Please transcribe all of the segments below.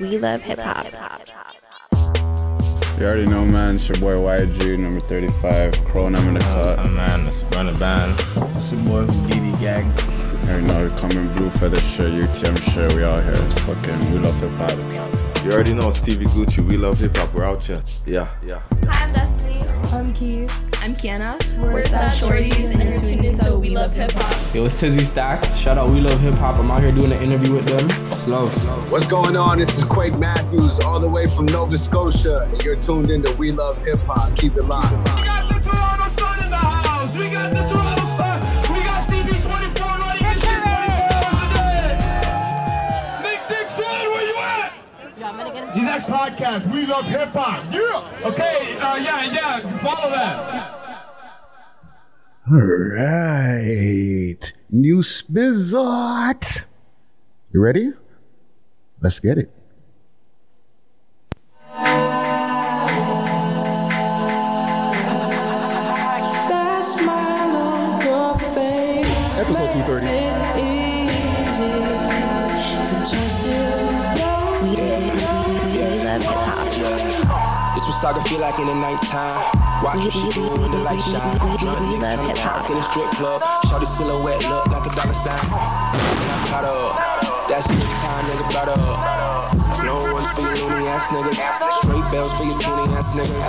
We love hip hop. You already know, man. It's your boy YG, number 35. Chrome, I'm in the cut. Oh man, it's running band. It's your boy Houdini gang. You already know, we coming blue feather shirt, UTM shirt. We out here. Fucking, we love hip hop. You already know Stevie Gucci. We love hip hop. We're out here. Yeah, yeah. Hi, I'm Destiny. I'm Key. I'm Kiana. We're, Sad Shorties, and you're tuned into We Love Hip Hop. Yo, it's Tizzy Stacks. Shout out We Love Hip Hop. I'm out here doing an interview with them. It's love. What's going on? This is Quake Matthews, all the way from Nova Scotia. and You're tuned into We Love Hip Hop. Keep it locked. We got the Toronto Sun in the house. We got the podcast. We love hip hop. Yeah. Okay. Uh, yeah, yeah. Follow that. All right. New Spizzot. You ready? Let's get it. That smile on your face. Episode 230. Was saga feel like in the nighttime. Watch what she do when the light shine. Drunk niggas hip hop. in the strip club. Shorty silhouette look like a dollar sign. And I'm caught up. That's good time, nigga, brought up. No one's for you loony ass niggas. Straight bells for your puny ass niggas.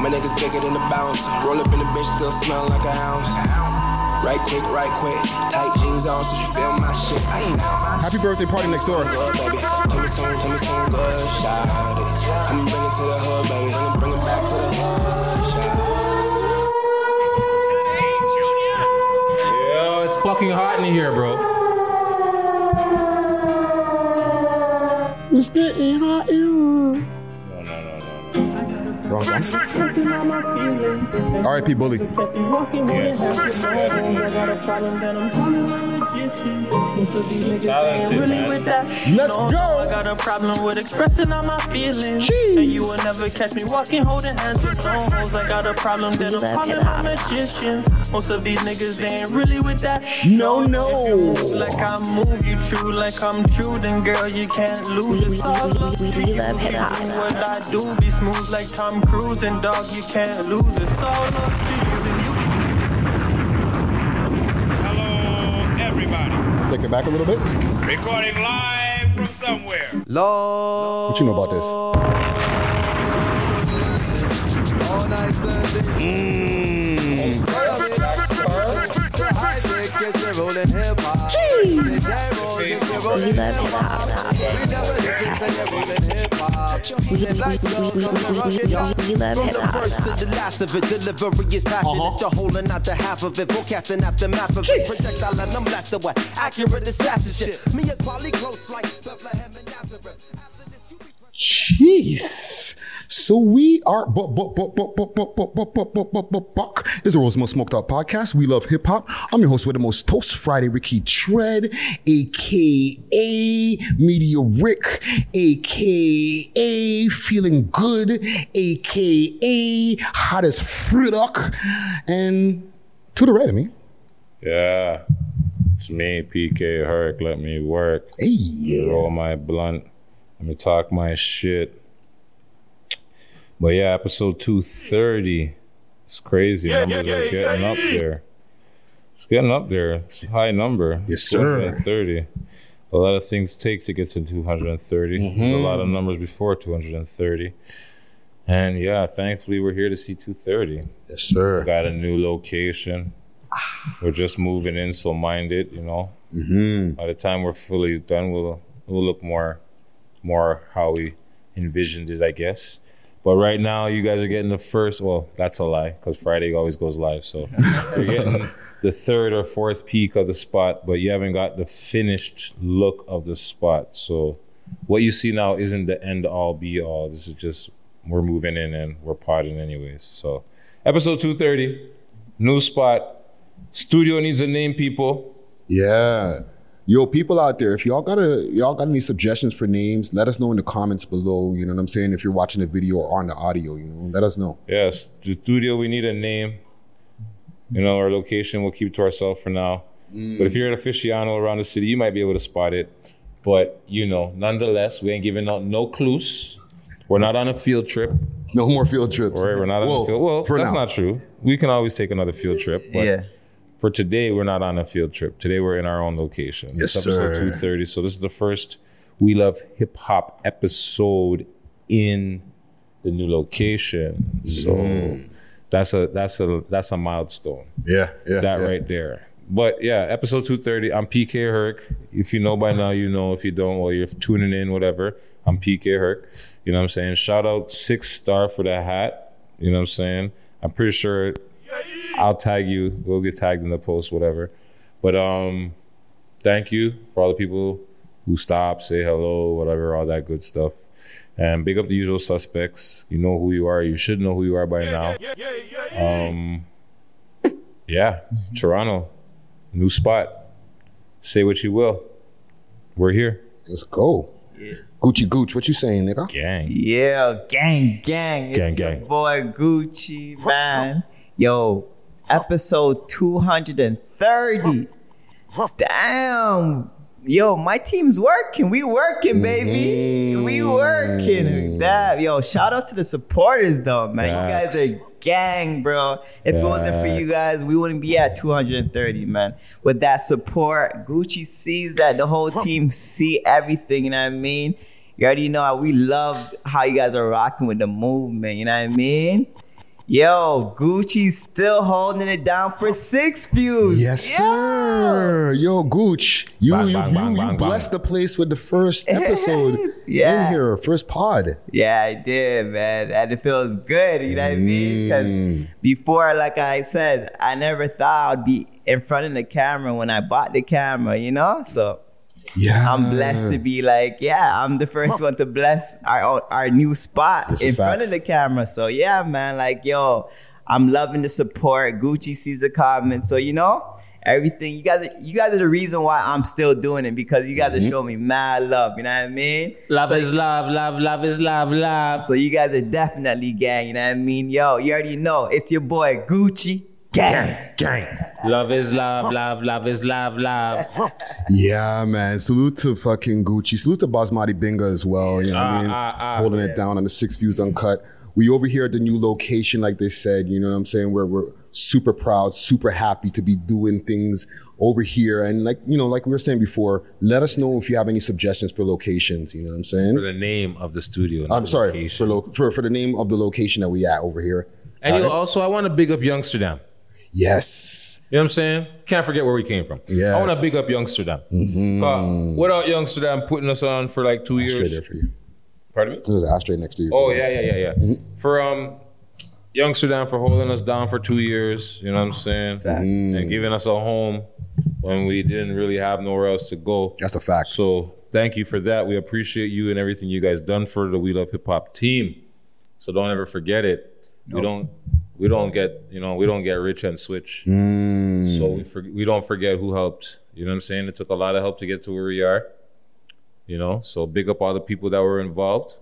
My niggas bigger than the bounce. Roll up in the bitch, still smell like a ounce. Right quick, right quick. Tight jeans on, so she feel my shit. I ain't Happy birthday party next door. good, baby. Tell me some, tell me some good shot. I'ma bring it to the hood, baby. I'ma bring it back to the hood. Yo, it's fucking hot in here, bro. Let's get in our ear. Wrong one. R.I.P. Bully. Talented, man. Let's go. I got a problem with expressing all my feelings. Jeez. And you will never catch me walking holding hands with no hoes. I got a problem that I'm love calling my magicians. Most of these niggas, they ain't really with that. No, If you no. move like I move, you true like I'm true, then girl, you can't lose. We- It's all we- up to you. love hip-hop. You do What I do, be smooth like Tom Cruise, and dog, you can't lose. It's all up to you, and you be. Hello, everybody. Take it back a little bit. Recording live from somewhere. What you know about this? Mm. We love hip hop. We, love hip hop. the last of it. Delivery is passionate. Uh-huh. The whole and not the half of it. Forecasting aftermath of it. Projectile and I'm blasted with accurate assassin shit. Me a quality close like Bethlehem and Nazareth. After this, you be Jeez. So we are Buck is the World's Most Smoked Out Podcast. We love hip hop. I'm your host with the most toast Friday, Ricky Tread, aka Media Rick, aka Feeling Good, aka Hot as Fruduck, and to the right of me. Yeah. It's me, PK Herc. Let me work. Hey. Roll my blunt. Let me talk my shit. But yeah, episode 230. It's crazy. Numbers are getting up there. It's getting up there. It's a high number. Yes, sir. 230. A lot of things take to get to 230. There's Mm-hmm. a lot of numbers before 230. And yeah, thankfully we're here to see 230. yes, sir. Got a new location. We're just moving in, so mind it, you know. Mm-hmm. By the time we're fully done, we'll we'll look more more how we envisioned it, I guess. But right now, you guys are getting the first. Well, that's a lie because Friday always goes live. So you're getting the third or fourth peak of the spot, but you haven't got the finished look of the spot. So what you see now isn't the end all be all. This is just we're moving in and we're potting anyways. So episode two thirty, new spot. Studio needs a name, people. Yeah. Yo, people out there, if y'all got a y'all got any suggestions for names, let us know in the comments below. You know what I'm saying? If you're watching the video or on the audio, you know, let us know. Yes, the studio, we need a name. You know, our location we'll keep to ourselves for now. Mm. But if you're an aficionado around the city, you might be able to spot it. But you know, nonetheless, we ain't giving out no clues. We're not on a field trip. No more field trips. Right, we're not on Well, a field. Trip. Well, for that's now. not true. We can always take another field trip. But Yeah. For today, we're not on a field trip. Today, we're in our own location. Yes, it's episode sir. 230. So this is the first We Love Hip Hop episode in the new location. So Mm. that's a that's a that's a milestone. Yeah, yeah. that yeah. right there. But yeah, episode 230. I'm PK Herc. If you know by now, you know. If you don't, well, you're tuning in, whatever. I'm PK Herc. You know what I'm saying? Shout out Six Star for that hat. You know what I'm saying? I'm pretty sure I'll tag you. We'll get tagged in the post, whatever. But um, thank you for all the people who stop, say hello, whatever, all that good stuff. And big up the usual suspects. You know who you are. You should know who you are by now. Um, yeah, Toronto, new spot. Say what you will. We're here. Let's go. Yeah. Gucci Gooch, what you saying, nigga? Gang. Yeah, gang, gang. Gang, it's your gang. boy Gucci, man. Yo, episode 230. Damn. Yo, my team's working. We working, baby. Mm-hmm. We working. Damn. Yo, shout out to the supporters, though, man. You guys are gang, bro. If it wasn't for you guys, we wouldn't be at 230, man. With that support, Gucci sees that the whole team see everything, you know what I mean? You already know how we love how you guys are rocking with the movement, you know what I mean? Yo, Gucci's still holding it down for six views. Yes, Yo. sir. Yo, Gooch, you Bang, you, bang, you, bang, you bang, blessed the place with the first episode Yeah. in here, first pod. Yeah, I did, man. And it feels good, you know what I mean? Because Mm. before, like I said, I never thought I'd be in front of the camera when I bought the camera, you know? So Yeah, I'm blessed to be like, yeah, I'm the first one to bless our our new spot This in front facts. of the camera. So yeah, man, like yo, I'm loving the support. Gucci sees the comments, so you know everything. You guys, are, you guys are the reason why I'm still doing it because you guys Mm-hmm. are showing me mad love. You know what I mean? Love So- is love, love, love is love, love. So you guys are definitely gang. You know what I mean? Yo, you already know it's your boy Gucci gang. gang. Love is love, love, love is love, love. Yeah, man. Salute to fucking Gucci. Salute to Basmati Binga as well. You know what I Ah, mean? ah, ah. Holding it down on the six views uncut. We over here at the new location, like they said, you know what I'm saying? We're, we're super proud, super happy to be doing things over here. And like, you know, like we were saying before, let us know if you have any suggestions for locations. You know what I'm saying? For the name of the studio. I'm the sorry for, lo- for for the name of the location that we at over here. And you Alright? also, I want to big up Youngsterdam. Yes, You know what I'm saying? Can't forget where we came from. Yeah. I want to big up Youngsterdam. Uh, without Youngsterdam putting us on for like two straight years. there for you. Pardon me? There's an ashtray next to you. Oh yeah, yeah, yeah, yeah. For um, Youngsterdam for holding us down for two years. You know what I'm saying? And giving us a home when we didn't really have nowhere else to go. That's a fact. So thank you for that. We appreciate you and everything you guys done for the We Love Hip Hop team. So don't ever forget it. We don't we don't get you know we don't get rich and switch. Mm. So we for, we don't forget who helped. You know what I'm saying? It took a lot of help to get to where we are. You know, so big up all the people that were involved.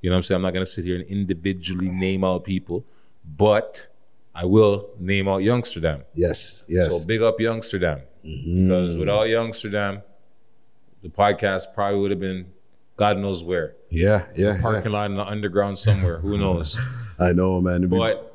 You know what I'm saying? I'm not gonna sit here and individually name out people, but I will name out Youngsterdam. Yes, yes. So big up Youngsterdam. Because without Youngsterdam, the podcast probably would have been God knows where. yeah, yeah, yeah. Parking lot in the underground somewhere. Who knows? I know, man. But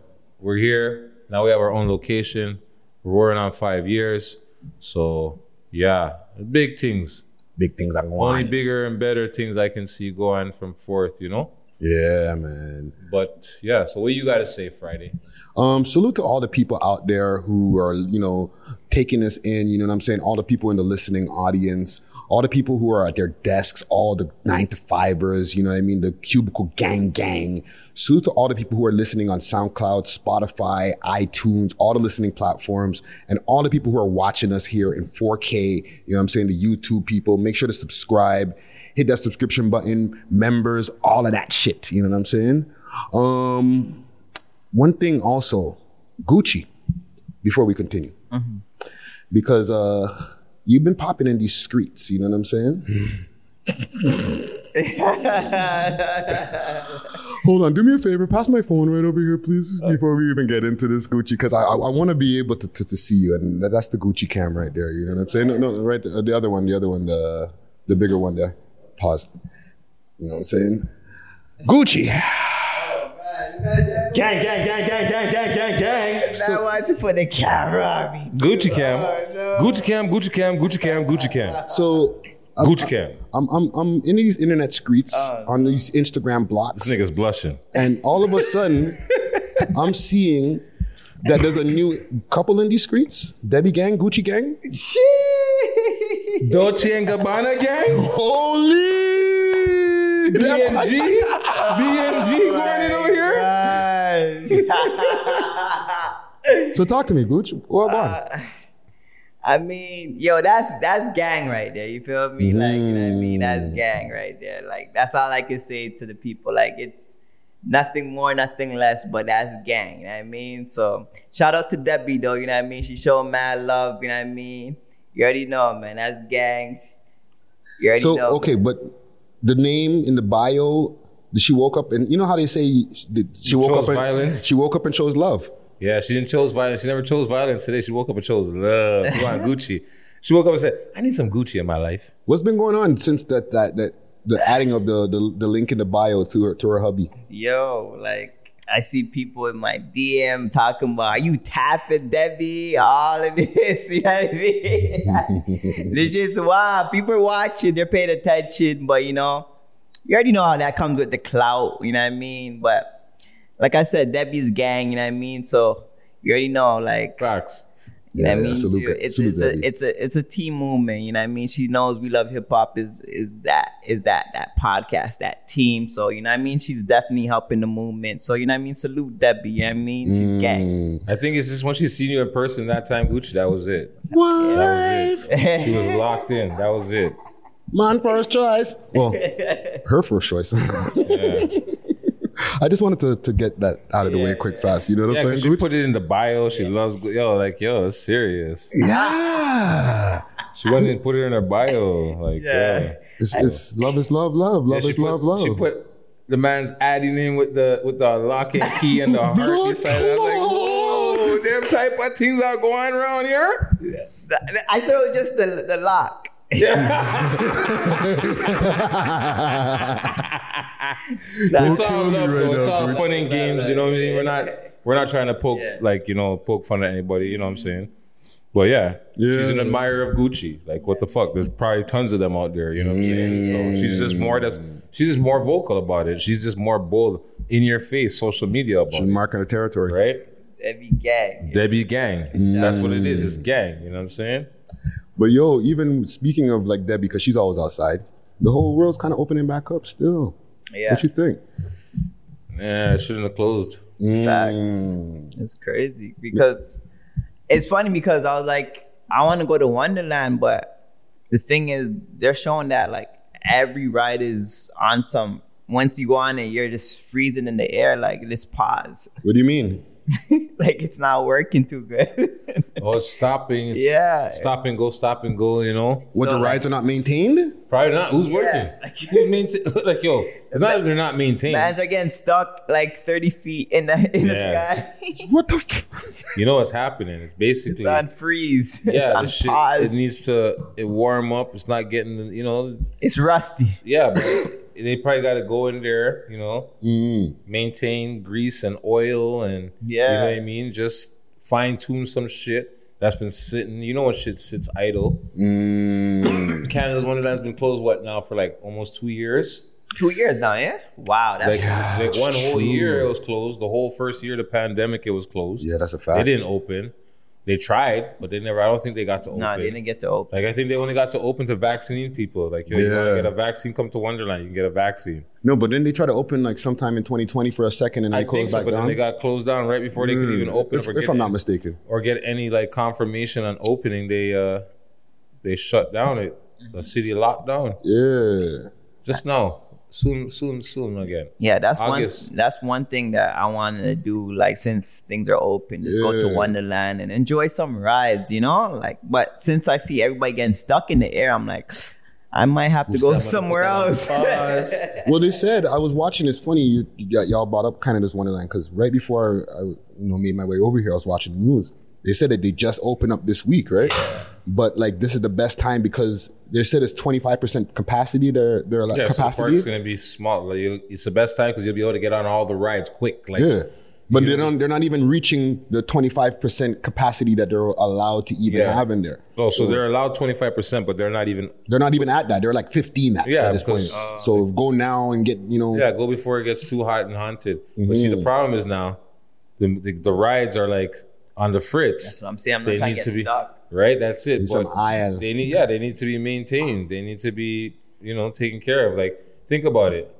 we're here. Now we have our own location. We're working on five years. So yeah, big things. big things are going on. Only on. bigger and better things I can see going from forth, you know? Yeah, man. But yeah, so what you gotta say Friday? Um, salute to all the people out there who are, you know, taking this in, you know what I'm saying? All the people in the listening audience, all the people who are at their desks, all the nine to fivers, you know what I mean? The cubicle gang gang. Salute to all the people who are listening on SoundCloud, Spotify, iTunes, all the listening platforms, and all the people who are watching us here in 4K, you know what I'm saying? The YouTube people, make sure to subscribe, hit that subscription button, members, all of that shit, you know what I'm saying? Um, one thing also, Gucci, before we continue, because uh, you've been popping in these streets, you know what I'm saying? Hold on, do me a favor, pass my phone right over here, please, before we even get into this Gucci, because I, I, I want to be able to, to, to see you, and that's the Gucci cam right there. You know what I'm saying? No, no, right, uh, the other one, the other one, the the bigger one there. Pause. You know what I'm saying? Gucci. Gang, gang, gang, gang, gang, gang, gang, gang. I want to put the camera on me. Gucci cam. Oh, Gucci cam, Gucci cam, Gucci cam, Gucci cam. So Gucci cam. I'm I'm I'm in these internet streets uh. on these Instagram blocks. This nigga's blushing. And all of a sudden, I'm seeing that there's a new couple in these streets. Debbie Gang, Gucci Gang. Dolce and Gabbana gang? Holy! BNG? BNG So talk to me, Gucci. What about? Uh, I mean, yo, that's that's gang right there. You feel me? Like, you know what I mean? That's Mm. gang right there. Like, that's all I can say to the people. Like, it's nothing more, nothing less, but that's gang. You know what I mean? So, shout out to Debbie though. You know what I mean? She showed mad love. You know what I mean? You already know, man. That's gang. You already so know. okay, but the name in the bio. She woke up and you know how they say she woke chose up and violence? she woke up and chose love. Yeah, she didn't chose violence. She never chose violence today. She woke up and chose love. She wanted Gucci. She woke up and said, I need some Gucci in my life. What's been going on since that that that the adding of the the, the link in the bio to her to her hubby? Yo, like I see people in my DM talking about, are you tapping Debbie? All of this, you know what I mean? this shit's wild. People are watching, they're paying attention, but you know, you already know how that comes with the clout, you know what I mean? But like I said, Debbie's gang, you know what I mean? So you already know, like Facts. you know what I mean? salute Dude, it's Salute it's Debbie. a it's a it's a team movement. You know what I mean? She knows we love hip hop is is that is that that podcast that team. So you know what I mean? She's definitely helping the movement. So you know what I mean? Salute Debbie. You know what I mean? She's Mm. gang. I think it's just when she seen you in person that time, Gucci, that was it. What? That was it. She was locked in. That was it. Man first choice. Well, her first choice. I just wanted to, to get that out of the way quick, fast. You know what Yeah, I'm because saying? she put it in the bio. She loves, yo, like, yo, it's serious. Yeah. She went and put it in her bio. Like, yeah. Yeah. It's, it's love is love, love. Love Yeah, is she love, love. She put the man's adding in with the with the lock and key and the heart Blood beside it. I was like, whoa, them type of things are going around here. I said it was just the the lock. It's all killing me love, right. It's all fun and games. You know what I mean? We're not we're not trying to poke Yeah. like you know poke fun at anybody. You know what I'm saying? But yeah, she's an admirer of Gucci. Like what the fuck? There's probably tons of them out there. You know what I'm saying? So she's just more that's she's just more vocal about it. She's just more bold in your face social media about She's marking the territory. right? Debbie gang. Debbie gang. Mm. That's what it is. It's gang. You know what I'm saying? But yo, even speaking of like that, because she's always outside, the whole world's kind of opening back up still. Yeah. What you think? Yeah, it shouldn't have closed. Facts. Mm. It's crazy because it's funny because I was like, I want to go to Wonderland, but the thing is, they're showing that like every ride is on some. Once you go on it, you're just freezing in the air. Like this pause, What do you mean? like it's not working too good. Oh, it's stopping. It's Yeah. Stop and go, stop and go, you know? What So, the like- rides are not maintained? Probably not. Who's working? Who's maintain? Like, yo, it's not that they're not maintained. Mans are getting stuck like 30 feet in the in the sky. What the? F- You know what's happening? It's basically it's on freeze. yeah, it's the on shit, pause. It needs to it warm up. It's not getting, you know. it's rusty. Yeah, but they probably got to go in there, you know, Mm. maintain grease and oil and yeah, you Yeah. know what I mean. Just fine tune some shit that's been sitting. You know when shit sits idle. Mm. Canada's Wonderland's been closed what now for like almost two years. Two years now, yeah? Wow, that's Like, like one whole year it was closed. The whole first year of the pandemic it was closed. Yeah, that's a fact. They fact. didn't open. They tried, but they never. I don't think they got to open. no, they didn't get to open. Like I think they only got to open to vaccinate people. Like yo, you want Yeah. to get a vaccine, come to Wonderland. You can get a vaccine. No, but then they try to open like sometime in 2020 for a second and then I they think so, back but down. then they got closed down right before they could even open. if, or if I'm not any- mistaken. or get any like confirmation on opening, they uh they shut down it. The city locked down Yeah. just now. Soon, soon, soon again. Yeah, that's August. one. That's one thing that I wanted to do. Like since things are open, just go to Wonderland and enjoy some rides. You know, like. But since I see everybody getting stuck in the air, I'm like, I might have to go somewhere put that on else. Well, they said I was watching. It's funny you, you y'all brought up kind of this Wonderland because right before I, you know made my way over here, I was watching the news They said that they just opened up this week, right? But like this is the best time because they said it's 25% capacity. Their their like Yeah, so the capacity. gonna be small. Like, it's the best time because you'll be able to get on all the rides quick. Like, yeah. But they're not, they're not even reaching the 25% capacity that they're allowed to even Yeah. have in there. Oh, so they're allowed twenty five percent, but they're not even. They're not even at that. They're like 15 at, Yeah, at this point. uh, so go now and get, you know. Yeah, go before it gets too hot and haunted. But see, the Mhm. problem is now, the, the the rides are like on the fritz. That's what I'm saying. I'm not trying to get be stuck. right. That's it. Need some aisle. they need, yeah, they need to be maintained. They need to be, you know, taken care of. Like, think about it.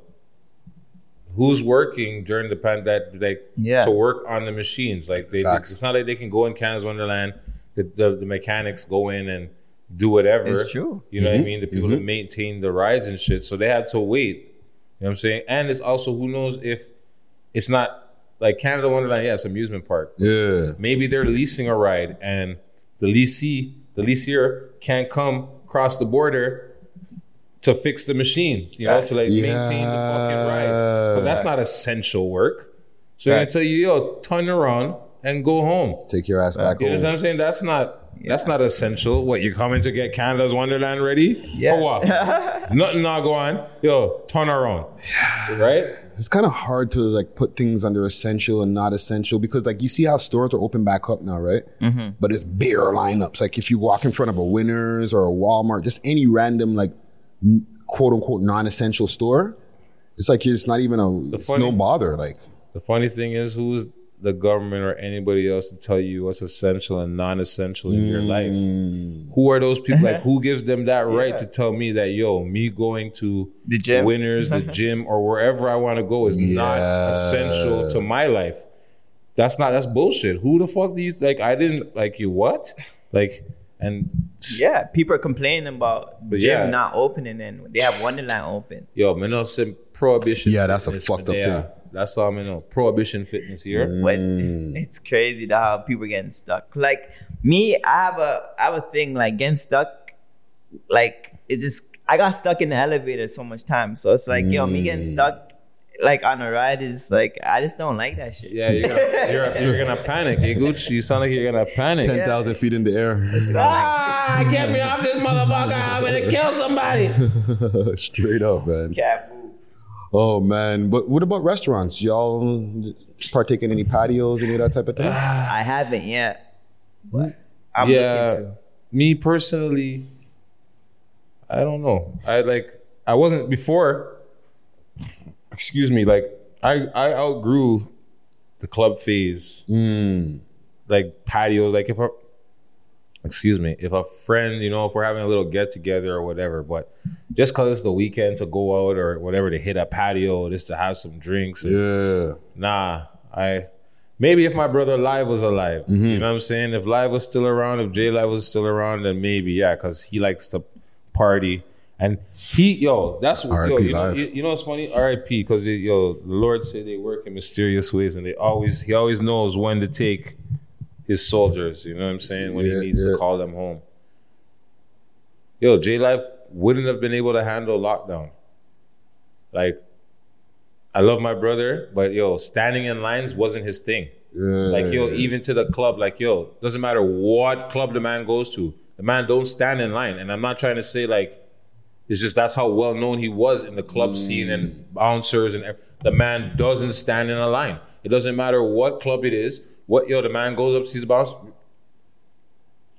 Who's working during the pandemic, like, Yeah. to work on the machines? Like, they, Facts. it's not like they can go in Canada's Wonderland. The, the, the mechanics go in and do whatever. It's true. You know what I Mhm. mean? The people that maintain the rides and shit. So they had to wait. You know what I'm saying? And it's also who knows if it's not like Canada Wonderland, yeah, it's amusement park. Yeah. Maybe they're leasing a ride and the leasee, the leaseer can't come across the border to fix the machine, you know, to like maintain the fucking rides. But that's not essential work. So they're gonna tell you, yo, turn around and go home. Take your ass back You know what I'm saying? That's not that's not essential. What you're coming to get Canada's Wonderland ready? Yeah. For what? Nothing not go on. Yo, turn around. Right? It's kind of hard to like put things under essential and not essential because like you see how stores are open back up now, right? Mm-hmm. But it's bare lineups. Like if you walk in front of a Winners or a Walmart, just any random like n- quote unquote non-essential store, it's like it's not even a it's funny- no bother. Like The funny thing is, who's the government or anybody else to tell you what's essential and non-essential in your life? Mm. Who are those people? Like, who gives them that right to tell me that, yo, me going to The gym. Winners, the gym, or wherever I want to go is not essential to my life? That's not. That's bullshit. Who the fuck do you like? I didn't like you. What? Like, and Yeah, people are complaining about But gym yeah. not opening and they have Wonderland open. yo, man, no some prohibition. Yeah, that's a fucked up thing. That's all I'm in a Prohibition fitness here. But it's crazy to how people getting stuck. Like me, I have a I have a thing like getting stuck. Like it just I got stuck in the elevator so much time. So it's like yo, me getting stuck like on a ride is like I just don't like that shit. Yeah, you're gonna, you're, you're gonna panic. Hey, Gucci, you sound like you're gonna panic. 10,000 feet in the air. Ah, get me off this motherfucker. I'm gonna kill somebody. Straight up, man. Can't move. Oh man. But what about restaurants? Y'all partake in any patios, any of that type of thing? I haven't yet. But mm. I'm yeah, looking to. me personally, I don't know. I like, I wasn't before. Excuse me. Like, I I outgrew the club phase. Mm. Like patios. Like if a, excuse me, if a friend, you know, if we're having a little get together or whatever, but just because it's the weekend to go out or whatever to hit a patio, just to have some drinks. Yeah. Nah, I maybe if my brother Live was alive, you know what I'm saying? If Live was still around, if J Live was still around, then maybe yeah, because he likes to party. And he, yo, that's yo, you know, you, you know what's funny? R.I.P. Because yo, the Lord said they work in mysterious ways, and they always he always knows when to take his soldiers. You know what I'm saying? When Yeah, he needs yeah. to call them home. Yo, J Live wouldn't have been able to handle lockdown. Like, I love my brother, but yo, standing in lines wasn't his thing. Like yo, even to the club, like yo, doesn't matter what club the man goes to, the man don't stand in line. And I'm not trying to say like it's just that's how well known he was in the club mm. scene and bouncers and ev- the man doesn't stand in a line. It doesn't matter what club it is. What yo, the man goes up, sees the bounce.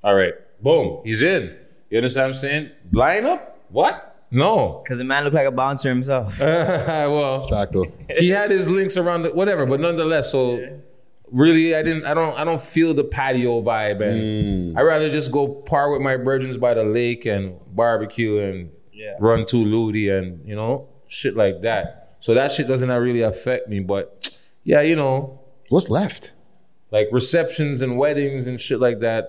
All right, boom, he's in. You understand what I'm saying? Line up? What? No. Cause the man looked like a bouncer himself. well, Facto. he had his links around the whatever, but nonetheless, so really I didn't I don't I don't feel the patio vibe and mm. I'd rather just go par with my virgins by the lake and barbecue and Yeah. run to Ludi and you know, shit like that. So that shit doesn't really affect me, but yeah, you know, What's left? Like receptions and weddings and shit like that,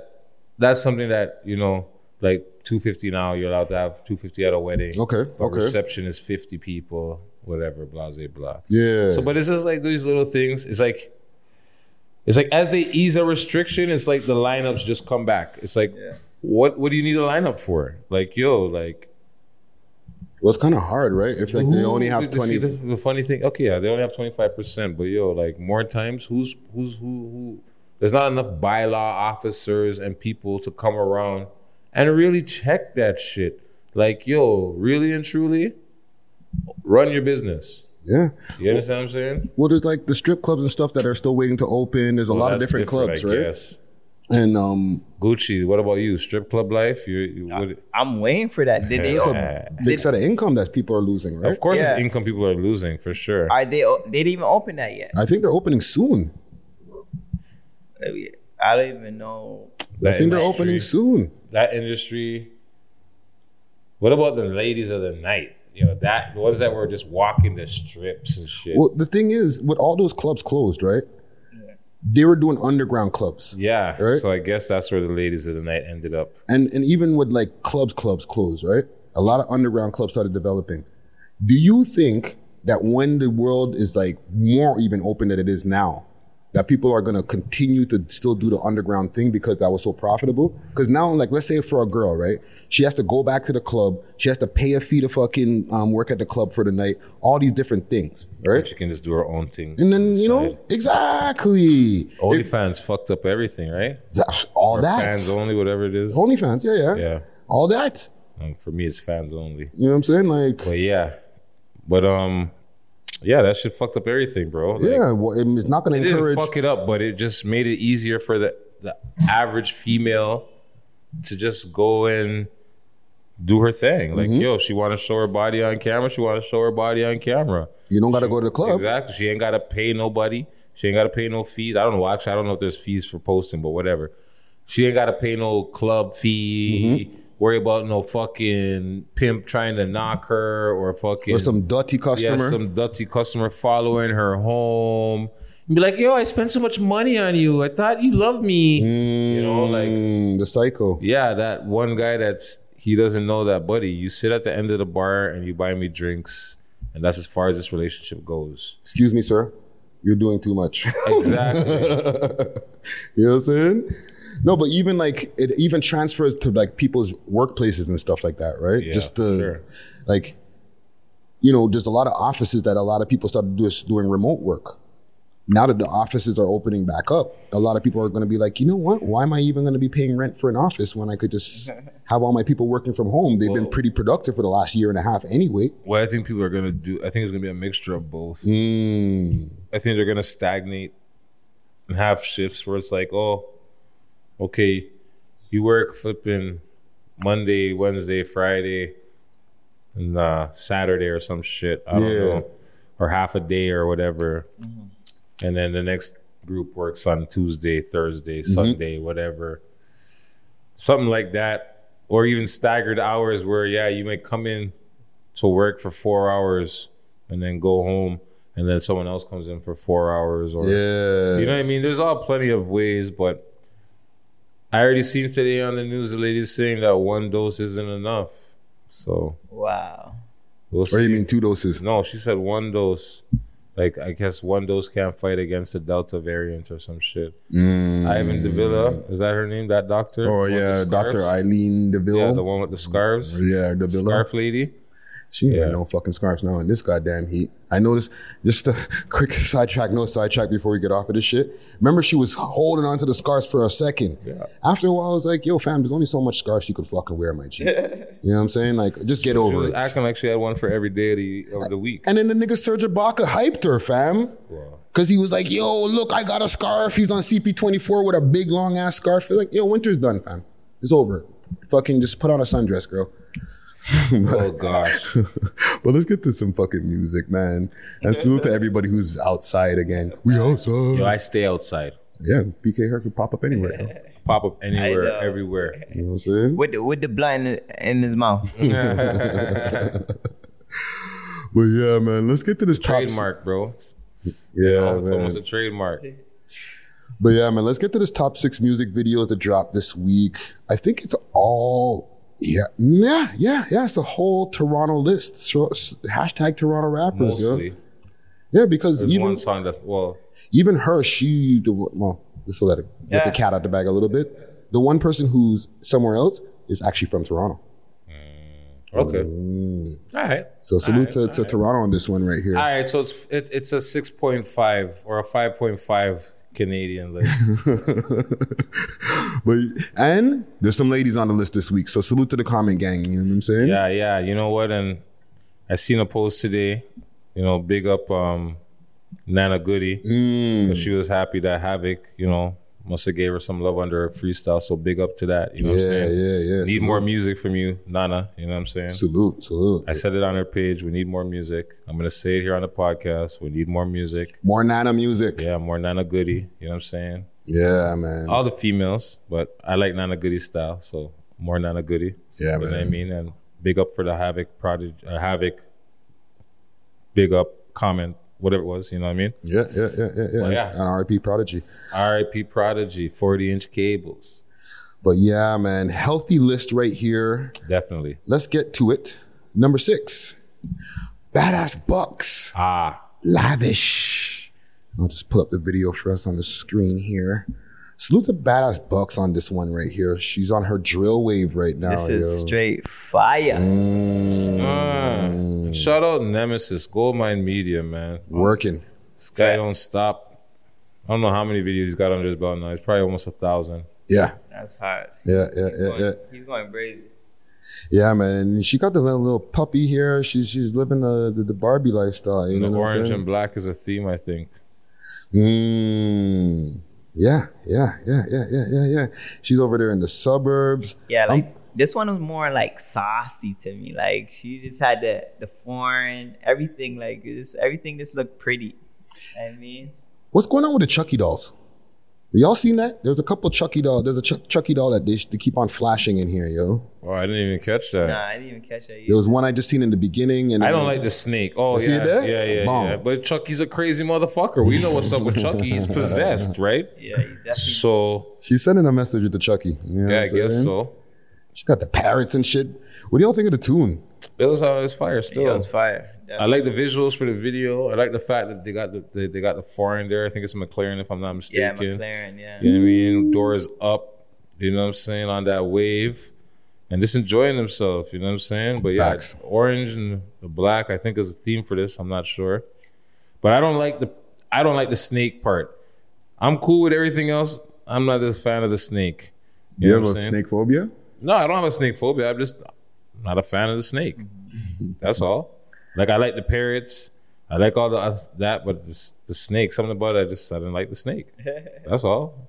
that's something that, you know, like 250 now, you're allowed to have 250 at a wedding. Okay, But okay. reception is 50 people, whatever, blah, blah, blah. Yeah. So, but it's just like these little things. It's like, it's like as they ease a restriction, it's like the lineups just come back. It's like, what what do you need a lineup for? Like, yo, like Well, it's kind of hard, right? If like they who- only have you see twenty. The, the funny thing, okay, yeah, they only have twenty five percent, but yo, like more times, who's who's who who there's not enough bylaw officers and people to come around and really check that shit. Like, yo, really and truly, run your business. Yeah. You understand what I'm saying? Well, there's like the strip clubs and stuff that are still waiting to open. There's a lot of different, clubs, right? guess. And um, Gucci, what about you? Strip club life? You, you what, I'm waiting for that. Did they? it's a big set of income that people are losing, right? Of course, Yeah. it's income people are losing for sure. Are they? They didn't even open that yet. I think they're opening soon. I don't even know. I That think they're opening soon. That industry. What about the ladies of the night? You know, that the ones that were just walking the strips and shit. Well, the thing is, with all those clubs closed, right? They were doing underground clubs. yeah. Right. So I guess that's where the ladies of the night ended up. and and even with like clubs clubs closed right a lot of underground clubs started developing do you think that when the world is like more even open than it is now that people are going to continue to still do the underground thing because that was so profitable. Because now like let's say for a girl right? She has to go back to the club. She has to pay a fee to fucking um, work at the club for the night. All these different things right? She can just do her own thing. and then you know exactly. OnlyFans fucked up everything, right? All Or that. Fans only, whatever it is. OnlyFans yeah yeah. Yeah. all that. Um, for me, it's fans only. you know what I'm saying? Like But yeah, but um, yeah, that shit fucked up everything, bro. Like, yeah, well, it's not going to didn't encourage. fuck it up, but it just made it easier for the the average female to just go and do her thing. Like, Mhm. yo, she want to show her body on camera. She want to show her body on camera. You don't got to go to the club. Exactly. She ain't got to pay nobody. She ain't got to pay no fees. I don't know. Actually, I don't know if there's fees for posting, but whatever. She ain't got to pay no club fee. Mm-hmm. Worry about no fucking pimp trying to knock her or fucking Or some dirty customer. Yeah, some dirty customer following her home. And be like, yo, I spent so much money on you. I thought you loved me. You know, like Mm, the psycho. yeah, that one guy that's he doesn't know that, buddy. You sit at the end of the bar and you buy me drinks, and that's as far as this relationship goes. Excuse me, sir. You're doing too much. Exactly. you know what I'm saying? No, but even like it even transfers to like people's workplaces and stuff like that, right? Yeah, Just the sure. like, you know, there's a lot of offices that a lot of people started do, doing remote work. Now that the offices are opening back up, a lot of people are going to be like, you know what? Why am I even going to be paying rent for an office when I could just have all my people working from home? They've been pretty productive for the last year and a half anyway. What I think people are gonna do, I think it's gonna be a mixture of both. Mm. I think they're gonna stagnate and have shifts where it's like, oh, okay, you work flipping Monday, Wednesday, Friday, and uh, Saturday or some shit. I don't Yeah. know, or half a day or whatever, and then the next group works on Tuesday, Thursday, Sunday, whatever, something like that, or even staggered hours where yeah, you may come in to work for four hours and then go home and then someone else comes in for four hours or Yeah. you know what I mean? There's all plenty of ways, but I already seen today on the news the lady saying that one dose isn't enough. So Wow. we'll Or you mean two doses? No, she said one dose. Like I guess one dose can't fight against the Delta variant or some shit. Mm. Ivan Davila, is that her name? That doctor? Oh yeah. Dr. Eileen de Villa. Yeah, the one with the scarves. Yeah, de Villa. Scarf lady. She ain't Yeah. no fucking scarves now in this goddamn heat. I noticed, just a quick sidetrack, no sidetrack before we get off of this shit. Remember, she was holding onto the scarves for a second. Yeah. After a while, I was like, yo, fam, there's only so much scarves you can fucking wear, my G. you know what I'm saying? Like, just get She over was it. acting like she had one for every day of the, of the week. and then the nigga Serge Ibaka hyped her, fam. Cause he was like, yo, look, I got a scarf. He's on CP24 with a big long ass scarf. He's like, yo, winter's done, fam. It's over. Fucking just put on a sundress, girl. Oh gosh. But let's get to some fucking music, man. And salute to everybody who's outside again. We outside. Yo, I stay outside. yeah, PK Herc could pop up anywhere. yo. Pop up anywhere, everywhere. You know what I'm saying? With the, with the blind in- in his mouth. But yeah, man, let's get to this top. trademark, bro. Yeah, oh, it's man. almost a trademark. But yeah, man, let's get to this top six music videos that dropped this week. I think it's all yeah, yeah, yeah, yeah. It's a whole Toronto list. So, hashtag Toronto rappers, yo. Mostly. Yeah, because There's even one song that's well, even her, she the well, let's let it let the cat out the bag a little bit. The one person who's somewhere else is actually from Toronto. okay. Mm. All right. So salute Alright, to, to alright. Toronto on this one right here. All right, so it's it, it's a six point five or a five point five Canadian list. But and there's some ladies on the list this week. So salute to the comment gang. You know what I'm saying? yeah, yeah. You know what? And I seen a post today. You know, big up um, Nana Goody Mm. because she was happy that Havoc, you know, must have gave her some love under her freestyle. So big up to that. You know what I'm Yeah, saying? yeah, yeah. Need Salute. more music from you, Nana. You know what I'm saying? Salute, salute. I said it on her page. We need more music. I'm gonna say it here on the podcast. We need more music. More Nana music. Yeah, more Nana Goody. You know what I'm saying? Yeah, man. All the females, but I like Nana Goody style, so more Nana Goody. Yeah, you know what I mean? And big up for the Havoc Prodigy, uh, Havoc. Big up comment, whatever it was. You know what I mean? Yeah, yeah, yeah, yeah, yeah. Well, yeah. And RIP Prodigy. R.I.P. Prodigy, 40 inch cables. But yeah, man, healthy list right here. Definitely. Let's get to it. Number six, Badass Bucks. Ah, Lavish. I'll just pull up the video for us on the screen here. Salute to Badass Bucks on this one right here. She's on her drill wave right now. This is yo. straight fire. Ah. shout out Nemesis, Goldmine Media, man. Working. This guy don't stop. I don't know how many videos he's got under his belt now. He's probably almost a thousand. Yeah. That's hot. Yeah, yeah, yeah, yeah. He's going crazy. Yeah, man. And she got the little, little puppy here. She's she's living the, the, the Barbie lifestyle. You And the know orange and black is a theme, I think. Mm. Yeah, yeah, yeah, yeah, yeah, yeah, yeah. She's over there in the suburbs. Yeah, like this one was more like saucy to me. Like she just had the the foreign everything. Like this, everything just looked pretty. I mean, What's going on with the Chucky dolls? Y'all seen that? There's a couple Chucky doll. There's a Chuck, Chucky doll that they, they keep on flashing in here, yo. Oh, I didn't even catch that. nah, I didn't even catch that. There was one I just seen in the beginning, and I don't like the snake. Oh, You see yeah. it there? Yeah, yeah, Bomb. yeah. But Chucky's a crazy motherfucker. We know what's up with Chucky. He's possessed, right? Yeah, definitely. So, She's sending a message with the Chucky. You know yeah, I what guess saying? so. She got the parrots and shit. What do y'all think of the tune? It was, uh, it was fire Yeah, still. it was fire. I like the visuals for the video. I like the fact that they got the they, they got the foreign there. I think it's a McLaren, if I'm not mistaken. Yeah. McLaren. Yeah. You know what I mean? Doors up. You know what I'm saying? On that wave. And just enjoying themselves. You know what I'm saying? But yeah, Facts. orange and the black, I think is a theme for this. I'm not sure. But I don't like the I don't like the snake part. I'm cool with everything else. I'm not a fan of the snake. You, You know have what a I'm saying? snake phobia? No, I don't have a snake phobia. I'm just not a fan of the snake. Mm-hmm. That's all. Like I like the parrots. I like all the uh, that, but the, the snake, something about it, I just I didn't like the snake. That's all.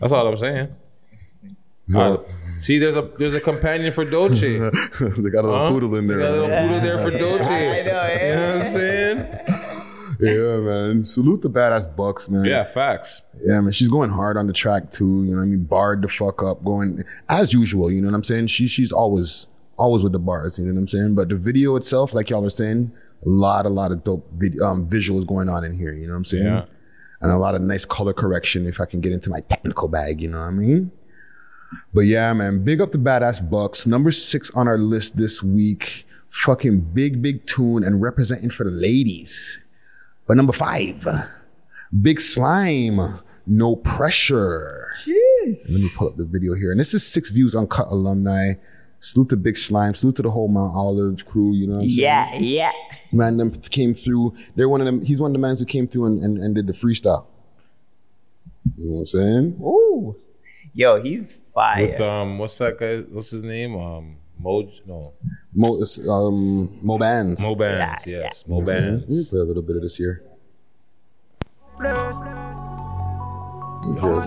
That's all I'm saying. Uh, see, there's a there's a companion for Dolce. they got a little Huh? poodle in They got a little poodle there for Dolce. I know, You know what I'm saying? yeah, man. Salute the badass Bucks, man. Yeah, facts. Yeah, man. She's going hard on the track too. You know what I mean? Barred the fuck up, going as usual. You know what I'm saying? She she's always always with the bars. You know what I'm saying? But the video itself, like y'all are saying, a lot a lot of dope vid- um, visuals going on in here. You know what I'm saying? Yeah. And a lot of nice color correction. If I can get into my technical bag, you know what I mean? But yeah, man. Big up the badass Bucks. Number six on our list this week. Fucking big big tune and representing for the ladies. But number five. Big Slime, No Pressure. Jeez. Let me pull up the video here. And this is Six Views Uncut alumni. Salute to Big Slime. Salute to the whole Mount Olive crew. You know what I'm saying? Yeah, yeah. Man, them came through. They're one of them. He's one of the men who came through and, and, and did the freestyle. You know what I'm saying? Ooh. Yo, he's fire. With um, what's that guy? What's his name? Um, Moj? No, Mo, um, Mo Bands. Mo Bands. Yeah, yes, You know Mo what I'm? Let me Bands. play a little bit of this here. We love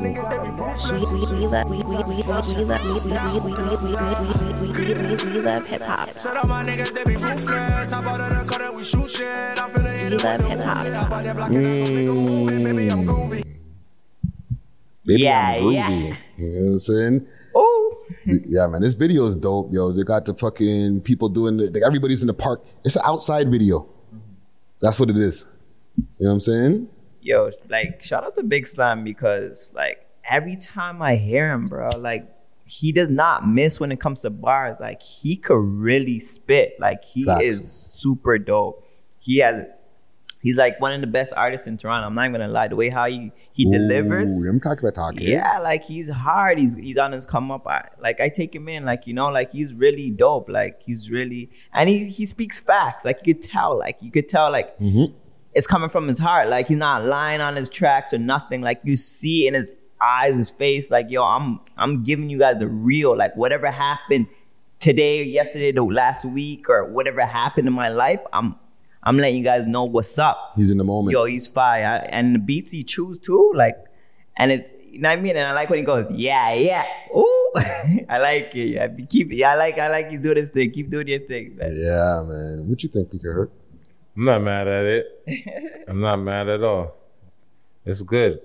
we we we we love we we we we we we hip hop. I'm We love hip hop. Yeah, yeah. You know what I'm saying? Oh. yeah, man. This video is dope, yo. They got the fucking people doing it. Like everybody's in the park. It's an outside video. That's what it is. You know what I'm saying? Yo, like shout out to Big Slime because like every time I hear him, bro, like he does not miss when it comes to bars. Like he could really spit. Like he Facts. is super dope. He has he's like one of the best artists in Toronto. I'm not even gonna lie. The way how he he delivers. I'm talking about talking. Yeah, like he's hard. He's he's on his come up. I, like I take him in. Like you know, like he's really dope. Like he's really and he he speaks facts. Like you could tell. Like you could tell. Like Mm-hmm. It's coming from his heart. Like he's not lying on his tracks or nothing. Like you see in his eyes, his face, like, yo, I'm I'm giving you guys the real. Like whatever happened today or yesterday, the last week, or whatever happened in my life, I'm I'm letting you guys know what's up. He's in the moment. Yo, he's fire. And the beats he choose too, like, and it's you know what I mean. And I like when he goes, yeah, yeah, ooh, I like it. Yeah, keep. Yeah, I like. I like he's doing this thing. Keep doing your thing, man. Yeah, man. What you think, PK Herc? I'm not mad at it. I'm not mad at all. It's good.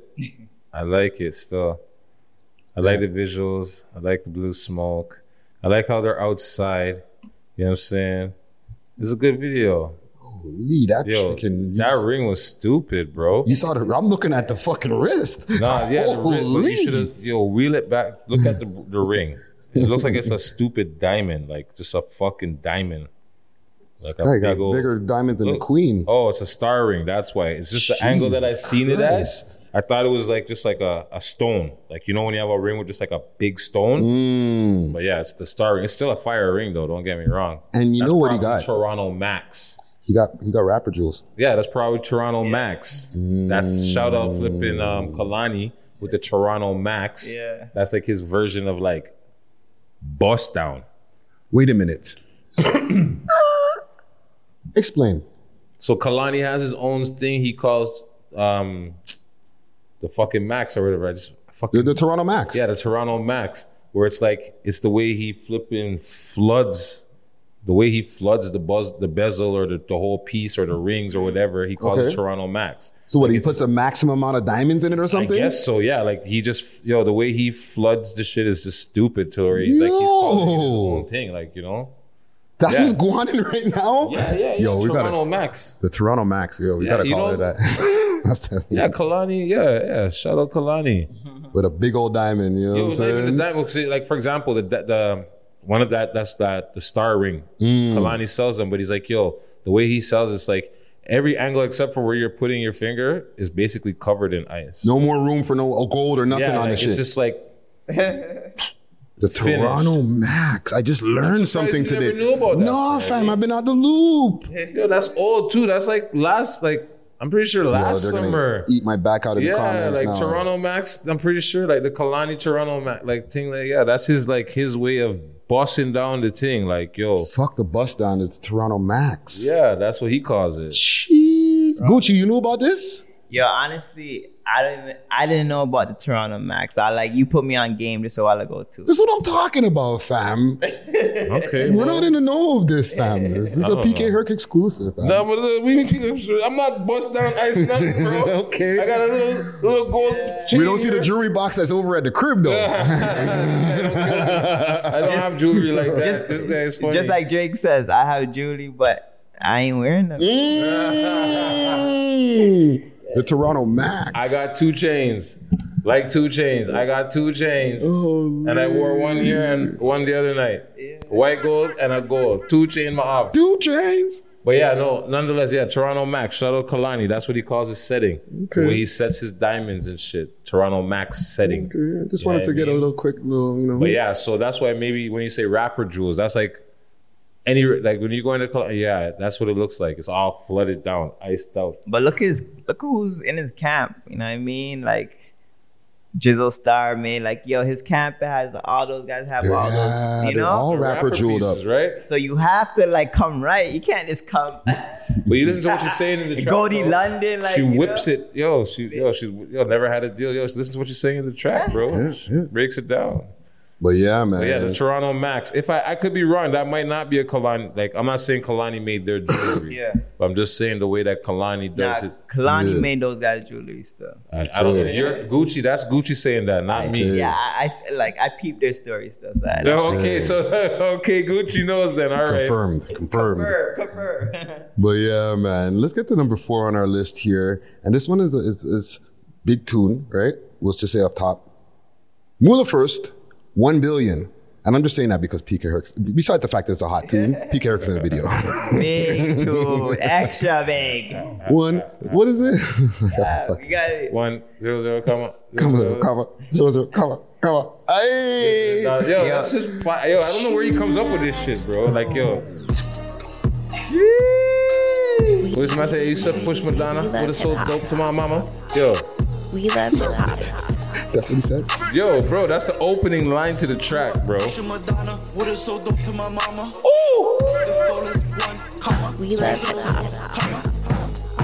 I like it still. I like the visuals. I like the blue smoke. I like how they're outside. You know what I'm saying? It's a good video. Holy, that Yo, freaking. that ring was stupid, bro. You saw the. I'm looking at the fucking wrist. Nah, yeah, the ring, but you should have yo wheel it back. Look at the the ring. It looks like it's a stupid diamond, like just a fucking diamond. Like Guy got big ol- bigger diamond than the queen. Oh, it's a star ring. That's why. It's just the angle that I Jesus seen it at. I thought it was like just like a, a stone. Like you know when you have a ring with just like a big stone. Mm. But yeah, it's the star ring. It's still a fire ring though. Don't get me wrong. And you That's know what he got? Toronto Max. He got he got rapper jewels. Yeah, that's probably Toronto Max. That's shout out flipping um Kalani with the Toronto Max. Yeah. That's like his version of like bust down. Wait a minute. Explain. So Kalani has his own thing he calls um the fucking Max or whatever. I just fucking The, the Toronto Max. Yeah, the Toronto Max, where it's like it's the way he flipping floods, the way he floods the buzz, the bezel or the, the whole piece or the rings or whatever. He calls Okay. it Toronto Max. So what? He puts a maximum amount of diamonds in it or something? I guess so. Yeah, like he just yo the way he floods the shit is just stupid to where he's like he's calling it his own thing, like you know. That's Yeah. what's going on right now. Yeah, yeah, yeah. Yo, we Toronto gotta Max. the Toronto Max. Yo, we Yeah, gotta call know- it that. That's the, Yeah, Kalani. Yeah, yeah. Shout out Kalani. with a big old diamond. You know It what I'm was not even saying? the diamond. Like for example, the the one of that that's that the star ring. Mm. Kalani sells them, but he's like, yo, the way he sells it's like every angle except for where you're putting your finger is basically covered in ice. No more room for no gold or nothing yeah, on like, this shit. it's just like the finished. Toronto Max. I just learned something you never today. knew about that, no, man. fam, I've been out the loop. yo, that's old too. That's like last like I'm pretty sure Yo, last they're gonna summer. eat my back out of the Yeah, comments like now. Toronto Max. I'm pretty sure like the Kalani Toronto Max like thing. Like yeah, that's his like his way of bossing down the thing. Like yo, Fuck the bust down. It's Toronto Max. yeah, that's what he calls it. Jeez. Gucci, you knew about this? Yo, honestly, I don't even, I didn't know about the Toronto Max. I like you put me on game just a while ago too. This is what I'm talking about, fam. Okay, We're not in the know of this, fam. This is a PK know. Herc exclusive, fam. No, but uh, we need to, I'm not bust down ice nothing, bro. Okay. I got a little little gold. chain we don't see the jewelry box that's over at the crib, though. I don't have jewelry like that. Just- this guy is funny. Just like Drake says, I have jewelry, but I ain't wearing them. Mm. The Toronto Max. I got two chains, like two chains. I got two chains, Oh, and I wore one here and one the other night. White gold and a gold, two chain my op. two chains. But yeah, no, nonetheless, yeah, Toronto Max, shout out Kalani. That's what he calls his setting. The Okay. way he sets his diamonds and shit. Toronto Max setting. Okay, just You wanted what to I get a little quick little, you know. But yeah, so that's why maybe when you say rapper jewels, that's like any like when you go into Kal- yeah, that's what it looks like. It's all flooded down, iced out. But look his look who's in his camp. You know what I mean? Like Jizzle Star made like yo, his camp has all those guys have all those, you they're know. all rapper jeweled up. right? so you have to like come right. You can't just come. But you listen to what she's saying in the track. Goldie bro. London, like she whips know? it, yo. She, yo, she yo, never had a deal, yo. Listen to what she's saying in the track, bro. She breaks it down. But yeah, man. But yeah, the Toronto Max. If I, I could be wrong, that might not be a Kalani. Like I'm not saying Kalani made their jewelry. Yeah. But I'm just saying the way that Kalani Nah, does it. Kalani Yeah. made those guys jewelry stuff. I, I don't know. You're Gucci. That's Gucci saying that, not me. Yeah, I, I- like I peeped their stories though. So I, Yeah, okay, so okay, Gucci knows then. All right. confirmed, confirmed. Confirm, confirm. But yeah, man. Let's get to number four on our list here. And this one is is, is big tune, right? We'll just say off top. Mula first, one billion. And I'm just saying that because PK Herc's, besides the fact that it's a hot tune, PK Herc's in the video. big too, extra big. one, what is it? Uh, you got it. One zero zero, come on. come on, come on, zero, zero, come on, come on. Hey! Nah, yo, that's just fi- yo. I don't know where he comes up with this shit, bro. Like yo, What is my say? You said push Madonna. What is so dope to my mama? Yo, We love hip hop. That's what he said. yo, bro, that's the opening line to the track, bro. What is so dope to my mama? We love hip hop.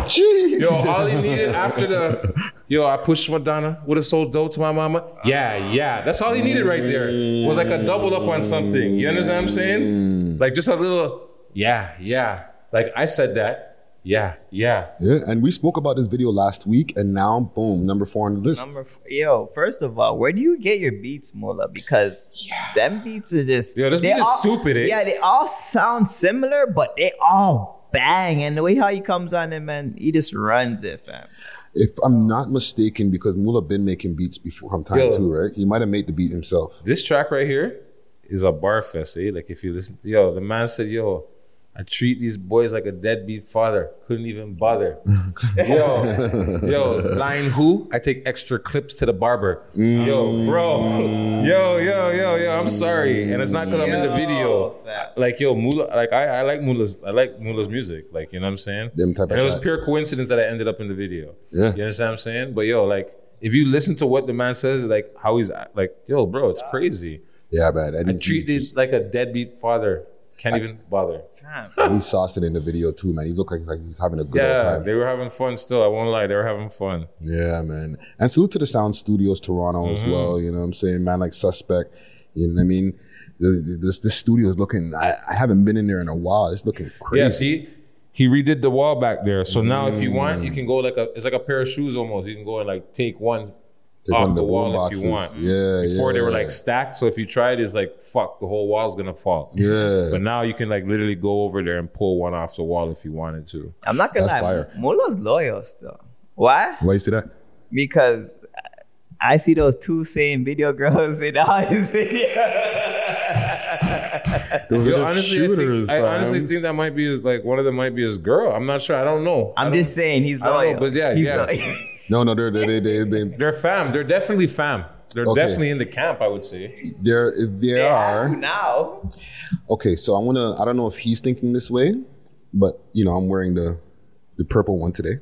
Jeez. Yo, all he needed after the yo, I pushed Madonna. What is so dope to my mama? Yeah, yeah. That's all he needed right there. Was like a double up on something. You understand what I'm saying? Mm. Like just a little, yeah, yeah. Like I said that. Yeah, yeah. Yeah, and we spoke about this video last week, and now, boom, number four on the list. Number f- yo, first of all, where do you get your beats, Mola? Because them beats are just Yo, this they beat is stupid, eh? Yeah, they all sound similar, but they all bang. And the way how he comes on it, man, he just runs it, fam. If I'm not mistaken, because Mula been making beats before from time Yo. too, right? He might have made the beat himself. This track right here is a bar fest, eh? Like if you listen, yo, the man said, yo, I treat these boys like a deadbeat father. Couldn't even bother. yo, yo, line who? I take extra clips to the barber. Yo, bro. Mm. Yo, yo, yo, yo. I'm sorry, and it's not because I'm in the video. Like yo, Mula. Like I, I like Mula's. I like Mula's music. Like you know what I'm saying. Them type of and it was track. pure coincidence that I ended up in the video. Yeah. You understand what I'm saying? But yo, like if you listen to what the man says, like how he's like, yo, bro, it's crazy. Yeah, man. And I treat these like a deadbeat father. Can't even bother. and he sauced it in the video too, man. He looked like, like he's having a good old Yeah, time. they were having fun still. I won't lie, they were having fun. Yeah, man. And salute to the Sound Studios Toronto as Mhm. well. You know what I'm saying? Man, like Suspect. You know what I mean? The- the- This this studio is looking. I, I haven't been in there in a while. It's looking crazy. Yeah, see, he redid the wall back there. So now, if you want, Mm. you can go like a. It's like a pair of shoes almost. You can go and like take one Take off the the wall boom if you want. boxes. Yeah, Before they were like stacked. So if you try it, it's like fuck, the whole wall's gonna fall. Yeah. But now you can like literally go over there and pull one off the wall if you wanted to. I'm not gonna That's lie, fire. Mola's loyal still. Why? Why you say that? Because I see those two same video girls in all his videos. Those Yo, the honestly, I, think, shooters, I honestly think that might be his, like one of them might be his girl. I'm not sure. I don't know. I I'm don't- just saying he's I don't loyal. know, but yeah, He's yeah. loyal. No, no, they're they they they They're fam. They're definitely fam. They're Okay. definitely in the camp. I would say. They're They have are. now. Okay, so I wanna. I don't know if he's thinking this way, but you know, I'm wearing the the purple one today.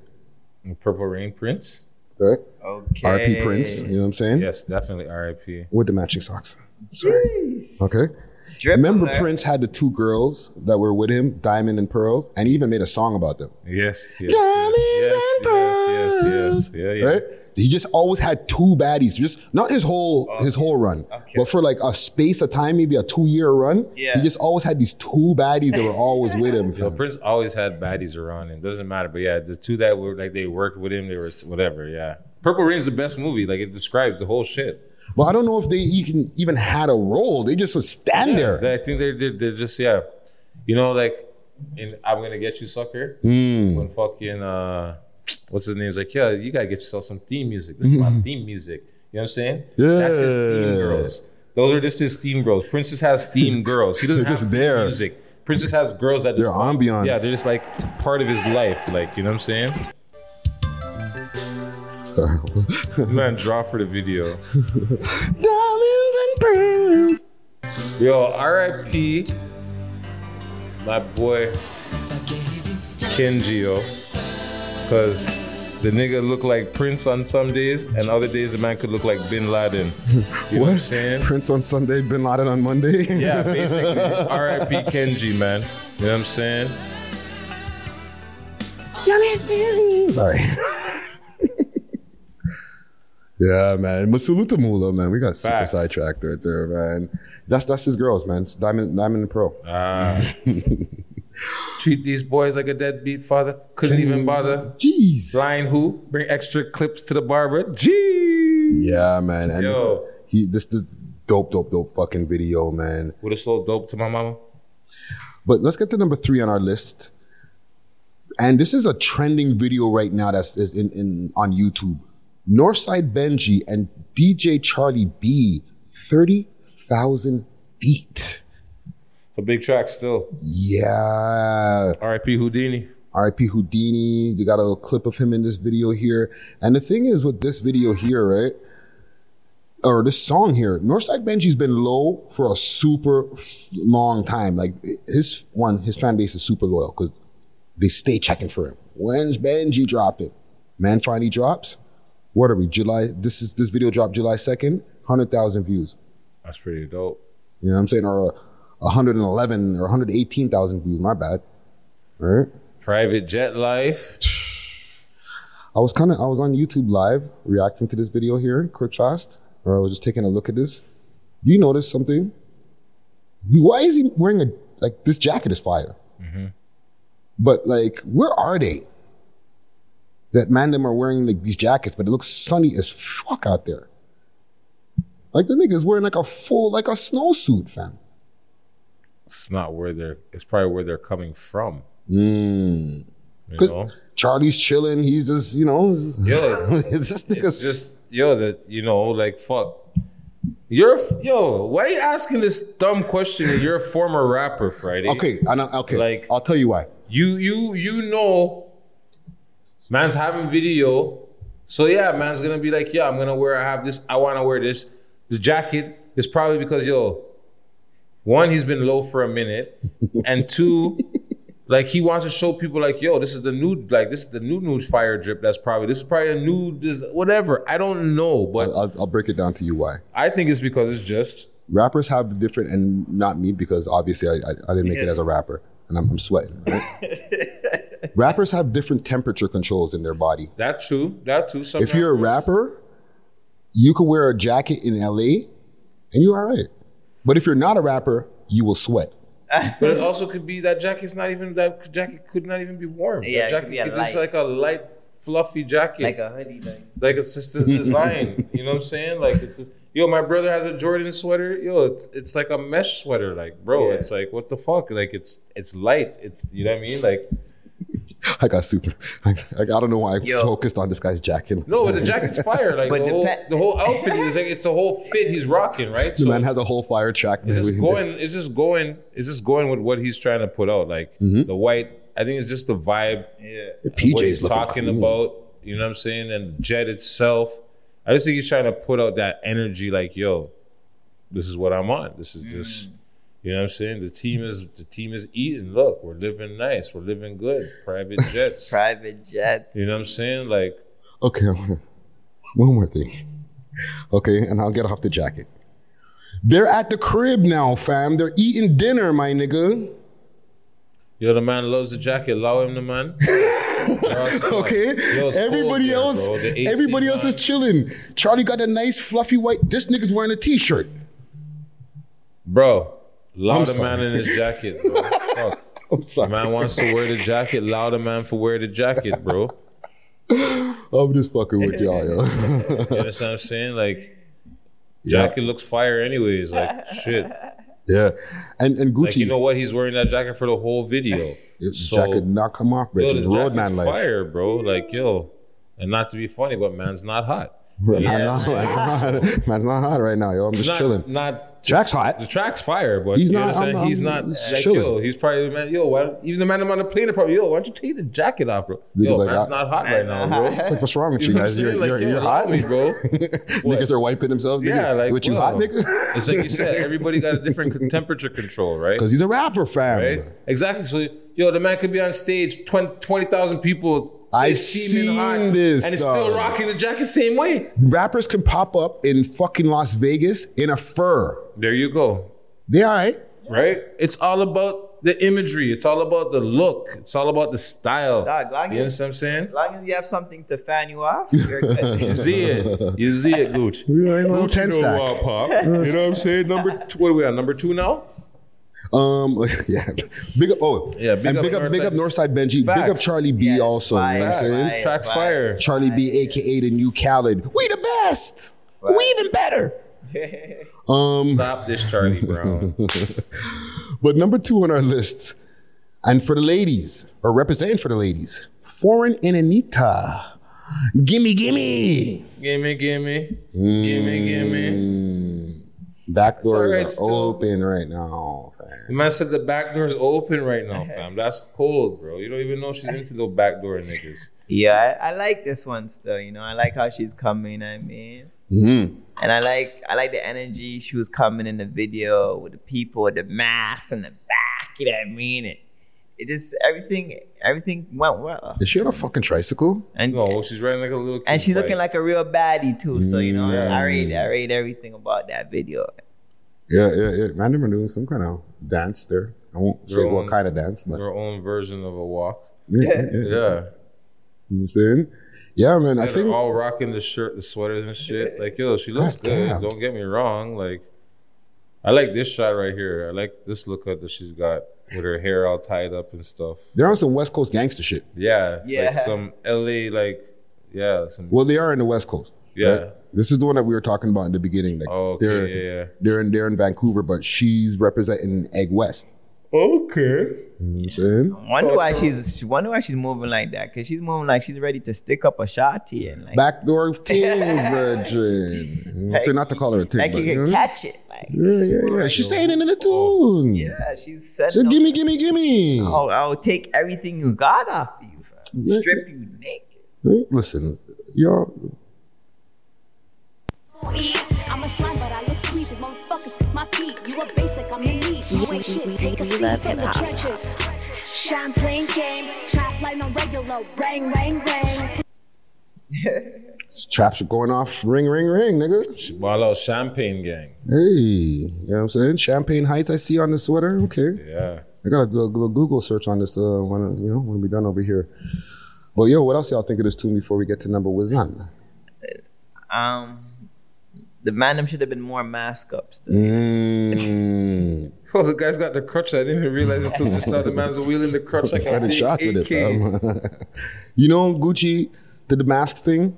The Purple Rain Prince. Right? Okay. R.P. Prince. You know what I'm saying? Yes, definitely R.I.P. With the matching socks. Jeez. Okay. Drip Remember. Prince had the two girls that were with him, Diamond and Pearls, and he even made a song about them. Yes. yes Diamonds yes, and yes, yes, yes, Yeah, yeah. Right? He just always had two baddies, just not his whole oh, his whole run, but for like a space of time, maybe a two year run. Yeah. He just always had these two baddies that were always with him. Yo. Prince always had baddies around him. Doesn't matter. But yeah, the two that were like they worked with him, they were whatever. Yeah. Purple Rain's the best movie. Like it describes the whole shit. But I don't know if they even even had a role. They just would stand there. They- I think they did. they're, they're just yeah. You know, like in I'm gonna get you sucker. Mm. When fucking uh what's his name's like, yeah, you gotta get yourself some theme music. This is my theme music. You know what I'm saying? Yeah, That's his theme girls. Those are just his theme girls. Prince just has theme girls. He doesn't They're have there. music. Prince just has girls that They're ambiance. Yeah, they're just like part of his life. Like, you know what I'm saying? Sorry. Man, draw for the video. Diamonds and pearls. Yo, RIP, my boy Kenji, yo. Cause the nigga look like Prince on some days, and other days the man could look like Bin Laden. You know what I'm saying? Prince on Sunday, Bin Laden on Monday. Yeah, basically. RIP Kenji, man. You know what I'm saying? Sorry. Yeah, man. But salute to Mula, man. We got super Facts. sidetracked right there, man. That's that's his girls, man. It's Diamond Diamond and Pearl. Ah. Treat these boys like a deadbeat father. Couldn't even bother. Jeez. Blind who? Bring extra clips to the barber. Jeez. Yeah, man. And Yo. he this the dope, dope, dope fucking video, man. Would have sold dope to my mama. But let's get to number three on our list. And this is a trending video right now that's is in, in on YouTube. Northside Benji and DJ Charlie B, 30,000 feet. A big track still. Yeah. RIP Houdini. RIP Houdini. They got a clip of him in this video here. And the thing is with this video here, right? Or this song here, Northside Benji's been low for a super long time. Like his one, his fan base is super loyal because They stay checking for him. When's Benji dropping? Man finally drops. What are we? July. This is this video dropped July second. Hundred thousand views. That's pretty dope. You know what I'm saying? Or uh, 111 or 118,000 views. My bad. All right. Private jet life. I was kind of I was on YouTube live reacting to this video here, quick fast, or I was just taking a look at this. Do you notice something? Why is he wearing a like this jacket is fire? Mm-hmm. But like, where are they? That man them are wearing like these jackets, but it looks sunny as fuck out there. Like the nigga's wearing like a full like a snowsuit, fam. It's not where they're. It's probably where they're coming from. Mm. You 'Cause know. Charlie's chilling. He's just, you know, Yo, it's this nigga. It's just yo that you know like fuck. You're yo. Why are you asking this dumb question? You're a former rapper, Friday. Okay, I know, okay. Like I'll tell you why. you you you know, man's having video. So yeah, man's gonna be like, yeah, I'm gonna wear. I have this. I want to wear this. The jacket is probably because yo, one, he's been low for a minute, and two, like he wants to show people like, yo, this is the nude, like this is the new nude fire drip. That's probably this is probably a nude, this, whatever. I don't know, but I'll, I'll break it down to you why. I think it's because it's just Rappers have different, and not me because obviously I, I, I didn't make it as a rapper, and I'm, I'm sweating. Right? Rappers have different temperature controls in their body. that true. That true. Some if you're a rapper, you can wear a jacket in LA, and you're all right. But if you're not a rapper, you will sweat. but it also could be that jacket's not even that jacket could not even be warm. Yeah, that it could be a could just like a light, fluffy jacket, Like a hoodie thing. like it's just this design. you know what I'm saying? Like it's just, yo, my brother has a Jordan sweater. Yo, it's, it's like a mesh sweater. Like, bro, Yeah. it's like what the fuck? Like it's it's light. It's you know what I mean? Like I got super. I, I don't know why I Yo. focused on this guy's jacket. no, but the jacket's fire. Like But the, the whole pa- the whole outfit is like it's the whole fit he's rocking, right? The man has a whole fire track. It's just going. It's just going. It's just going with what he's trying to put out. Like mm-hmm. the white. I think it's just the vibe. Yeah. The and what PJs he's looking talking clean. about. You know what I'm saying? And Jet itself. I just think he's trying to put out that energy. Like, yo, this is what I'm on. This is just. Mm. You know what I'm saying? The team is the team is eating. Look, we're living nice. We're living good. Private jets. Private jets. you know what I'm saying? Like, Okay, one more thing. Okay, and I'll get off the jacket. They're at the crib now, fam. They're eating dinner, my nigga. yo, the man loves the jacket. Allow him, the man. Okay, Yo, everybody cold else, bro. Everybody else is chilling. Charlie got a nice fluffy white. This nigga's wearing a t-shirt. Bro, allow I'm the sorry. man in his jacket. I'm sorry. man wants to wear the jacket. The man for wear the jacket, bro. I'm just fucking with y'all, yo. You understand what I'm saying? Like, jacket looks fire, anyways. Like, shit. Yeah, and and Gucci, Like, you know what? He's wearing that jacket for the whole video. So, jacket not come off, yo, Bridget. the Roadman jacket's life. fire, bro. Like, yo, and not to be funny, but man's not hot. Man's not, man's not hot right now, yo. I'm just not, chilling. Not Track's hot. The track's fire, but He's you not- understand? I'm- he's I'm not just like chilling. yo. He's probably the man. Yo, why, even the man I'm on the plane, are probably yo. Why don't you take the jacket off, bro? Niggas Yo, like, man's I- not hot right now, bro. It's like, what's wrong with you, You guys? I'm You're. Like, you're, yo, you're hot, me, bro. Niggas are wiping themselves. Nigga. Yeah, like what you bro. hot, nigga? It's like you said, everybody got a different temperature control, right? Because he's a rapper, fam. Right? Exactly. So, yo, the man could be on stage, 20 20,000 people. I it's steaming seen this, and it's dog. still rocking the jacket same way. Rappers can pop up in fucking Las Vegas in a fur. There you go. They all right. Right? It's all about the imagery. It's all about the look. It's all about the style. Dog, long you as- understand what I'm saying? As long as you have something to fan you off, you're good. You see it. You see it, Gooch. Yeah, ain't no 10 know stack. what, Pop. You know what I'm saying? Number two, what are we on? Number two now? Um, yeah, big up. Oh, Yeah, big and up big up, big up Northside. Northside Benji. Big up Charlie B. Yes, also. You know what I'm saying? fire. Tracks fire. Charlie B, aka the new Khaled. We the best. We even better. Um, Stop this, Charlie Brown. but number two on our list, and for the ladies, or representing for the ladies, Foreign and Anita. Gimme, gimme. gimme, gimme. Gimme, gimme. Back all doors right are still. open right now, fam. The man said the back door's open right now, fam. That's cold, bro. You don't even know she's into those back door niggas. Yeah, I, I like this one still. You know, I like how she's coming. I mean, Mm-hmm. and I like I like the energy she was coming in the video with the people with the mask in the back. You know what I mean? It, it just everything everything went well. Is she on a fucking tricycle? And No, she's riding like a little. and kid she's looking like a real baddie too. So you know, Mm. I read I rate everything about that video. Yeah, yeah, yeah. Man, them are doing some kind of dance there. I won't say Their what kind of dance, but their own version of a walk. yeah, yeah, yeah. Yeah, You know what I'm saying? Yeah, man. I they're think all rocking the shirt, the sweaters and shit. Like, yo, she looks God good. damn. Don't get me wrong. Like, I like this shot right here. I like this look that she's got with her hair all tied up and stuff. they're on some West Coast gangster shit. Yeah, it's Yeah. like some LA, like, yeah, some Well, they are in the West Coast. Yeah. right? This is the one that we were talking about in the beginning. Like, Oh, okay, they're, yeah, yeah. they're in they're in Vancouver, but she's representing Egg West. Okay. You know I'm saying? Wonder why she's wonder why she's moving like that. Cause she's moving like she's ready to stick up a shotty and like Backdoor things, virgin. You know what I'm? Not to call her a thing, like but, you you can know? catch it. Like Yeah, yeah, yeah. She's saying it in the tune. yeah, she's She setting said, up- gimme, gimme, gimme. Oh, I'll take everything you got off of you, fam. Strip you naked. Listen, y'all. Feet. You a basic, I'm elite. You ain't shit. Take a We seat love in the hip-hop. trenches. Champagne game, trap line on regular. Rang, rang, rang. Traps are going off. Ring, ring, ring, nigga. Ball out champagne gang. Hey, you know what I'm saying? Champagne Heights, I see on the sweater. Okay. Yeah. I got to do a little Google search on this uh, when, you know, when we done over here. But yo, what else y'all think of this tune before we get to number one? Um, the man them should have been more mask ups. Mm. Oh, the guy's got the crutch. I didn't even realize until just now. The man's wheeling the crutch like a Sending big shots with it, AK. fam. you know, Gucci did the mask thing.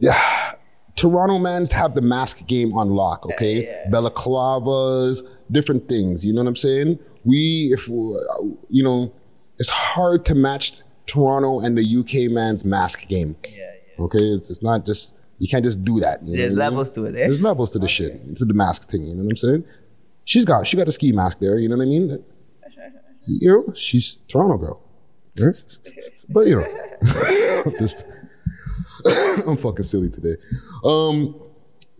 Yeah. Toronto mans have the mask game on lock, okay? Balaclavas, different things. You know what I'm saying? We, if we, you know, it's hard to match Toronto and the UK man's mask game. Yeah, yeah. Okay, it's, it's not just you can't just do that. There's I mean? levels to it, eh? There's levels to the shit, to the mask thing. You know what I'm saying? She's got she got a ski mask there. You know what I mean? You know, she's Toronto girl. But you know, just- I'm fucking silly today. Um,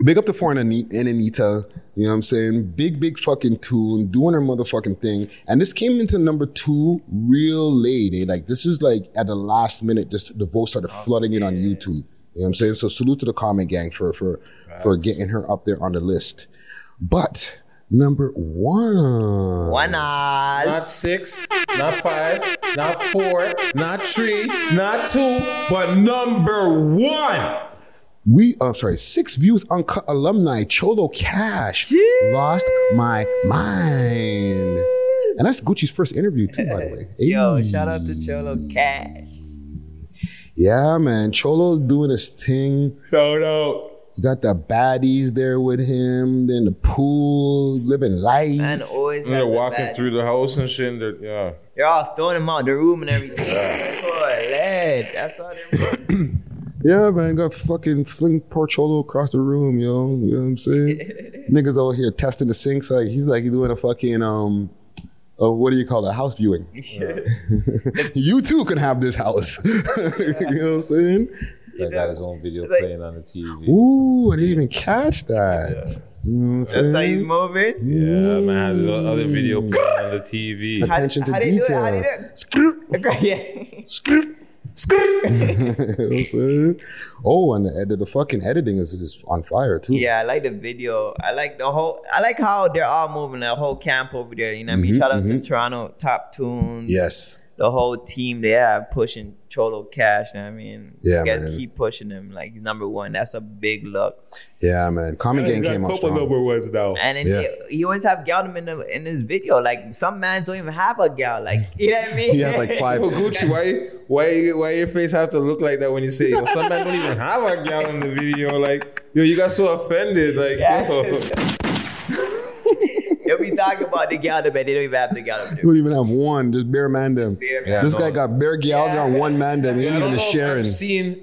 big up to Foreign and and Anita. You know what I'm saying? Big, big fucking tune, doing her motherfucking thing. And this came into number two real late. eh? Like, this is like at the last minute, just the votes started flooding in on YouTube. You know what I'm saying? So salute to the comment gang for for for getting her up there on the list. But number one. Why Not not? six, not five, not four, not three, not two, but number one. We, uh, I'm sorry, six views uncut alumni, Cholo Cash, lost my mind. And that's Gucci's first interview too, by the way. Yo, Hey. shout out to Cholo Cash. Yeah, man. Cholo's doing his thing. Shout out. You got the baddies there with him, in the pool, living life. Man always They're the walking bad- through the house and shit. And they're, yeah. They're all throwing them out the room and everything. Boy, lad, that's all they're Yeah, man, got fucking fling poor Cholo across the room, yo. You know what I'm saying? Niggas over here testing the sinks like he's like he's doing a fucking um uh, what do you call it? House viewing. you too can have this house. you know what I'm saying? That got his own video like- playing on the TV. Ooh, I didn't even catch that. You know what I'm That's how saying? he's moving. Yeah, man has his other video playing on the TV. Attention to how they do it? detail. How they do it? Screw. yeah. you know what I'm saying? Oh, and the, edit, the fucking editing is, is on fire too. Yeah, I like the video. I like the whole. I like how they're all moving. The whole camp over there. You know what I mean? Mhm, Shout out mhm. to Toronto Top Tunes. Yes. The whole team they have pushing Cholo Cash. You know what I mean? Yeah, you guys man. keep pushing him like number one. That's a big look. Yeah, man. Comment Gang came out strong. ones now. And then Yeah. he, he always have gal in the, in his video. Like some man don't even have a gal. Like you know what I mean? He has like five. Yo, Gucci, why, why, why your face have to look like that when you say, yo, some man don't even have a gal in the video? Like, yo, you got so offended. Like, Yes. Yo. They'll be talking about the gal, but they don't even have the gal. You don't even have one, just bare man them. bare this Yeah, guy got bare gal on one man them. He ain't even know if sharing. I've seen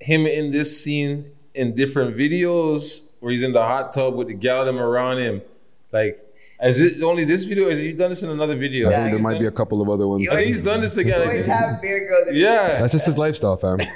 him in this scene in different videos where he's in the hot tub with the gal them around him. Like, is it only this video or has he done this in another video? I think there might be a couple of other ones. I think he's done this You again. always have beer girls. Yeah. That's just his lifestyle, fam.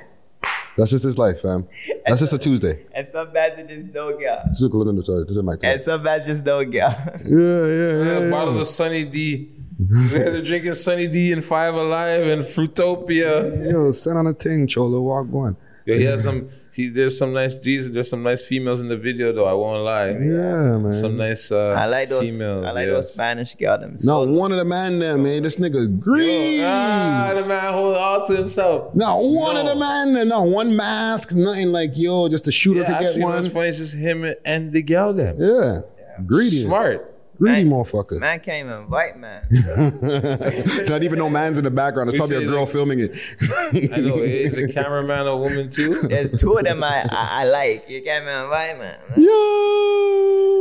That's just his life, fam. That's just a Tuesday. And some bats are just no gal. Just look a little sorry, to the mic. And some bats just no gal. Yeah, yeah, yeah. A yeah. bottle of Sunny D You guys are drinking Sunny D and Five Alive and Fruitopia. Yo, send on a thing, Cholo. Walk one. Yo, he has some. He, there's some nice Jesus. There's some nice females in the video though. I won't lie. Yeah, man. Some nice. Uh, I like those. females. I like yes. those Spanish girls. Them No, one of the man there, man. This nigga green. Ah, the man hold all to himself. No, one No. of the man there. No, one mask. Nothing like, yo, just a shooter Yeah, could get actually, one. what's funny is just him and the gal them. Yeah. Greedy. Smart. Greedy motherfucker. Man can't even invite man. Not even no man's in the background. It's We probably a girl like- filming it. I know. Is a cameraman a woman too? There's two of them I, I, I like. You can't even invite man.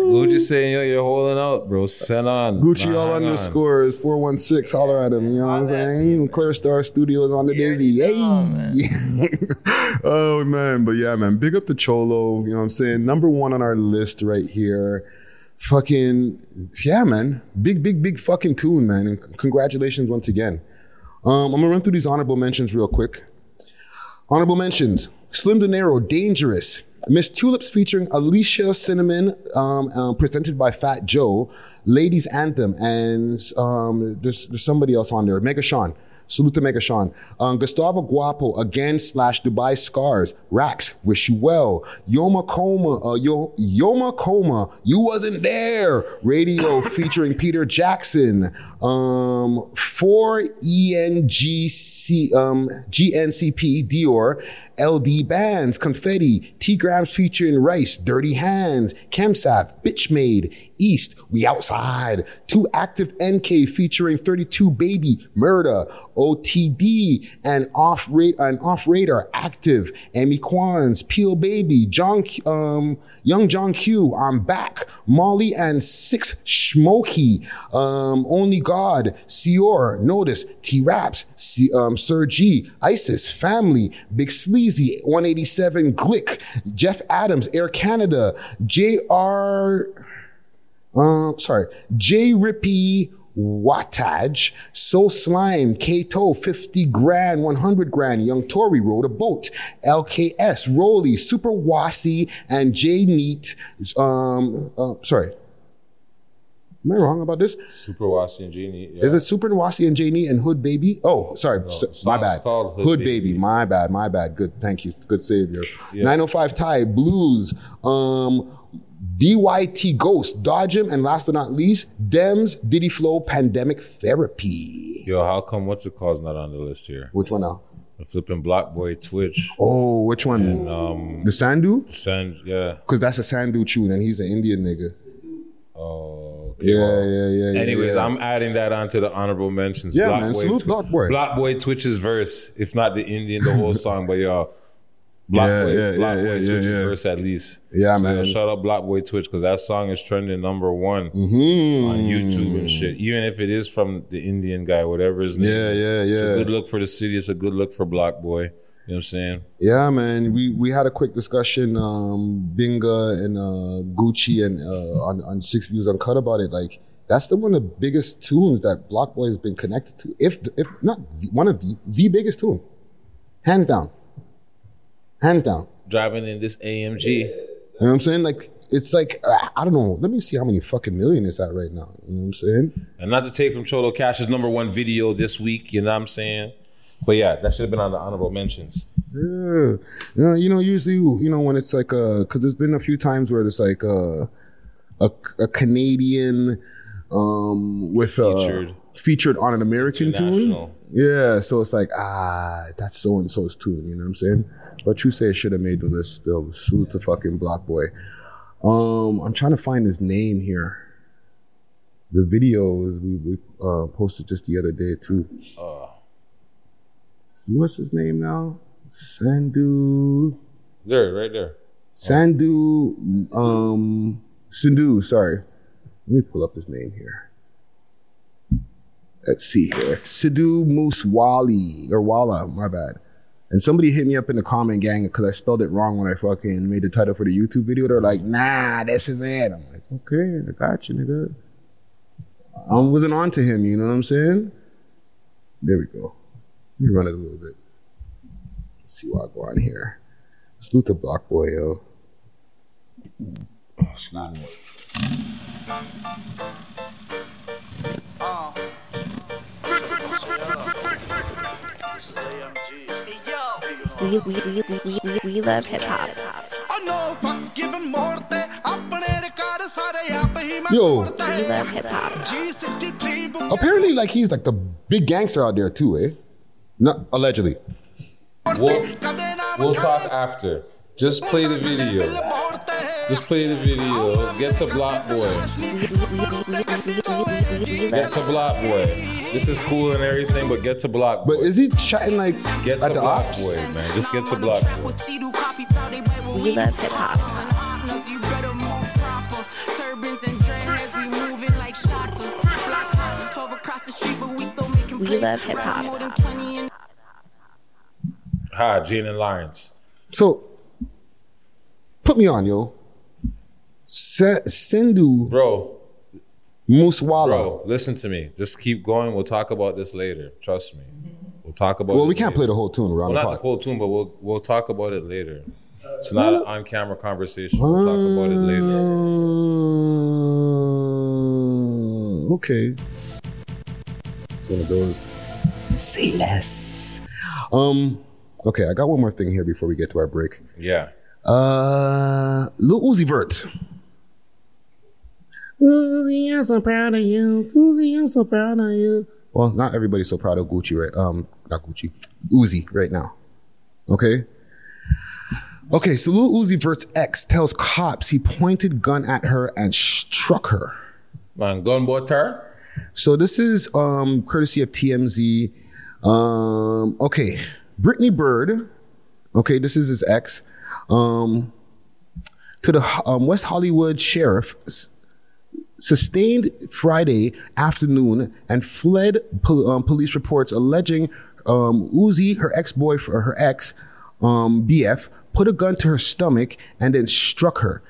Gucci saying, yo, you're holding out, bro. Send on. Gucci Nah, all hang on. underscores 416. Holler at him. You know what I'm saying? Clear Star Studios on the dizzy. Hey. oh, man. But yeah, man. Big up to Cholo. You know what I'm saying? Number one on our list right here. Fucking, yeah, man. Big, big, big fucking tune, man. And c- congratulations once again. Um, I'm to run through these honorable mentions real quick. Honorable mentions: Slim De Niro, Dangerous. Miss Tulips featuring Alicia Cinnamon, um, um, presented by Fat Joe. Ladies Anthem, and um, there's, there's somebody else on there. Mega Sean. Salute to Mega Sean. Um, Gustavo Guapo again slash Dubai Scars. Rax, wish you well. Yoma Coma, uh, Yo, Yoma Coma, you wasn't there. Radio featuring Peter Jackson. Um, four ENGC, um, GNCP, Dior, LD Bands, Confetti, T Grams featuring Rice, Dirty Hands, Chemsaf, Bitch Made, East, We Outside, Two Active NK featuring 32 Baby, Murder, OTD, and Off Rate and Off Radar, Active, Amy Quans, Peel Baby, John, um, Young John Q, I'm back, Molly and Six Smoky, um, Only God, Sior, Notice, T Raps, C, um, Sir G, Isis, Family, Big Sleazy, 187 Glick, Jeff Adams, Air Canada, JR. Um, sorry, J Rippy Wattage, So Slime, Kato, 50 grand, 100 grand, Young Tory rode a boat, LKS, Rolly, Super Wassy, and J Neat, um, uh, sorry. Am I wrong about this? Super Washy and Genie. Yeah. Is it Super Wassy and J Neat and Hood Baby? Oh, sorry, s- my bad. Hood, Hood Baby. Baby. my bad, my bad. Good, thank you. Good savior. Yeah. 905 Thai, Blues, um, BYT Ghost, Dodge him, and last but not least, Dems, Diddy Flow, Pandemic Therapy. Yo, how come what's it call's not on the list here? Which one now? The flipping Block Boy Twitch. Oh, which one? And, um, the Sandu? Sand, yeah. Because that's a Sandu tune, and he's an Indian nigga. Oh, Yeah, yeah, yeah, yeah. Anyways, yeah. I'm adding that onto the honorable mentions. Yeah, man. Salute Twi- Block Boy. Block Boy Twitch's verse, if not the Indian, the whole song, but yo, Block Yeah, Boy, yeah, Block yeah, Boy yeah, Twitch's yeah. verse at least. Yeah, So, man. shout out Block Boy Twitch because that song is trending number one Mhm. on YouTube and shit. Even if it is from the Indian guy, whatever his name. Yeah, is. yeah, It's yeah. a good look for the city. It's a good look for Block Boy. You know what I'm saying? Yeah, man. We we had a quick discussion, um, Binga and uh, Gucci and uh, on on Six Views Uncut about it. Like that's the one of the biggest tunes that Block Boy has been connected to. If if not the- one of the the biggest tune, hands down, hands down. Driving in this AMG. You know what I'm saying? Like it's like uh, I don't know. Let me see how many fucking million it's at right now. You know what I'm saying? And not to take from Cholo Cash's number one video this week, you know what I'm saying? But yeah, that should have been on the honorable mentions. Yeah. You know, you know, usually, you know, when it's like, uh, cause there's been a few times where it's like, uh, a, a Canadian, um, with, uh, Featured. featured on an American tune. Yeah. So it's like, ah, that's so and so's tune. You know what I'm saying? But you say should have made the list still. Salute to fucking Block Boy. Um, I'm trying to find his name here. The video was we, we uh, posted just the other day too. Uh, What's his name now? Sandu. there, right there. Sandu. Um, Sindhu. Sorry. Let me pull up his name here. Let's see here. Sidhu Moose Wali or Walla. My bad. And somebody hit me up in the comment gang because I spelled it wrong when I fucking made the title for the YouTube video. They're like, "Nah, this is it." I'm like, "Okay, I got you, nigga." I wasn't on to him. You know what I'm saying? There we go. Me run it a little bit. Let's see what I go on here. Salute to Block Boy, yo. It's not We, we, we, we, we, we, we love hip hop. Yo, We love hip hop. apparently, like he's like the big gangster out there too, eh? Not allegedly. We'll, we'll talk after. Just play the video. Just play the video. Get to Block Boy. Get to Block Boy. This is cool and everything, but get to Block Boy. But is he chatting like Get at to the Block ops? Boy, man. Just get to Block Boy. We love hip hop. We love hip hop. Hi, Gene and Lawrence. So, put me on, yo. Se- Sindhu Bro, Muswala. bro, listen to me. Just keep going. We'll talk about this later. Trust me. We'll talk about Well, we can't later. play the whole tune around Well, the not the whole tune, but we'll we'll talk about it later. It's not an on-camera conversation. We'll talk about it later. Uh, okay. It's one of those. Say less. Um. Okay, I got one more thing here before we get to our break. Yeah. Uh, Lil Uzi Vert. Uzi, I'm so proud of you. Uzi, I'm so proud of you. Well, not everybody's so proud of Gucci, right? Um, not Gucci. Uzi right now. Okay. Okay, so Lil Uzi Vert's ex tells cops he pointed gun at her and struck her. Man, gun butter. So this is um courtesy of TMZ. Um, okay, Brittany Byrd. Okay, this is his ex. Um, to the um, West Hollywood sheriff s- sustained Friday afternoon and fled pol- um, police reports alleging um, Uzi, her ex boyfriend, her ex um, BF, put a gun to her stomach and then struck her.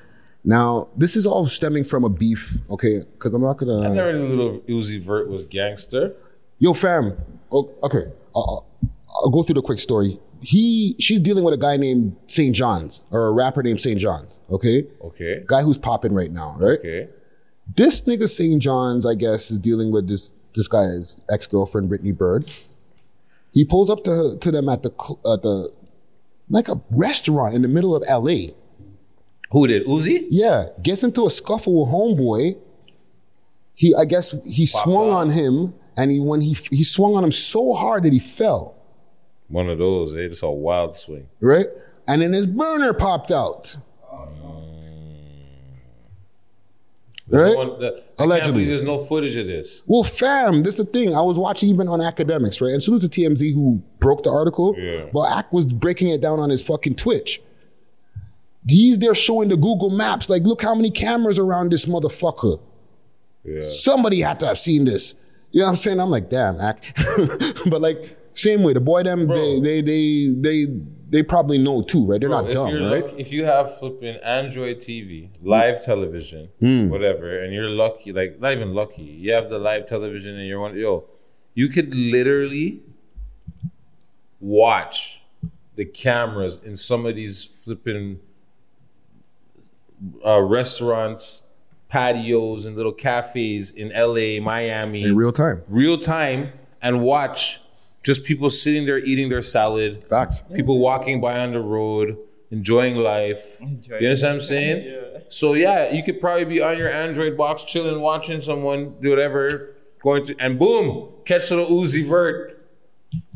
Now, this is all stemming from a beef, okay? Because I'm not gonna. I never knew little Uzi Vert was gangster. Yo, fam. Oh, okay, I'll, I'll go through the quick story. He, she's dealing with a guy named St. John's or a rapper named St. John's. Okay, Okay. guy who's popping right now, right? Okay. This nigga St. John's, I guess, is dealing with this this guy's ex girlfriend Brittany Byrd. He pulls up to to them at the at the like a restaurant in the middle of L.A. Who did Uzi? Yeah, gets into a scuffle with homeboy. He, I guess, he swung on him, and he when he he swung on him so hard that he fell. One of those. Eh? They just a wild swing. right? And then his burner popped out. There's Right? no one- that- Allegedly. There's no footage of this. Well, fam, this is the thing. I was watching even on Akademiks, right? And salute to TMZ who broke the article. Yeah. But Ack was breaking it down on his fucking Twitch. He's there showing the Google Maps, like, look how many cameras around this motherfucker. Yeah. Somebody had to have seen this. You know what I'm saying? I'm like, damn, Ack. but like, same way, the boy them, they, they, they, they, they probably know too, right? They're Bro, not dumb, right? if you have flipping Android TV, live television, Hmm. whatever, and you're lucky, like not even lucky, you have the live television and you're one, yo, you could literally watch the cameras in some of these flipping uh, restaurants, patios, and little cafes in LA, Miami, In real time. real time, and watch just people sitting there eating their salad. Facts. People walking by on the road, enjoying life. you understand what I'm saying? Yeah. So yeah, you could probably be on your Android box, chilling, watching someone do whatever, going to, and boom, catch little Uzi Vert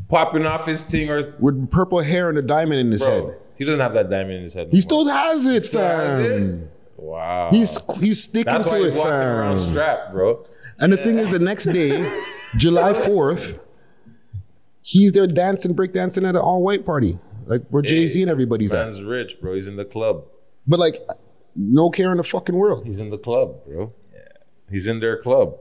popping off his thing, or With purple hair and a diamond in his bro, head. he doesn't have that diamond in his head. no He more. still has it, Still has fam. Wow, He's he's sticking that's why to he's it, walking around strapped, bro. And the thing is, the next day, July fourth, he's there dancing, break dancing at an all white party, like where Jay Z and everybody's at. Man's rich, bro. He's in the club. But like, no care in the fucking world, He's in the club, bro. Yeah. He's in their club.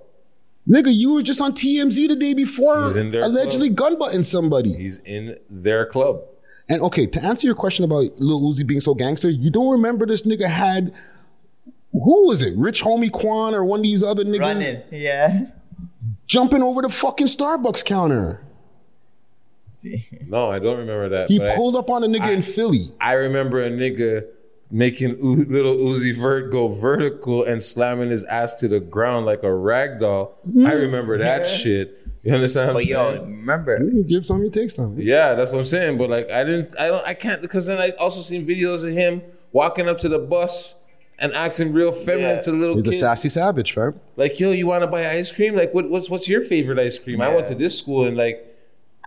nigga. You were just on TMZ the day before, He's in their allegedly gun butting somebody. He's in their club. And okay, to answer your question about Lil Uzi being so gangster, you don't remember this nigga had. Who was it? Rich Homie Quan or one of these other niggas Running. Yeah. jumping over the fucking Starbucks counter. See. No, I don't remember that. He but I- pulled up on a nigga in Philly. I remember a nigga making U- little Uzi Vert go vertical and slamming his ass to the ground like a rag doll. I hmm. remember that shit. You understand what But I'm yo, saying? remember, You give some, you take some. Yeah, that's what I'm saying. But like, I didn't, I don't, I can't because then I also seen videos of him walking up to the bus and acting real feminine Yeah. to the little He's a sassy savage, fam. Like, yo, you want to buy ice cream? Like, what, what's what's your favorite ice cream? I went to this school and like,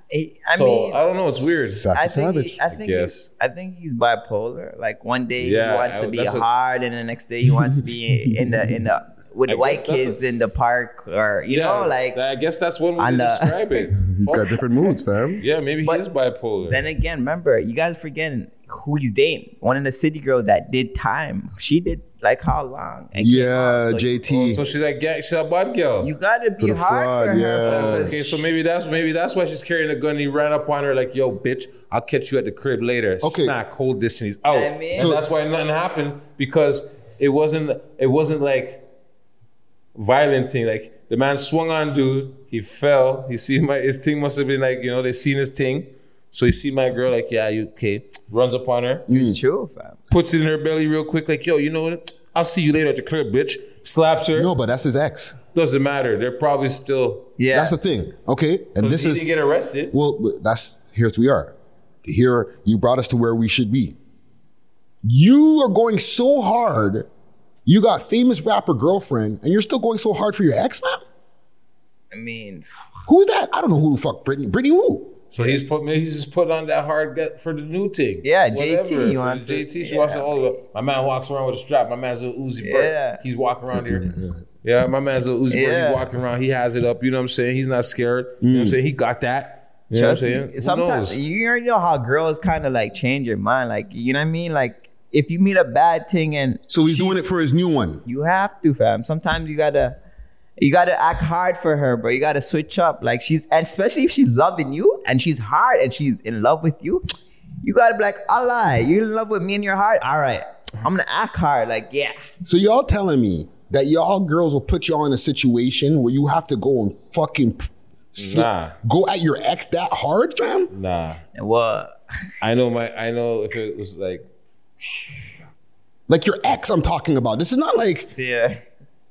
he- I so mean, I don't know. It's weird. Sassy I think, savage. he, I think, guess. He's, I think he's bipolar. Like one day Yeah, he wants I- to be that's a- hard, and the next day he wants to be in the in the with I the white guess that's kids in the park, or you yeah, know, like. I guess that's one way to the- describe it. He's got different moods, fam. Yeah, maybe he is bipolar. Then again, remember, you guys forgetting who he's dating. One of the city girls that did time. She did like how long? And Yeah. So JT. Oh, so she's like, gang, she's a bad girl. You gotta be For hard fraud, for her. yeah. Okay, so maybe that's maybe that's why she's carrying a gun. He ran up on her like, "Yo, bitch, I'll catch you at the crib later." Okay. Smack, hold this, and he's out. I mean- and So- that's why nothing happened because it wasn't it wasn't like violent thing. Like the man swung on dude, he fell. He see my his thing must have been like you know they seen his thing. So you see my girl like, yeah, you okay? Runs up on her, It's true, fam. puts it in her belly real quick, like, yo, you know what? I'll see you later at the crib, bitch. Slaps her. No, but that's his ex. Doesn't matter. They're probably still. Yeah. That's the thing. Okay, and this he is didn't get arrested. well. That's here's we are. Here you brought us to where we should be. You are going so hard. You got famous rapper girlfriend, and you're still going so hard for your ex, man. I mean, Who's that? I don't know who the fuck Brittany. Brittany who? So he's put maybe he's just put on that hard get for the new thing. Yeah, Whatever. JT For wants the it. JT. She Yeah. wants to all my man walks around with a strap. My man's a Uzi Vert. Yeah. He's walking around here. Yeah, my man's a Uzi Vert. Yeah. He's walking around. He has it up. You know what I'm saying? He's not scared. You know what I'm mm. saying? He got that. You know what I'm saying? me. Who Sometimes knows? you already know how girls kind of like change your mind. Like you know what I mean? Like if you meet a bad thing and So he's she- doing it for his new one. You have to, fam. Sometimes you gotta you gotta act hard for her, bro. You gotta switch up. Like she's and especially if she's loving you and she's hard and she's in love with you, you gotta be like, Allah, you're in love with me and your heart. All right. I'm gonna act hard. Like, yeah. So y'all telling me that y'all girls will put y'all in a situation where you have to go and fucking sli- Nah. go at your ex that hard, fam? Nah. What? I know my. I know if it was like. Like your ex, I'm talking about. This is not like Yeah.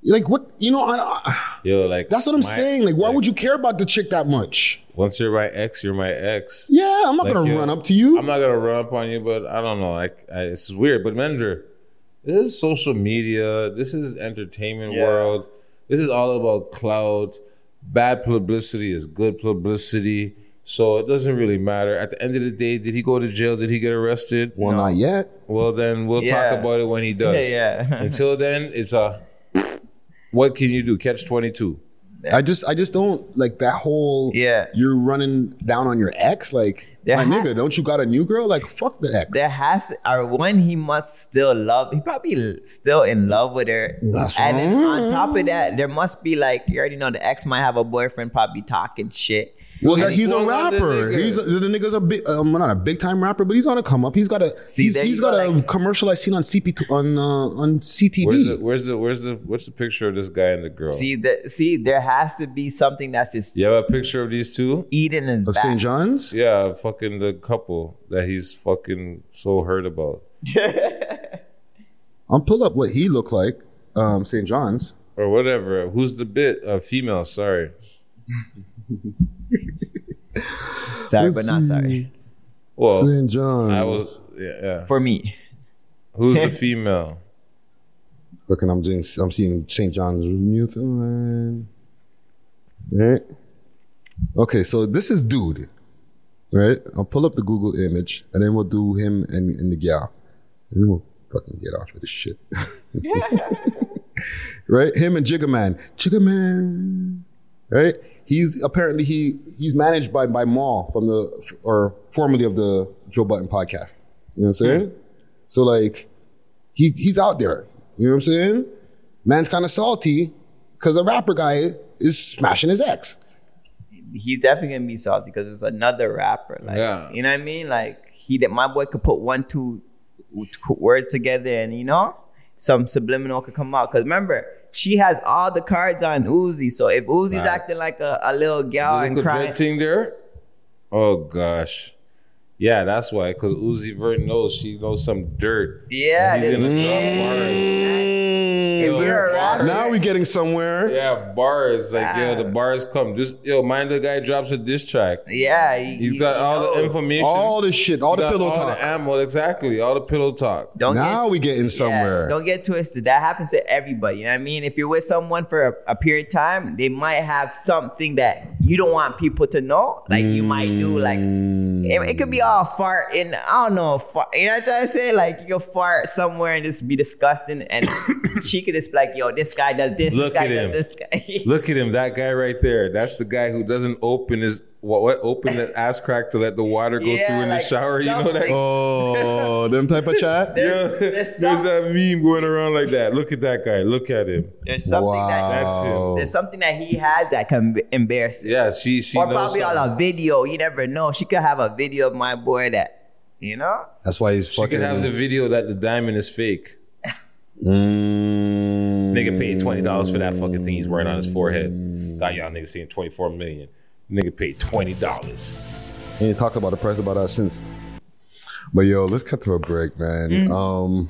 Like what you know. I, I- Yo, like that's what I'm my- saying. Like, why would you care about the chick that much? Once you're my ex, you're my ex. Yeah, I'm not Like, gonna yo, run up to you. I'm not gonna run up on you, but I don't know. Like I, it's weird. But Mender, this is social media. This is entertainment Yeah. world. This is all about clout. Bad publicity is good publicity. So it doesn't really matter. At the end of the day, did he go to jail? Did he get arrested? well, not yet. Well, then we'll Yeah. talk about it when he does. Yeah, yeah. Until then, it's a. What can you do? Catch twenty two. I just, I just don't like that whole. Yeah. you're running down on your ex. Like, There my ha- nigga, don't you got a new girl? Like, fuck the ex. There has or one he must still love. He probably still in love with her. That's and right. on top of that, there must be like you already know the ex might have a boyfriend, probably talking shit. Well, He's that, he's a swung the rapper. nigga. He's a, the nigga's a big, um, not a big time rapper, but he's on a come up. He's got a, See, he's, there he's you got go, a like- commercial I seen on CP on uh, on CTV. Where's the where's the where's the what's the picture of this guy and the girl? See that? See, there has to be something that's just you have a picture of these two? Eden and of. St. John's. Yeah, fucking the couple that he's fucking so hurt about. I'll pull up what he looked like. Um, St. John's. Or whatever. Who's the bit? Uh, female, sorry. Sorry, Let's but not see. sorry Well, St. John's. I was yeah, yeah. for me. Who's the female? looking. I'm doing. I'm seeing St. John's Newfoundland. Right. Okay, so this is dude. Right. I'll pull up the Google image, and then we'll do him and, and the gal, and then we'll fucking get off of this shit. right. Him and Jigga Man. Jigga Man. Right. He's apparently he he's managed by by Mal from the or formerly of the Joe Budden podcast. You know what I'm saying? Hmm. So like he he's out there. You know what I'm saying? Man's kind of salty because the rapper guy is smashing his ex. He's definitely gonna be salty because it's another rapper. Like, Yeah. you know what I mean? Like he, that my boy could put one two words together, and you know, some subliminal could come out. Cause remember, she has all the cards on Uzi. So if Uzi's Facts. acting like a, a little gal and crying, there? Oh gosh. Yeah, that's why. Because Uzi Vert knows she knows some dirt. yeah, He's then- gonna drop bars. if you're Now we getting somewhere. Yeah, bars like yo, the bars come. Just yo, mind the guy drops a diss track. yeah, he, He's he- got he all the information. All the shit, all the pillow all talk. The ammo, exactly. All the pillow talk. Don't Now get, we getting somewhere. Yeah, don't get twisted. That happens to everybody. You know what I mean? If you're with someone for a, a period of time, they might have something that you don't want people to know. Like you might do like it, it could be all fart in I don't know, fart, you know what I'm trying to say? Like you could fart somewhere and just be disgusting and she could just be like, yo, this guy does this, Look this guy at does this guy. Look at him, that guy right there. That's the guy who doesn't open his what, what open the ass crack to let the water go Yeah, through in the like shower. You know that? Oh, them type of chat. There's, Yeah. there's, There's that meme going around like that. Look at that guy. Look at him. there's something that That's him. there's something that he has that can embarrass him. Yeah, she she or knows probably on a video. You never know. She could have a video of my boy that, you know? That's why he's She fucking. could have the video that the diamond is fake. Mm. Nigga paid twenty dollars for that fucking thing he's wearing on his forehead. Got y'all niggas seeing twenty four million. Nigga paid twenty dollars. He ain't talked about the price about us since. But yo, let's cut to a break, man. Mm. Um,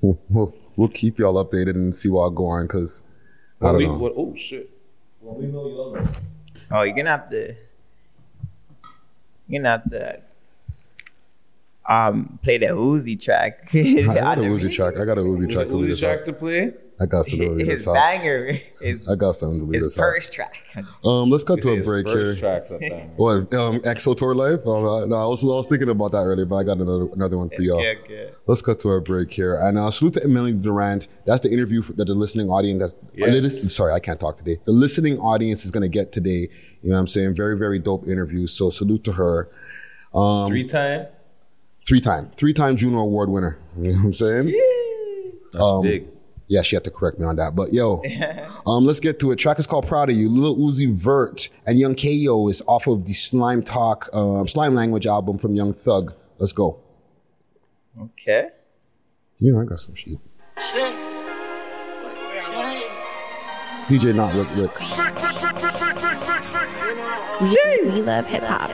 we'll, we'll, we'll keep y'all updated and see what going because I When don't we, know. what, oh shit. When we know y'all know. Oh, you're gonna have to. You're gonna have to. Um, play that Uzi track. I got a On Uzi track. I got a Uzi track to lead Uzi us track to play? I got to lead His us banger, his I got something to lead his us out. first track. Um, let's cut to a break first here. track's a banger. What? Um, XO Tour Llif3? Um, uh, no, I was, I was thinking about that earlier, but I got another another one for y'all. Okay, okay. Let's cut to a break here. And uh, salute to Melanie Durant. That's the interview for, that the listening audience. That's, Yes. uh, lis- sorry, I can't talk today. The listening audience is going to get today. You know what I'm saying? Very, very dope interview. So salute to her. Um, Three time? three time, three time Juno Award winner. You know what I'm saying? That's Um, big. Yeah, she had to correct me on that. But yo, um, let's get to it. Track is called Proud of You. Lil Uzi Vert and Young Ko is off of the Slime Talk, um, Slime Language album from Young Thug. Let's go. Okay. You know, I got some shit. DJ not Rick Rick. We, we love hip hop.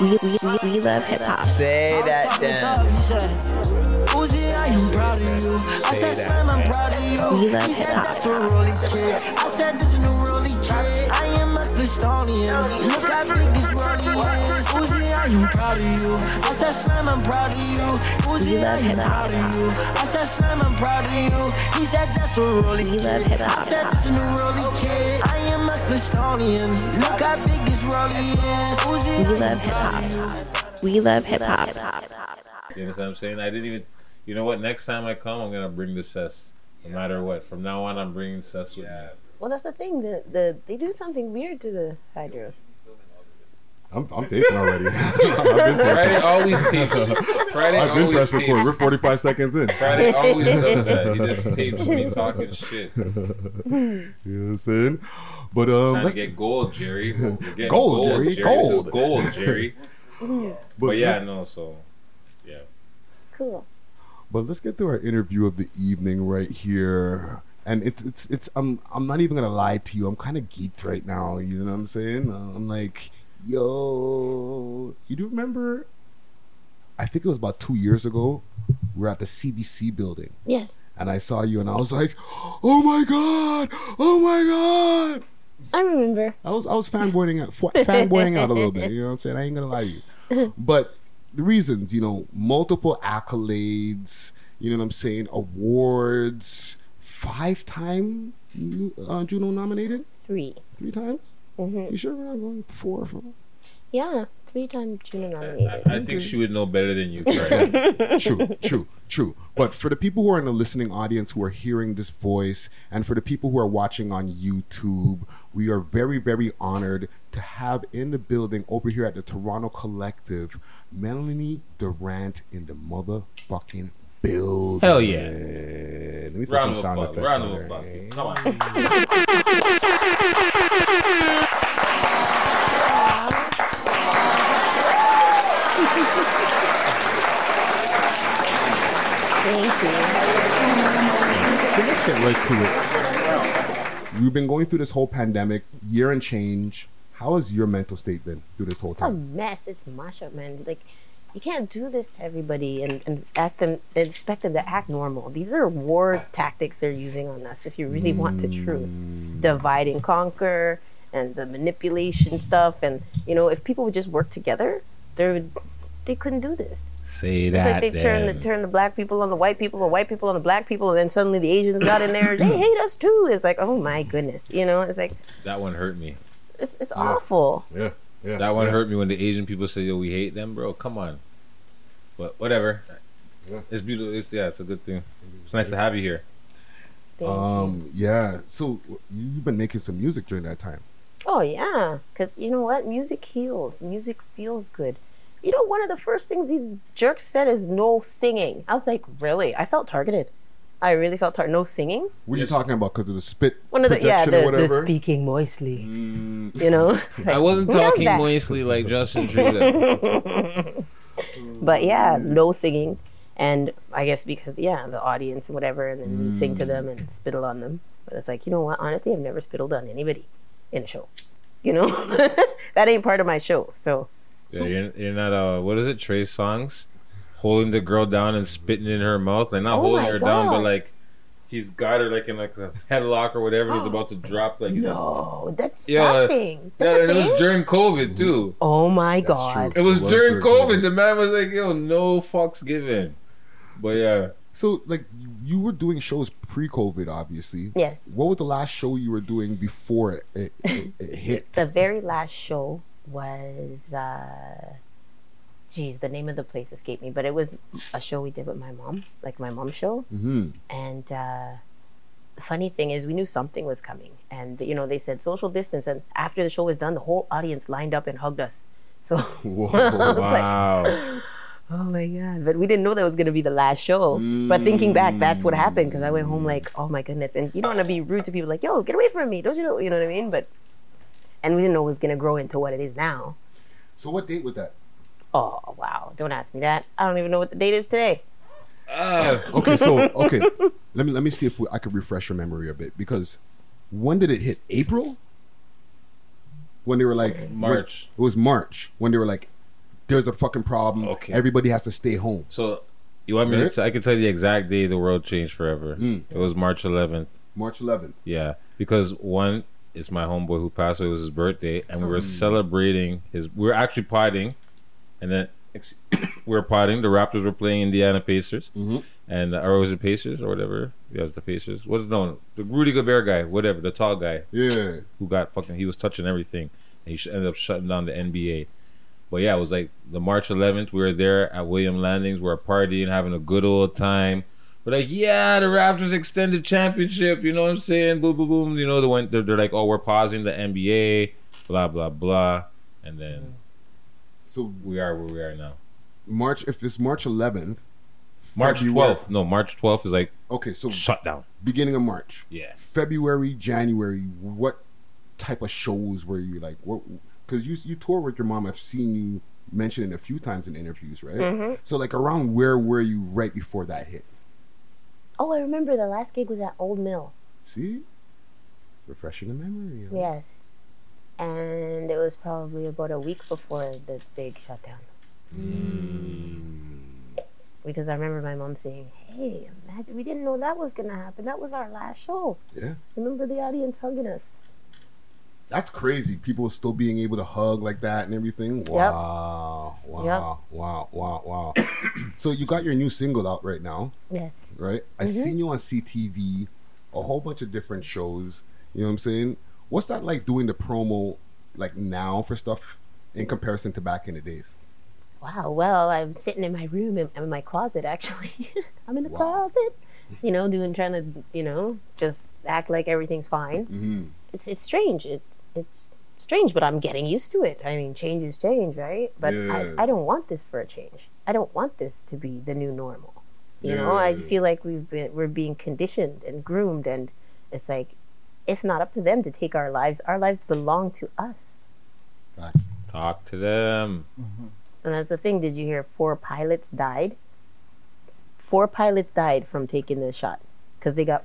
We, we, we, we love hip hop. Say that then. Uzi, I am proud of you. I said, Slim, I'm proud of you. We love He said, hip-hop. that's a Rolly kid. I said, this is a Rolly kid. I am a Splistonian. Look how big this Rolly is. Uzi, I am proud of you. I said, Slim, I'm proud of you. We Uzi, I love am hip-hop. proud of you. I said, Slim, I'm proud of you. He said, that's a Rolly We love kid. hip-hop. I said, this is a Rolly kid. I am a Splistonian. Look how big this Rolly is. Uzi, We I love am hip proud of you. hop. We love hip hop. You understand what I'm saying? I didn't even. You know what? Next time I come, I'm gonna bring the cess. No matter what. From now on, I'm bringing cess with me. Well, that's the thing. The, the they do something weird to the hydro. I'm, I'm taping already. I've been taping. Friday always tapes. Friday I've been always press record. We're 45 seconds in. Friday always does that. He just tapes me talking shit. You know what I'm saying? But um, Trying let's to get gold, Jerry. We're getting Gold, Jerry, This is gold. gold, Jerry. but, yeah, no. So yeah. Cool. But let's get to our interview of the evening right here. And it's it's it's I'm I'm not even gonna lie to you. I'm kind of geeked right now. You know what I'm saying? Uh, I'm like, yo, you do remember? I think it was about two years ago. We're at the CBC building, Yes, and I saw you, and I was like, oh my god, oh my god. I remember. I was I was fanboying out, fanboying out a little bit. You know what I'm saying? I ain't gonna lie to you. But reasons, you know, multiple accolades. You know what I'm saying? Awards. Five time uh, Juno nominated. Three. Three times. Mm-hmm. You sure we're not going four? four? Yeah, three time Juno nominated. I think she would know better than you, Craig. true, true, true. But for the people who are in the listening audience who are hearing this voice, and for the people who are watching on YouTube, we are very, very honored to have in the building over here at the Toronto Collective, Melanie Durant in the motherfucking building. Hell yeah. Let me throw some Round of sound applause. effects Round on there. Come on. Thank you. Let's get right to it. We've been going through this whole pandemic, year and change. How has your mental state been through this whole time? It's a mess. It's mashup, man. Like, You can't do this to everybody and, and act them expect them to act normal. These are war tactics they're using on us if you really want the truth. Mm. Divide and conquer and the manipulation stuff and you know, if people would just work together, there would they couldn't do this. Say that. It's that. like they turn the then. turn the black people on the white people, the white people on the black people, and then suddenly the Asians got in there. They hate us too. It's like, oh my goodness, you know. It's like That one hurt me. it's it's awful. Yeah, yeah. That one yeah. hurt me when the Asian people say, "Yo, we hate them, bro." Come on. But whatever. Yeah. It's beautiful. It's yeah, it's a good thing. It's nice to have you here. Um, yeah. So you've been making some music during that time. Oh yeah, because you know what? Music heals. Music feels good. You know, one of the first things these jerks said is no singing. I was like, really? I felt targeted. I really felt targeted. No singing. What are you talking about? Because of the spit One of the yeah, projection the, or the speaking moistly. Mm. You know, It's I wasn't talking that? moistly like Justin Trudeau. but yeah, mm. no singing. And I guess because yeah, the audience and whatever, and then you sing to mm. them and spittle on them. But it's like you know what? Honestly, I've never spittled on anybody in a show. You know, that ain't part of my show. So yeah, you're, you're not uh what is it? Trey Songz holding the girl down and spitting in her mouth, like not Oh holding my her down, but like he's got her like in like a headlock or whatever. and He's about to drop like he's no, that's Yeah, nothing. Yeah, That's a and it was during COVID too. Oh my god! It was It was during during COVID. COVID. The man was like, "Yo, no fucks given." But yeah, So like you- you were doing shows pre-COVID, obviously. Yes. What was the last show you were doing before it, it, it, it hit? The very last show was, uh, geez, the name of the place escaped me, but it was a show we did with my mom, like my mom's show. Mm-hmm. And uh, the funny thing is, we knew something was coming, and you know, they said social distance, and after the show was done, the whole audience lined up and hugged us. So Whoa. Was like, wow. oh my god! But we didn't know that was gonna be the last show. But thinking back, that's what happened because I went home like, oh my goodness, and you don't want to be rude to people like, yo, get away from me, don't you know? You know what I mean? But and we didn't know it was gonna grow into what it is now. So what date was that? Oh wow! Don't ask me that. I don't even know what the date is today. Okay, so okay, let me let me see if we, I could refresh your memory a bit because when did it hit? April. When they were like March. when- it was March when they were like, "There's a fucking problem. Okay. Everybody has to stay home." So you want me Right? to? T- I can tell you the exact day the world changed forever. Mm. It was March 11th. March 11th. Yeah, because one, it's my homeboy who passed away. It was his birthday, and we were Mm. celebrating his. We were actually potting, and then ex- we were potting. The Raptors were playing Indiana Pacers, Mhm. and or was it Pacers or whatever? Yeah, it was the Pacers. What is no the Rudy Gobert guy, whatever, the tall guy Yeah. who got fucking. He was touching everything, and he ended up shutting down the NBA. But yeah, it was like the March 11th. We were there at William Landings. We were partying, having a good old time. We're like, yeah, the Raptors extended championship. You know what I'm saying? Boom, boom, boom. You know, they went. They're, they're like, oh, we're pausing the NBA. Blah blah blah. And then So we are where we are now. March, if it's March 11th, March February- 12th. No, March 12th is like Okay, so shutdown. beginning of March. Yeah. February, January. What type of shows were you like? What? Because you you tour with your mom. I've seen you mention it a few times in interviews, right? Mhm. So like around where were you right before that hit? Oh, I remember the last gig was at Old Mill. See, refreshing the memory. you know? Yes. And it was probably about a week before the big shutdown. Hmm. Because I remember my mom saying, Hey, imagine we didn't know that was going to happen. That was our last show. Yeah. Remember the audience hugging us. That's crazy. People still being able to hug like that and everything. Wow. Wow. Wow. Wow. Wow. so you got your new single out right now, Yes. right? I Mhm. seen you on CTV, a whole bunch of different shows. You know what I'm saying? What's that like doing the promo like now for stuff in comparison to back in the days? Wow. Well, I'm sitting in my room, in, in my closet, actually. I'm in the closet, you know, doing, trying to, you know, just act like everything's fine. Mm-hmm. It's, it's strange. It's, it's strange, but I'm getting used to it. I mean, change is change, right? But Yeah. I, I don't want this for a change. I don't want this to be the new normal. You know, I feel like we've been, we're being conditioned and groomed, and it's like, it's not up to them to take our lives. Our lives belong to us. Facts. Talk to them. Mm-hmm. And that's the thing. Did you hear four pilots died? Four pilots died from taking the shot because they got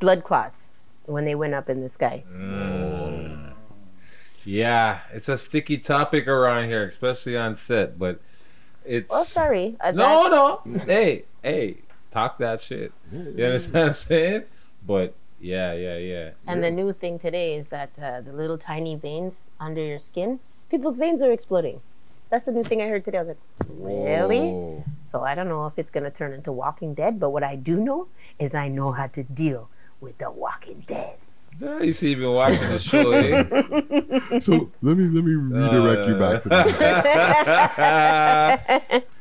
blood clots when they went up in the sky. Mm. Yeah, it's a sticky topic around here, especially on set. But it's Well, sorry. No, no. Hey, hey, talk that shit. You understand what I'm saying? But yeah, yeah, yeah. And the new thing today is that uh, the little tiny veins under your skin, people's veins are exploding. That's the new thing I heard today. I was like, really? Whoa. So I don't know if it's gonna turn into Walking Dead, but what I do know is I know how to deal with the Walking Dead. Yeah, you see, you've been watching the show, eh? So let me let me redirect you back to that.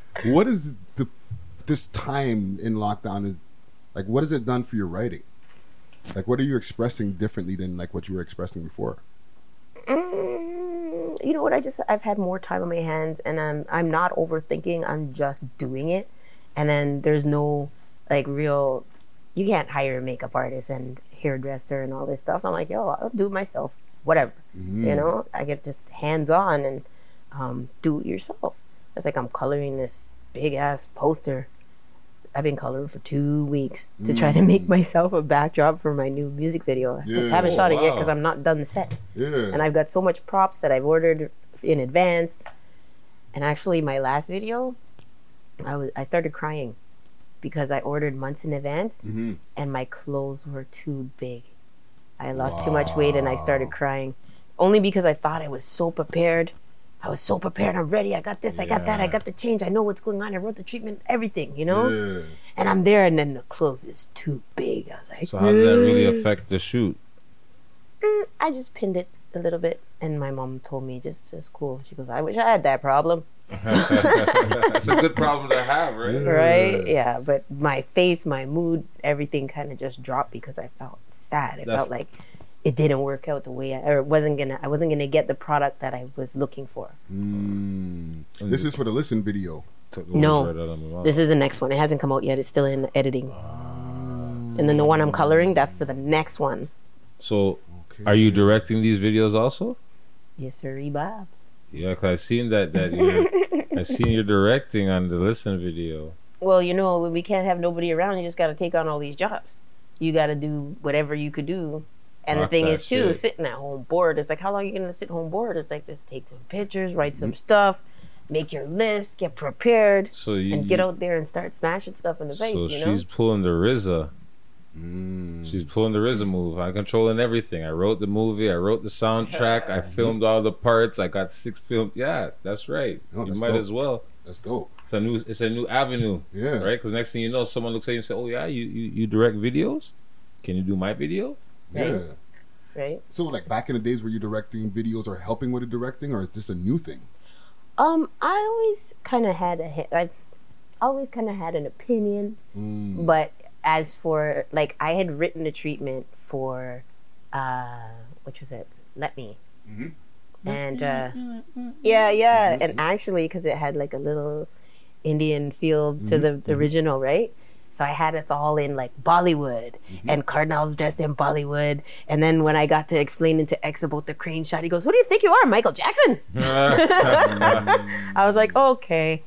what is the this time in lockdown is like? What has it done for your writing? Like, what are you expressing differently than like what you were expressing before? Mm, you know what? I just I've had more time on my hands, and I'm I'm not overthinking. I'm just doing it, and then there's no like real. You can't hire a makeup artist and hairdresser and all this stuff. So I'm like, yo, I'll do it myself. Whatever, you Mhm. know. I get just hands on and um, do it yourself. It's like I'm coloring this big ass poster. I've been coloring for two weeks to try to make myself a backdrop for my new music video. I haven't shot it yet because I'm not done the set. Yeah. And I've got so much props that I've ordered in advance. And actually, my last video, I was I started crying because I ordered months in advance, Mhm. and my clothes were too big. I lost too much weight, and I started crying, only because I thought I was so prepared. I was so prepared. I'm ready. I got this. I got that. I got the change. I know what's going on. I wrote the treatment. Everything, you know. Yeah. And I'm there, and then the clothes is too big. I was like, So how did that really affect the shoot? Mm, I just pinned it a little bit, and my mom told me just just cool. She goes, "I wish I had that problem." That's a good problem to have, right? Right? Yeah, but my face, my mood, everything kind of just dropped because I felt sad. I That's- felt like it didn't work out the way I or it wasn't gonna I wasn't gonna get the product that I was looking for. Mm. This is for the listen video. No, this is the next one. It hasn't come out yet. It's still in editing. And then the one I'm coloring, that's for the next one. So, are you directing these videos also? Yes, sir, Bob. Yeah, cause I seen that that you I seen you directing on the listen video. Well, you know, when we can't have nobody around, you just got to take on all these jobs. You got to do whatever you could do. And the thing is, too, shit. sitting at home bored. It's like, how long are you going to sit home bored? It's like, just take some pictures, write some mm. stuff, make your list, get prepared, So you, and get out there and start smashing stuff in the face, So you know? she's pulling the RZA. Mm. She's pulling the RZA move. I'm controlling everything. I wrote the movie. I wrote the soundtrack. I filmed all the parts. I got six film. Yeah, that's right. Oh, you that's might dope. as well. That's dope. It's a new. It's a new avenue. Yeah. Right. Because next thing you know, someone looks at you and say, "Oh yeah, you you, you direct videos? Can you do my video?" Yeah. Right. So, like back in the days, were you directing videos or helping with the directing, or is this a new thing? Um, I always kind of had a, he- I've always kind of had an opinion, Mm. but as for like, I had written a treatment for, uh, which was it? Let me. Mhm. And uh, mm, mm, mm. yeah, yeah, mm-hmm. and actually, because it had like a little Indian feel to mm-hmm. the, the mm-hmm. original, right? So I had us all in like Bollywood, and Kardinal's dressed in Bollywood. And then when I got to explaining to X about the crane shot, he goes, "Who do you think you are, Michael Jackson?" I was like, okay.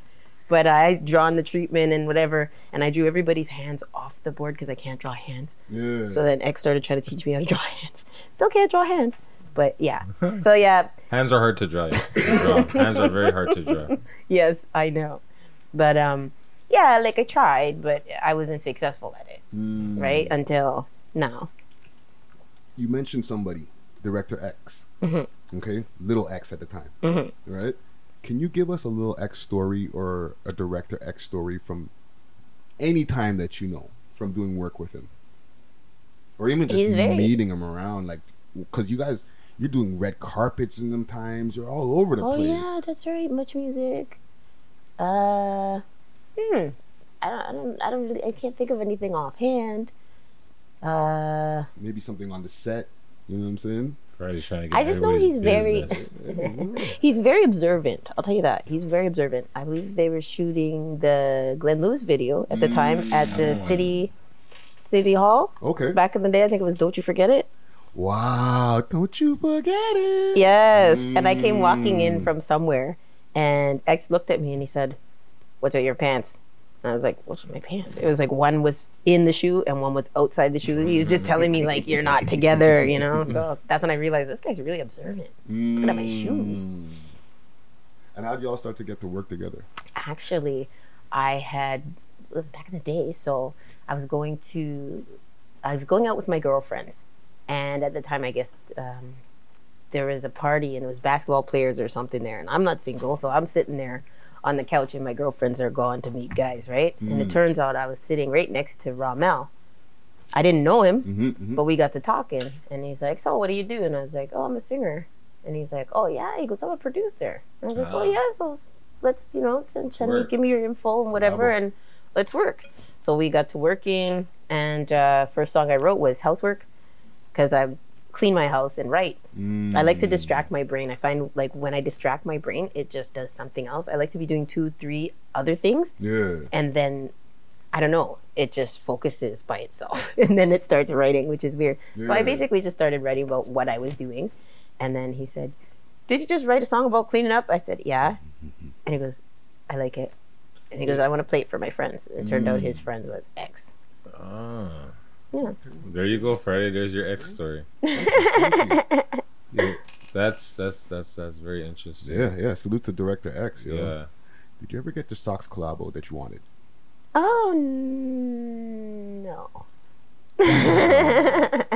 But I drawn the treatment and whatever, and I drew everybody's hands off the board because I can't draw hands. Yeah. So then X started trying to teach me how to draw hands. Still can't draw hands, but yeah. So yeah, Hands are hard to draw. yeah. Draw. Hands are very hard to draw. yes, I know. But um, yeah, like I tried, but I wasn't successful at it. Mm. Right until now. You mentioned somebody, Director X. Mhm. Okay, Little X at the time. Mhm. Right. Can you give us a little X story or a Director X story from any time that you know from doing work with him, or even just very- meeting him around, like because you guys you're doing red carpets in them times. You're all over the oh place. yeah, that's right. Much music. Uh, hmm. I don't. I don't. I don't really. I can't think of anything offhand. Uh. Maybe something on the set. You know what I'm saying? Right, trying to I just know he's very he's very observant. I'll tell you that. He's very observant. I believe they were shooting the Glenn Lewis video at the time at the city city hall. Okay. Back in the day, I think it was Don't You Forget It. Wow! Don't you forget it. Yes. And I came walking in mm. from somewhere and X looked at me and he said, What's with your pants? I was like, What's with my pants? It was like one was in the shoe and one was outside the shoe. He was just telling me like you're not together, you know? So that's when I realized this guy's really observant. Look at my shoes. And how did y'all start to get to work together? actually i had it was back in the day so i was going to i was going out with my girlfriends and at the time i guess um, there was a party and it was basketball players or something there and i'm not single so i'm sitting there on the couch and my girlfriends are gone to meet guys right? And it Mm. turns out i was sitting right next to ramel. I didn't know him Mm-hmm, but we got to talking. And he's like so what do you do? And i was like oh i'm a singer. And he's like oh yeah. He goes i'm a producer. And i was like oh Ah. yeah so let's you know send, send me give me your info and whatever and let's work. So we got to working and uh, first song i wrote was housework because i clean my house and write i like to Mm. distract my brain i find like when i distract my brain it just does something else i like to be doing two three other things Yeah. and then I don't know, it just focuses by itself. and then it starts writing, which is weird. So I basically just started writing about what I was doing. And then he said, Did you just write a song about cleaning up? I said, Yeah. And he goes, I like it. And he goes, I want to play it for my friends. It turned out Mm. his friend was X. Ah. Yeah. There you go, Friday. There's your ex story. Yeah, that's that's that's that's very interesting. Yeah, yeah. Salute to Director X. Yo. Yeah. Did you ever get the socks collabo that you wanted? Oh, n- no.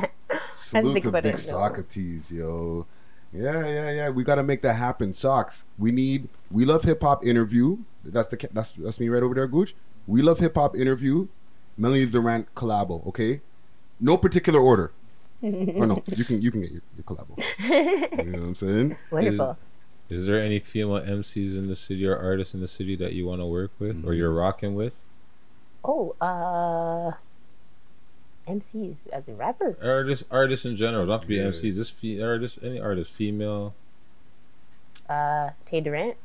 Salute to Big it, no. Socrates, yo. Yeah, yeah, yeah. We got to make that happen. Socks. We need. We love hip hop interview. That's the. That's that's me right over there, Gooch. We love hip hop interview. Melanie Durant collabo. Okay. No particular order. or no, you can you can get your, your collabo. You know what I'm saying? Wonderful. Is, is there any female MCs in the city or artists in the city that you want to work with Mm-hmm. or you're rocking with? Oh, uh, MCs as in rappers. Artists, artists in general. Don't have to be Yeah. MCs. Just fe- artists, any artist, female. Uh, Tay Durant.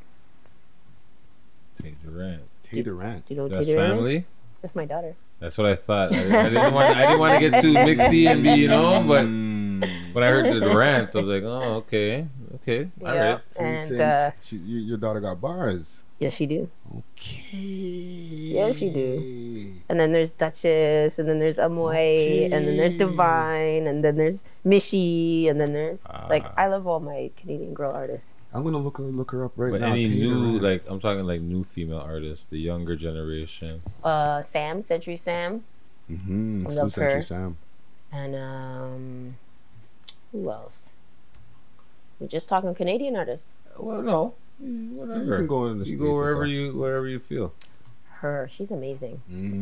Tay Durant. Tay Durant. Do you know who That's Tay Durant family. is? That's my daughter. That's what I thought. I, I didn't want. I didn't want to get too mixy and be, you know. But when I heard the rant, I was like, oh, okay, okay, all Yeah. right. So you're And, saying uh, she, your your daughter got bars. Yes, she do. Okay. Yes, she do. And then there's Duchess, and then there's Amoy, and then there's Divine, and then there's Mishi, and then there's like Ah. I love all my Canadian girl artists. I'm gonna look her look her up right But now. any Tay new, like I'm talking like new female artists, the younger generation. Uh, Sam, Century Sam, Mm-hmm. I love Century her. Sam. and um, who else? We're just talking Canadian artists. Well, no, You can go in the You go wherever you wherever you feel. Her, she's amazing.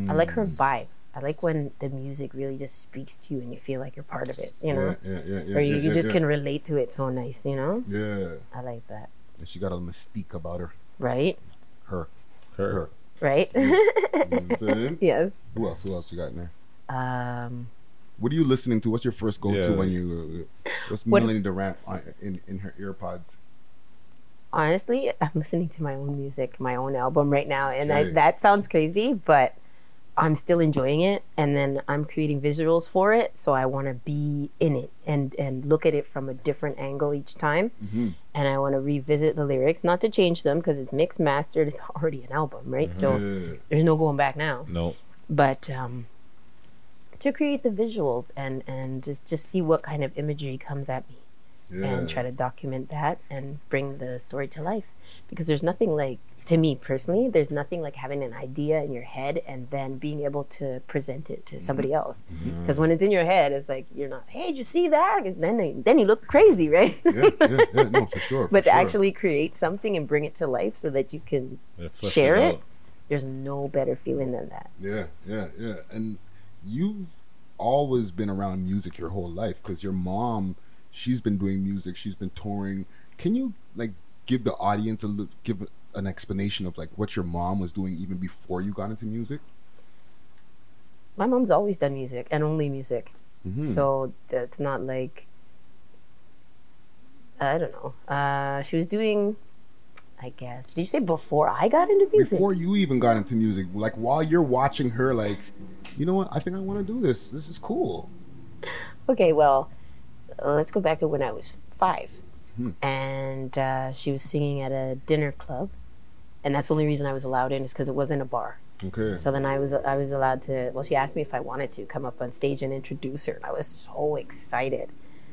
I like her vibe. I like when the music really just speaks to you and you feel like you're part of it. You know, Yeah, yeah, yeah, yeah, or you, yeah, you just yeah. can relate to it so nice. You know, Yeah. I like that. And she got a mystique about her. Right. Her. Her. Her. Right. You know what I'm? Yes. Who else? Who else you got in there? Um, What are you listening to? What's your first go to Yeah. when you? Uh, what's What- Melanie Durant on, in in her earpods? Honestly, I'm listening to my own music, my own album right now, and I, that sounds crazy, but I'm still enjoying it. And then I'm creating visuals for it, so I want to be in it and and look at it from a different angle each time. Mm-hmm. And I want to revisit the lyrics, not to change them because it's mixed, mastered. It's already an album, right? So there's no going back now. No. But um, to create the visuals and and just just see what kind of imagery comes at me and try to document that and bring the story to life because there's nothing like to me personally there's nothing like having an idea in your head and then being able to present it to somebody else Mm-hmm. because when it's in your head it's like you're not hey did you see that 'Cause then they, then you look crazy right yeah, yeah, yeah, no, for sure. for but to sure. actually create something and bring it to life so that you can Yeah, share it it there's no better feeling than that Yeah, yeah, yeah. And you've always been around music your whole life because your mom, she's been doing music. She's been touring. Can you like give the audience a little, give an explanation of like what your mom was doing even before you got into music? my mom's always done music and only music Mhm. so it's not like i don't know uh she was doing i guess did you say before i got into music Before you even got into music, like while you're watching her, like, you know what? I think I want to do this. This is cool. okay well let's go back to when i was five Hmm. and uh, she was singing at a dinner club and that's the only reason i was allowed in is because it wasn't a bar Okay. So then I was I was allowed to. Well, she asked me if I wanted to come up on stage and introduce her, and I was so excited.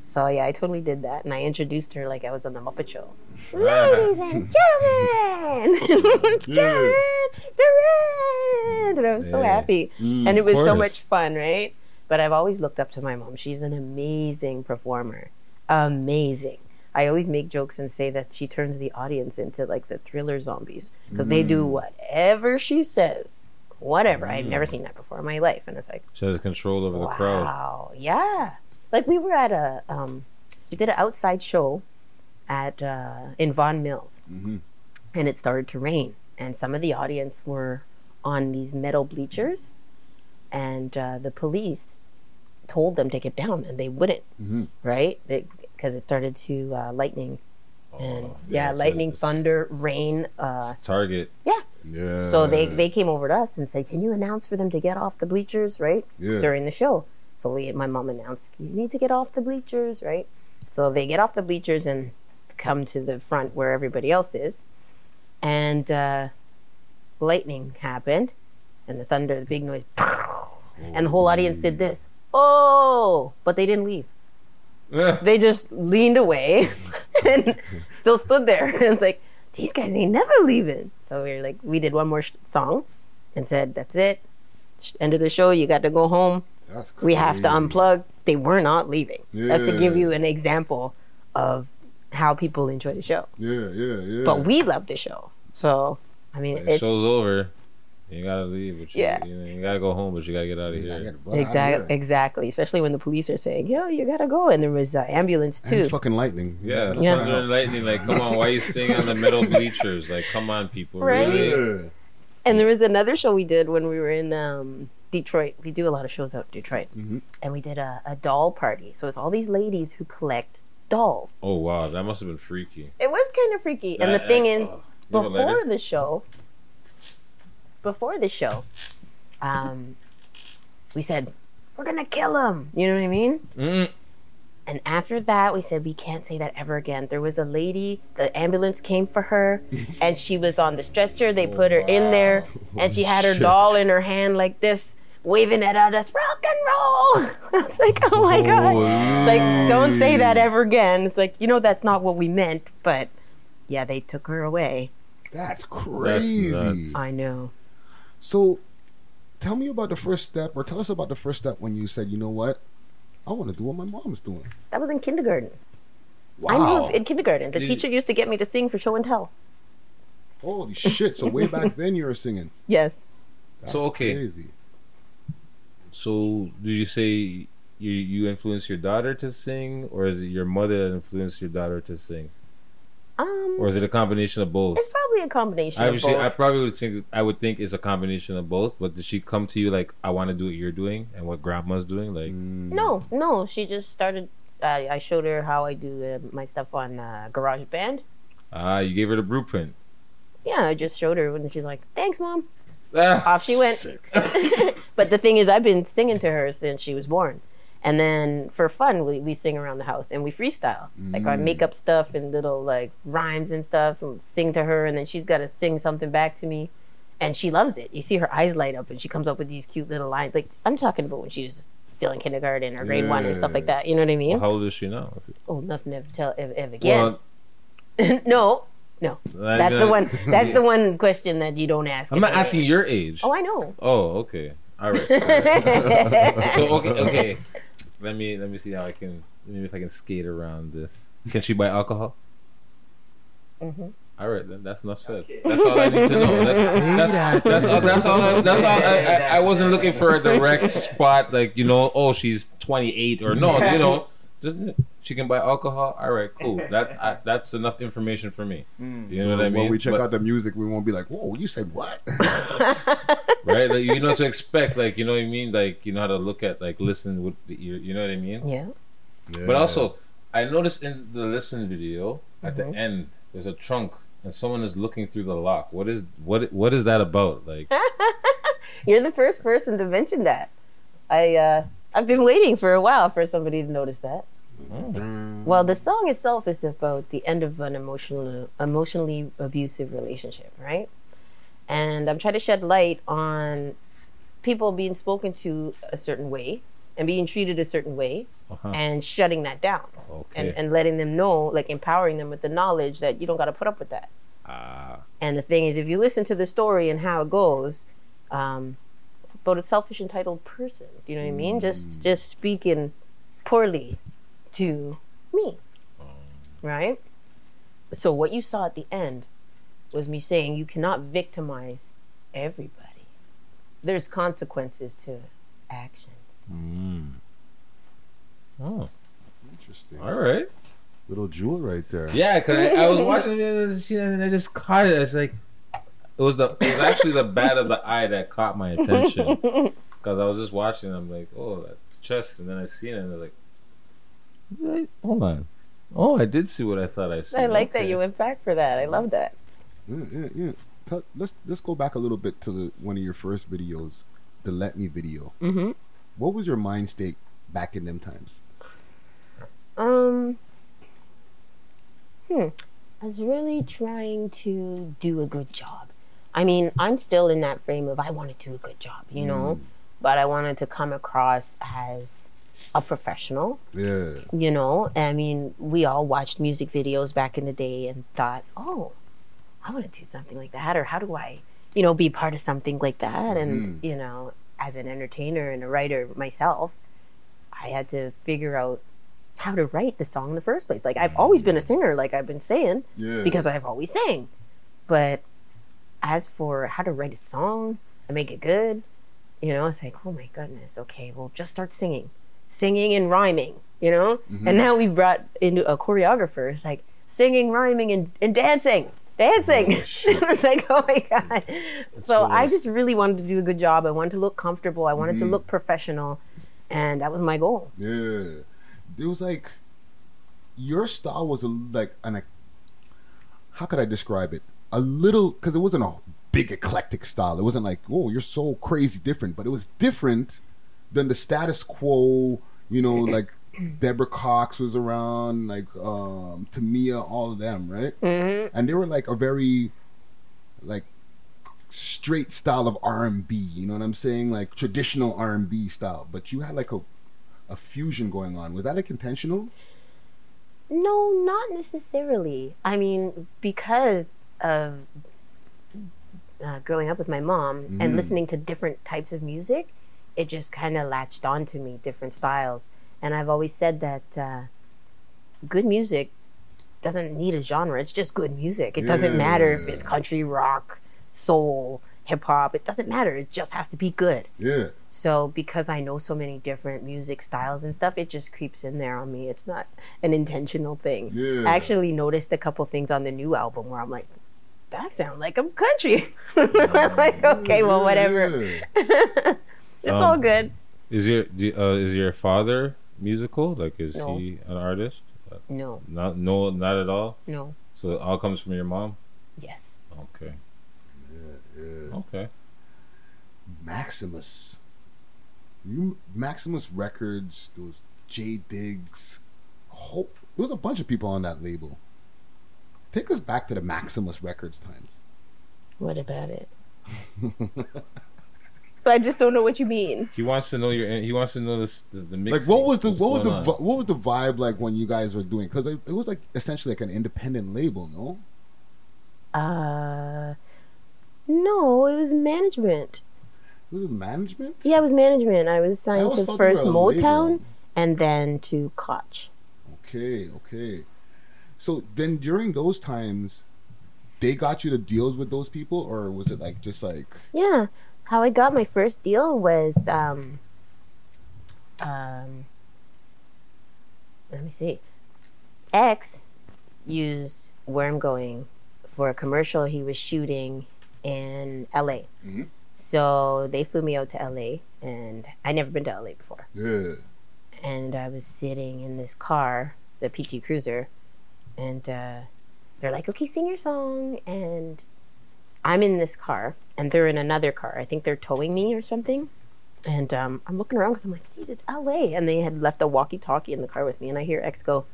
So yeah, I totally did that, and I introduced her like I was on the Muppet Show. Ladies and gentlemen, it's Karen Durant, and I was so happy, Mm, and it was so much fun, right? But I've always looked up to my mom. She's an amazing performer, amazing. I always make jokes and say that she turns the audience into like the thriller zombies because they do Mm. whatever she says, whatever. I've Mm. never seen that before in my life, and it's like. She has control over the crowd. Wow. Yeah. Like we were at a um we did an outside show at uh in Vaughan Mills. Mm-hmm. And it started to rain and some of the audience were on these metal bleachers and uh, the police told them to get down and they wouldn't, Mm-hmm. right? Because it started to uh, lightning and yeah, yeah, a- lightning, it's- thunder, rain, uh Target. yeah. Yeah. So they they came over to us and said, "Can you announce for them to get off the bleachers, right?" Yeah. During the show. So we, my mom announced, "You need to get off the bleachers, right?" So they get off the bleachers and come to the front where everybody else is, and uh, lightning happened, and the thunder, the big noise, and the whole audience did this. Oh, but they didn't leave. They just leaned away and still stood there. And it's like, these guys ain't never leaving. So we were like, we did one more sh- song and said, that's it. End of the show. You got to go home. That's We have to unplug. They were not leaving. That's to give you an example of how people enjoy the show. Yeah, yeah, yeah. But we love the show. So, I mean, The it's show's over. You gotta leave, but you, Yeah. you, know, you gotta go home, but you gotta get out of here. exactly exactly. Especially when the police are saying, "Yo, you gotta go," and there was uh, ambulance too. And fucking lightning. Yeah, Yeah. thunder and lightning. Like, come on, why are you staying on the metal bleachers? Like, come on, people. Right? Really? And there was another show we did when we were in um, Detroit. We do a lot of shows out in Detroit. Mm-hmm. And we did a, a doll party. So it's all these ladies who collect dolls. Oh wow, that must have been freaky. It was kind of freaky. And the thing that- is, oh. You have a before the show, before the show, um, we said, we're going to kill him. You know what I mean? Mm. And after that, we said we can't say that ever again. There was a lady, the ambulance came for her, and she was on the stretcher. They put her in there, and she had her Shit. doll in her hand like this, waving it at us, rock and roll. I was like, oh my god! It's like, don't say that ever again. It's like, you know, that's not what we meant, but yeah, they took her away. That's crazy. I know. So, tell me about the first step, or tell us about the first step when you said, you know what, I want to do what my mom's doing. That was in kindergarten. I Wow. knew in kindergarten. The Did- teacher used to get me to sing for show and tell. Holy shit! So way back then you were singing. Yes. That's So, okay. crazy. So, did you say you you influenced your daughter to sing, or is it your mother that influenced your daughter to sing, Um, or is it a combination of both? it's probably a combination Obviously, of I both. probably would think I would think it's a combination of both. But did she come to you like, "I want to do what you're doing and what grandma's doing"? Like, No, no. She just started. Uh, I showed her how I do uh, my stuff on uh, Garage Band. ah, you gave her the blueprint. Yeah, I just showed her, and she's like, "Thanks, mom." Ah, Off she went. but the thing is, I've been singing to her since she was born. And then for fun, we, we sing around the house and we freestyle. Like I Mm. make up stuff and little like rhymes and stuff and sing to her, and then she's got to sing something back to me. And she loves it. You see her eyes light up and she comes up with these cute little lines. Like I'm talking about when she was still in kindergarten or grade one and stuff like that. You know what I mean? How old is she now? Oh, nothing ever tell ever, ever again. Well, no, no. That's the one. That's the one question that you don't ask. I'm not asking age. your age. Oh, I know. Oh, okay. All right. all right. so okay, okay. Let me let me see how I can maybe if I can skate around this. Can she buy alcohol? Mm-hmm. All right, then that's enough said. That's all I need to know. That's that's, that's, all, that's all. I, that's all. I, I, I wasn't looking for a direct spot, like you know. Oh, she's 28 or no, you know. Just, she can buy alcohol. All right, cool. That I, that's enough information for me. You know So what I mean? When we check But- out the music, we won't be like, "Whoa, you said what?" right? Like you know what to expect. Like you know what I mean. Like you know how to look at like listen with the ear. You know what I mean? Yeah. But also, I noticed in the listen video at Mhm. the end, there's a trunk and someone is looking through the lock. What is what? What is that about? Like You're the first person to mention that. I uh, I've been waiting for a while for somebody to notice that. Well, the song itself is about the end of an emotional, emotionally abusive relationship, right? And I'm trying to shed light on people being spoken to a certain way and being treated a certain way Uh-huh. and shutting that down and, Okay. and letting them know, like empowering them with the knowledge that you don't got to put up with that. Ah. And the thing is, if you listen to the story and how it goes, um, it's about a selfish, entitled person. Do you know what I mean? Just just speaking poorly to me, right? So what you saw at the end was me saying you cannot victimize everybody. There's consequences to actions. Mm. Oh. Interesting. All right. Little jewel right there. Yeah, because I, I was watching the other scene and I just caught it. It's like it was the it was actually the bat of the eye that caught my attention because I was just watching. I'm like, oh, that chest, and then I seen it, and I was like, wait, hold on. Oh, I did see what I thought I saw. I like that you went back for that. I love that. Yeah, yeah, yeah. Tell- let's let's go back a little bit to the, one of your first videos, the Let Me video. Mhm. What was your mind state back in them times? Um, hmm. I was really trying to do a good job. I mean, I'm still in that frame of I want to do a good job, you know, but I wanted to come across as a professional. Yeah. You know, I mean, we all watched music videos back in the day and thought, oh, I want to do something like that, or how do I, you know, be part of something like that? And, Mhm. you know, as an entertainer and a writer myself, I had to figure out how to write the song in the first place. Like, I've always been a singer, like I've been saying, Yeah. because I've always sang. But as for how to write a song and make it good, you know, it's like, oh my goodness, okay, well, just start singing, singing and rhyming, you know? Mhm. And now we've brought into a choreographer, it's like singing, rhyming, and, and dancing. Dancing. it's like, oh my God. so I just really wanted to do a good job. I wanted to look comfortable. I wanted to Mhm. look professional. And that was my goal. Yeah. It was like your style was a, like an how could I describe it? A little because it wasn't a big eclectic style. It wasn't like, oh, you're so crazy different, but it was different than the status quo. You know, like Deborah Cox was around, like um Tamia, all of them, right? Mhm. And they were like a very like straight style of R and B. You know what I'm saying? Like traditional R and B style. But you had like a a fusion going on. Was that like intentional? No, not necessarily. I mean, because of uh, growing up with my mom Mhm. and listening to different types of music, it just kind of latched onto me, different styles. And I've always said that uh, good music doesn't need a genre, it's just good music. It doesn't matter if it's country, rock, soul, hip hop, it doesn't matter. It just has to be good. Yeah. So because I know so many different music styles and stuff, it just creeps in there on me. It's not an intentional thing. Yeah. I actually noticed a couple things on the new album where I'm like, that sounds like I'm country. Like, okay, well, whatever. it's all Um, good. Is your uh, is your father musical? Like, is No. he an artist? Uh, No. Not no, not at all. No. So it all comes from your mom. Yes. Okay. Yeah, yeah. Okay. Maximus. You Maximus Records, Those was J Diggs, a whole there was a bunch of people on that label. Take us back to the Maximus Records times. What about it? I just don't know what you mean. He wants to know your. He wants to know this the, the mix. Like what was the what was the going vi- what was the vibe like when you guys were doing? Because it, it was like essentially like an independent label, no? Uh, no, it was management. It Was it management? Yeah, it was management. I was I signed always to first were label. Motown and then to Koch. Okay, okay. So then during those times, they got you the deals with those people, or was it like just like Yeah, how I got my first deal was um, um, let me see. X used Where I'm Going for a commercial he was shooting in LA. Mhm. So they flew me out to LA, and I'd never been to LA before. yeah? and I was sitting in this car, the PT Cruiser, and uh, they're like, "Okay, sing your song." And I'm in this car, and they're in another car. I think they're towing me or something. And um, I'm looking around because I'm like, "Geez, it's LA." And they had left a walkie-talkie in the car with me, and I hear X go,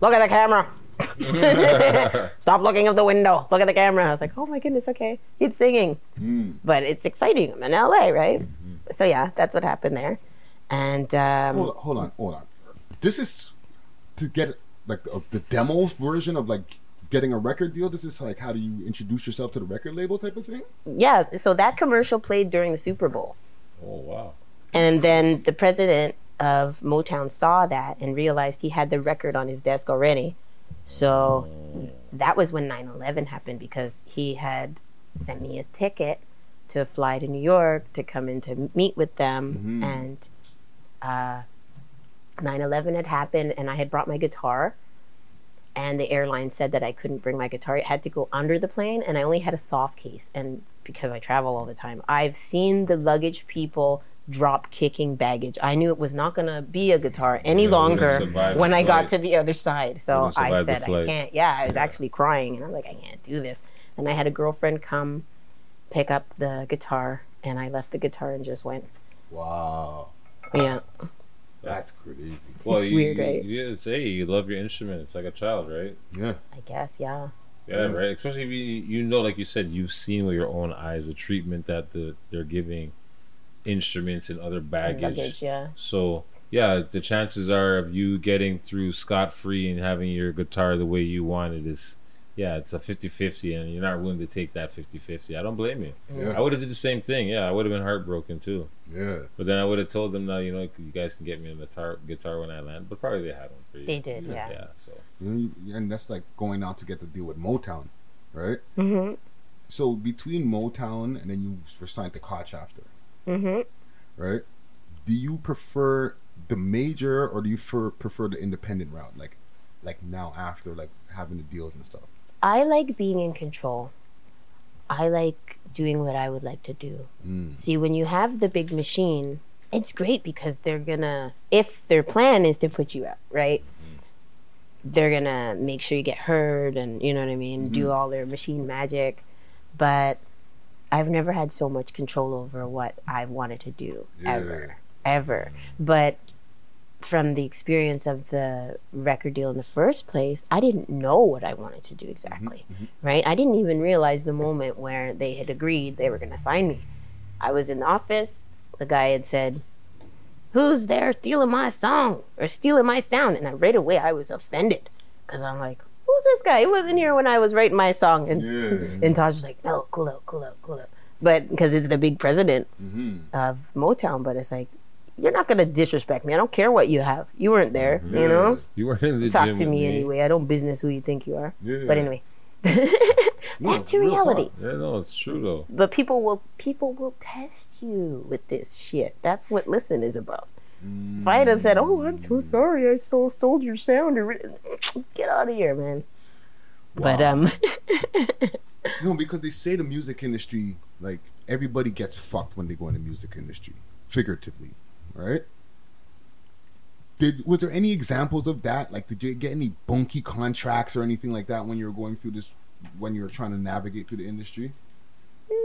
"Look at the camera." Stop looking out the window. Look at the camera. I was like, oh my goodness, okay. He's singing. Mm. But it's exciting. I'm in LA, right? So yeah, that's what happened there. And um, hold, on, hold on, hold on. This is to get like the, the demo version of like getting a record deal. This is like how do you introduce yourself to the record label type of thing. yeah, so that commercial played during the Super Bowl. Oh wow. And then the president of Motown saw that and realized he had the record on his desk already. So that was when 9 11 happened because he had sent me a ticket to fly to New York to come in to meet with them. Mhm. And uh, 9 11 had happened, and I had brought my guitar. And the airline said that I couldn't bring my guitar. It had to go under the plane, and I only had a soft case. And because I travel all the time, I've seen the luggage people drop kicking baggage. I knew it was not going to be a guitar any Yeah, longer when I got to the other side. So I said, I can't. Yeah, I was actually crying, and I'm like, I can't do this. And I had a girlfriend come pick up the guitar, and I left the guitar and just went. Wow. Yeah. That's crazy. Well, It's you, weird, you- right? You, didn't say you love your instrument. It's like a child, right? Yeah. I guess, yeah. Yeah, right. Especially if you you know, like you said, you've seen with your own eyes the treatment that the they're giving instruments and other baggage. luggage, yeah. So yeah, the chances are of you getting through scot free and having your guitar the way you want it is yeah, it's a 50-50 and you're not willing to take that 50-50. I don't blame you. Yeah. I would have did the same thing. Yeah, I would have been heartbroken too. Yeah. But then I would have told them now, you know, you guys can get me a guitar guitar when I land. But probably they had one for you. They did, yeah. Yeah, so You know, you- and that's like going out to get the deal with Motown, right? Mm-hmm. So between Motown and then you were signed to Koch after, Mm-hmm. right? Do you prefer the major or do you prefer, prefer the independent route? Like, like now after like having the deals and stuff. I like being in control. I like doing what I would like to do. Mm. See, when you have the big machine, it's great because they're gonna, if their plan is to put you out, right? They're gonna make sure you get heard and, you know what I mean, do Mhm. all their machine magic. But I've never had so much control over what I've wanted to do, ever, ever. But from the experience of the record deal in the first place, I didn't know what I wanted to do exactly. Mm-hmm. Mm-hmm. Right? I didn't even realize the moment where they had agreed they were going to sign me. I was in the office. The guy had said, "Who's there stealing my song or stealing my sound?" And I, right away I was offended because I'm like, "Who's this guy? He wasn't here when I was writing my song." And and Taj was like, "No, cool out, cool out, cool out." But because it's the big president mm-hmm. of Motown, but it's like you're not gonna disrespect me. I don't care what you have. You weren't there, you know. You weren't in the Talk to with me, anyway. I don't business who you think you are. Yeah. But anyway, No, back to talk. reality. Yeah, no, it's true though. But people will people will test you with this shit. That's what listen is about. If I had said, "Oh, I'm so sorry, I stole stole your sound," or get out of here, man. But um, No, because they say the music industry, like everybody gets fucked when they go in the music industry, figuratively, right? Did was there any examples of that? Like, did you get any bunky contracts or anything like that when you were going through this, when you were trying to navigate through the industry?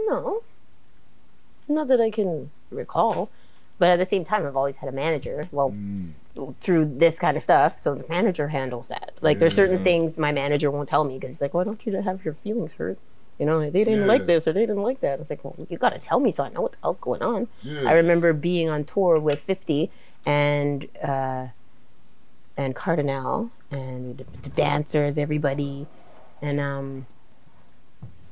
no, not that I can recall. But at the same time, I've always had a manager. Well, mm. through this kind of stuff, so the manager handles that. Like, there's certain things my manager won't tell me because he's like, "Why don't you have your feelings hurt?" You know, they didn't Yeah. like this or they didn't like that. It's like, well, you got to tell me so I know what the hell's going on. Yeah. I remember being on tour with 50 and uh, and Kardinal and the dancers, everybody, and um,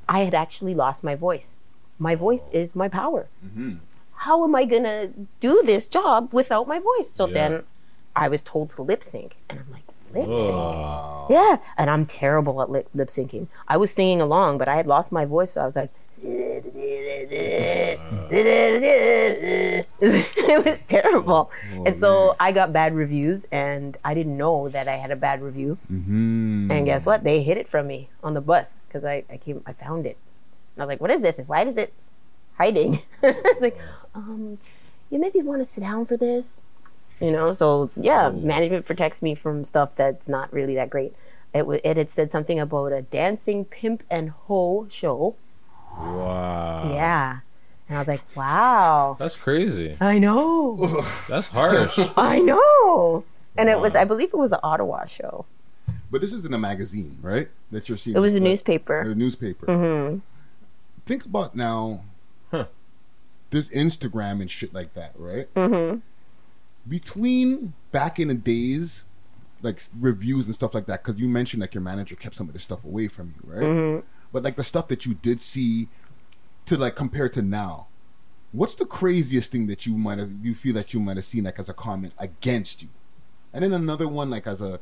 I had actually lost my voice. My voice is my power. Mm-hmm. How am I gonna do this job without my voice? So Yeah. then I was told to lip sync, and I'm like, lip sync. Yeah, and I'm terrible at lip lip syncing. I was singing along, but I had lost my voice, so I was like, it was terrible. and so I got bad reviews, and I didn't know that I had a bad review. Mm-hmm. And guess what? They hid it from me on the bus because I, I came, I found it. And I was like, what is this? Why is it hiding? it's like, um, you maybe want to sit down for this. You know, so yeah, management protects me from stuff that's not really that great. It, wa- it had said something about a dancing pimp and hoe show. Wow. Yeah. And I was like, wow. That's crazy. I know. That's harsh. I know. And it was, I believe it was an Ottawa show. But this is in a magazine, right? That you're seeing. It was a Like, newspaper. A newspaper. Mhm. Think about now. There's Instagram and shit like that, right? Mm-hmm. Between back in the days, like reviews and stuff like that, because you mentioned like your manager kept some of this stuff away from you, right? Mhm. But like the stuff that you did see to like compare to now, what's the craziest thing that you might have you feel that you might have seen like as a comment against you? And then another one like as a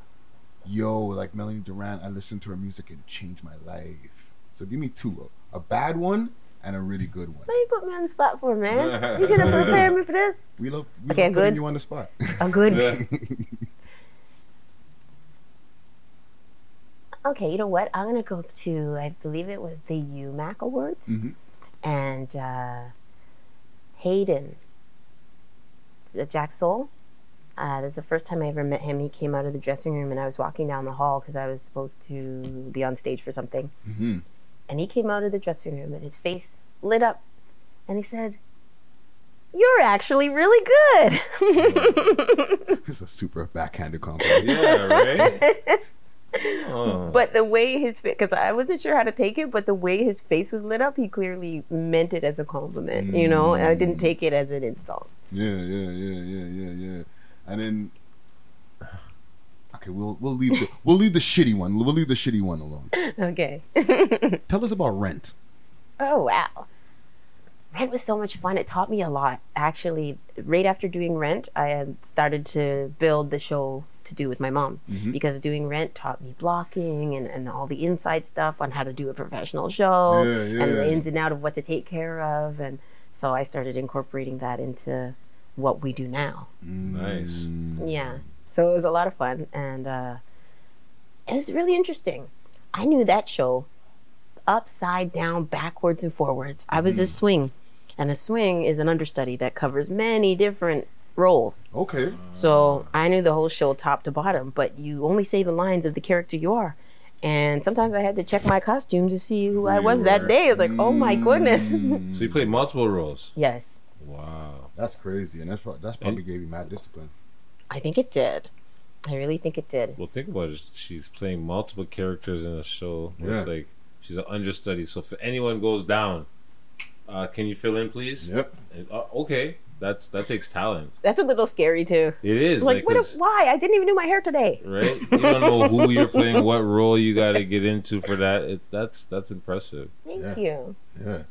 yo, like Melanie Durant, I listened to her music and it changed my life. So give me two. A, a bad one and a really good one. What you put me on the spot for, man? You gonna prepare me for this? We love we Okay, love good. you on the spot. A good. Okay, you know what? I'm gonna go to I believe it was the UMAC Awards, Mhm. and uh, Hayden, uh, jacksoul. Uh, that's the first time I ever met him. He came out of the dressing room, and I was walking down the hall because I was supposed to be on stage for something. Mhm. And he came out of the dressing room, and his face lit up, and he said, "You're actually really good." It's a super backhanded compliment. Yeah, right? Oh. But the way his face, because I wasn't sure how to take it, but the way his face was lit up, he clearly meant it as a compliment, you know, and I didn't mm. take it as an insult. Yeah, yeah, yeah, yeah, yeah, yeah. And then Okay, we'll we'll leave the we'll leave the shitty one. We'll leave the shitty one alone. Okay. Tell us about rent. Oh, wow. Rent was so much fun. It taught me a lot. Actually, right after doing Rent, I had started to build the show to do with my mom Mhm. because doing Rent taught me blocking and, and all the inside stuff on how to do a professional show Yeah, yeah. and the ins and out of what to take care of. And so I started incorporating that into what we do now. Nice. Yeah. So it was a lot of fun and uh, it was really interesting. I knew that show upside down, backwards and forwards. I was a swing. And a swing is an understudy that covers many different roles. Okay. So I knew the whole show top to bottom, but you only say the lines of the character you are. And sometimes I had to check my costume to see who I you was that day. I was like, oh my goodness. So you played multiple roles. yes, Wow. That's crazy, and that's what that's probably gave you mad discipline. I think it did. I really think it did. Well, think about it. She's playing multiple characters in a show. Yeah. It's like she's an understudy. So if anyone goes down, uh, can you fill in, please? Yep. And, uh, okay. That's that takes talent. That's a little scary too. It is like, like, what? 'cause- If, why? I didn't even do my hair today. right? You don't know who you're playing, what role you got to get into for that. It, that's that's impressive. Thank Yeah. you. Yeah,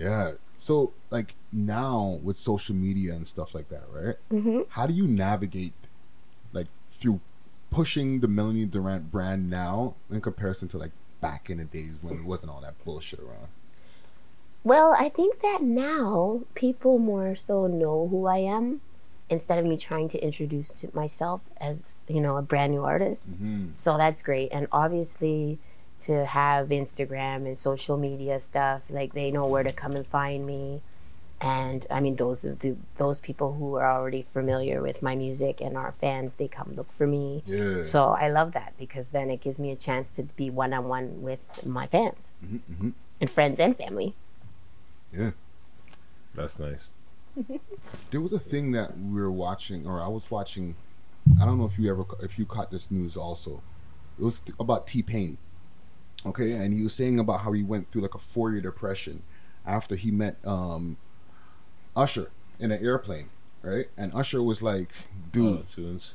yeah. So like now with social media and stuff like that, right? Mhm. How do you navigate like through pushing the Melanie Durant brand now in comparison to like back in the days when it wasn't all that bullshit around? Well, I think that now people more so know who I am instead of me trying to introduce to myself as, you know, a brand new artist. Mhm. So that's great. And obviously to have Instagram and social media stuff, like they know where to come and find me. And I mean those of the those people who are already familiar with my music and are fans, they come look for me. Yeah. So I love that because then it gives me a chance to be one on one with my fans hmm hmm and friends and family. Yeah. That's nice. There was a thing that we were watching, or I was watching. I don't know if you ever, if you caught this news also. It was th- about T Pain. Okay, and he was saying about how he went through like a four year depression after he met um, Usher in an airplane, right? And Usher was like, "Dude, Oh, tunes.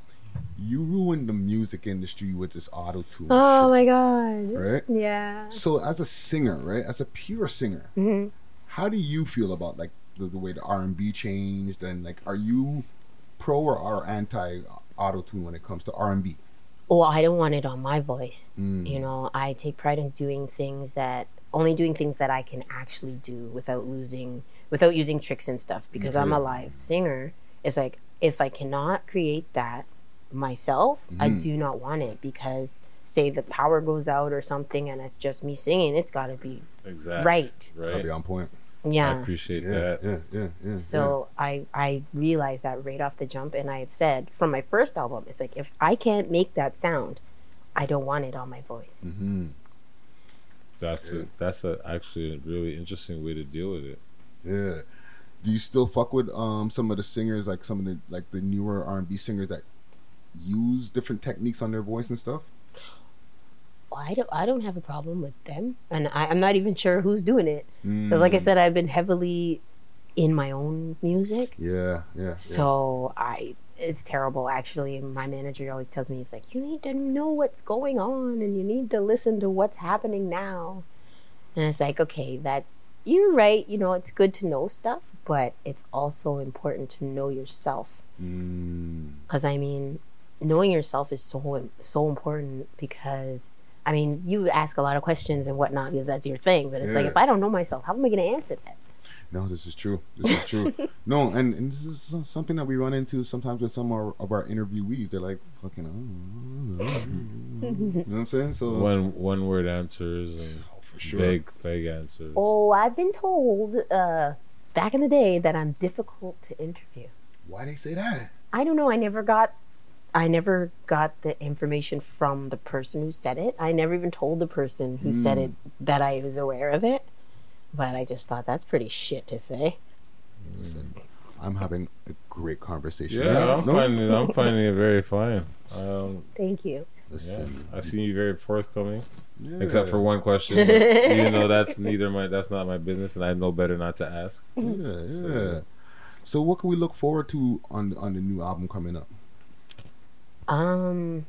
you ruined the music industry with this auto tune." Oh my god. Right? Yeah. So as a singer, right, as a pure singer, hmm how do you feel about like the, the way the R and B changed, and like, are you pro or are anti auto tune when it comes to R and B? Well, I don't want it on my voice. Mm. You know, I take pride in doing things that only doing things that I can actually do without losing without using tricks and stuff because I'm a Mhm. live singer. It's like if I cannot create that myself, I Mhm. do not want it because say the power goes out or something and it's just me singing, it's got to be Exact. right. That'll Right. be on point. Yeah. I appreciate Yeah, that. yeah, yeah, yeah. So I I realized that right off the jump, and I had said from my first album, it's like if I can't make that sound, I don't want it on my voice. hmm That's a, that's a, actually a really interesting way to deal with it. Yeah. Do you still fuck with um some of the singers, like some of the like the newer R and B singers that use different techniques on their voice and stuff? I don't I don't have a problem with them, and I, I'm not even sure who's doing it. 'Cause like I Mm. said, I've been heavily in my own music, Yeah, yeah. yeah. so I it's terrible actually. My manager always tells me he's like, you need to know what's going on and you need to listen to what's happening now. And it's like, okay, that's you're right. You know, it's good to know stuff, but it's also important to know yourself. Because I mean, knowing yourself is so so important because I mean, you ask a lot of questions and whatnot because that's your thing. But it's like if I don't know myself, how am I going to answer that? No, this is true. This is true. no, and, and this is something that we run into sometimes with some of our, of our interviewees. They're like, fucking, oh, you know what I'm saying? So, One one word answers and sure. vague vague answers. Oh, I've been told uh, back in the day that I'm difficult to interview. why do they say that? I don't know. I never got. I never got the information from the person who said it. I never even told the person who said Mm. it that I was aware of it. But I just thought that's pretty shit to say. Listen, I'm having a great conversation. Yeah, right I'm. No? finding I'm finding it very fine. Um, Thank you. Listen. I see you very forthcoming, Yeah. except for one question. but Even though that's neither my that's not my business, and I know better not to ask. Yeah, yeah. So, what can we look forward to on on the new album coming up? Um,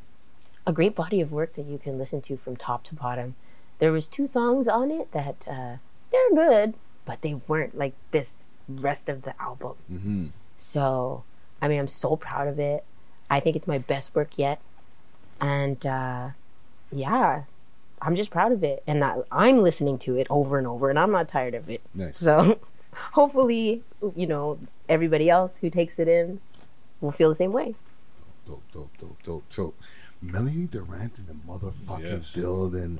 a great body of work that you can listen to from top to bottom. There was two songs on it that uh, they're good, but they weren't like this rest of the album. Mm-hmm. So, I mean, I'm so proud of it. I think it's my best work yet. And uh, yeah, I'm just proud of it. And I, I'm listening to it over and over, and I'm not tired of it. Nice. So, hopefully, you know, everybody else who takes it in will feel the same way. Dope, dope, dope, dope, dope. Melanie Durant in the motherfucking Yes. building.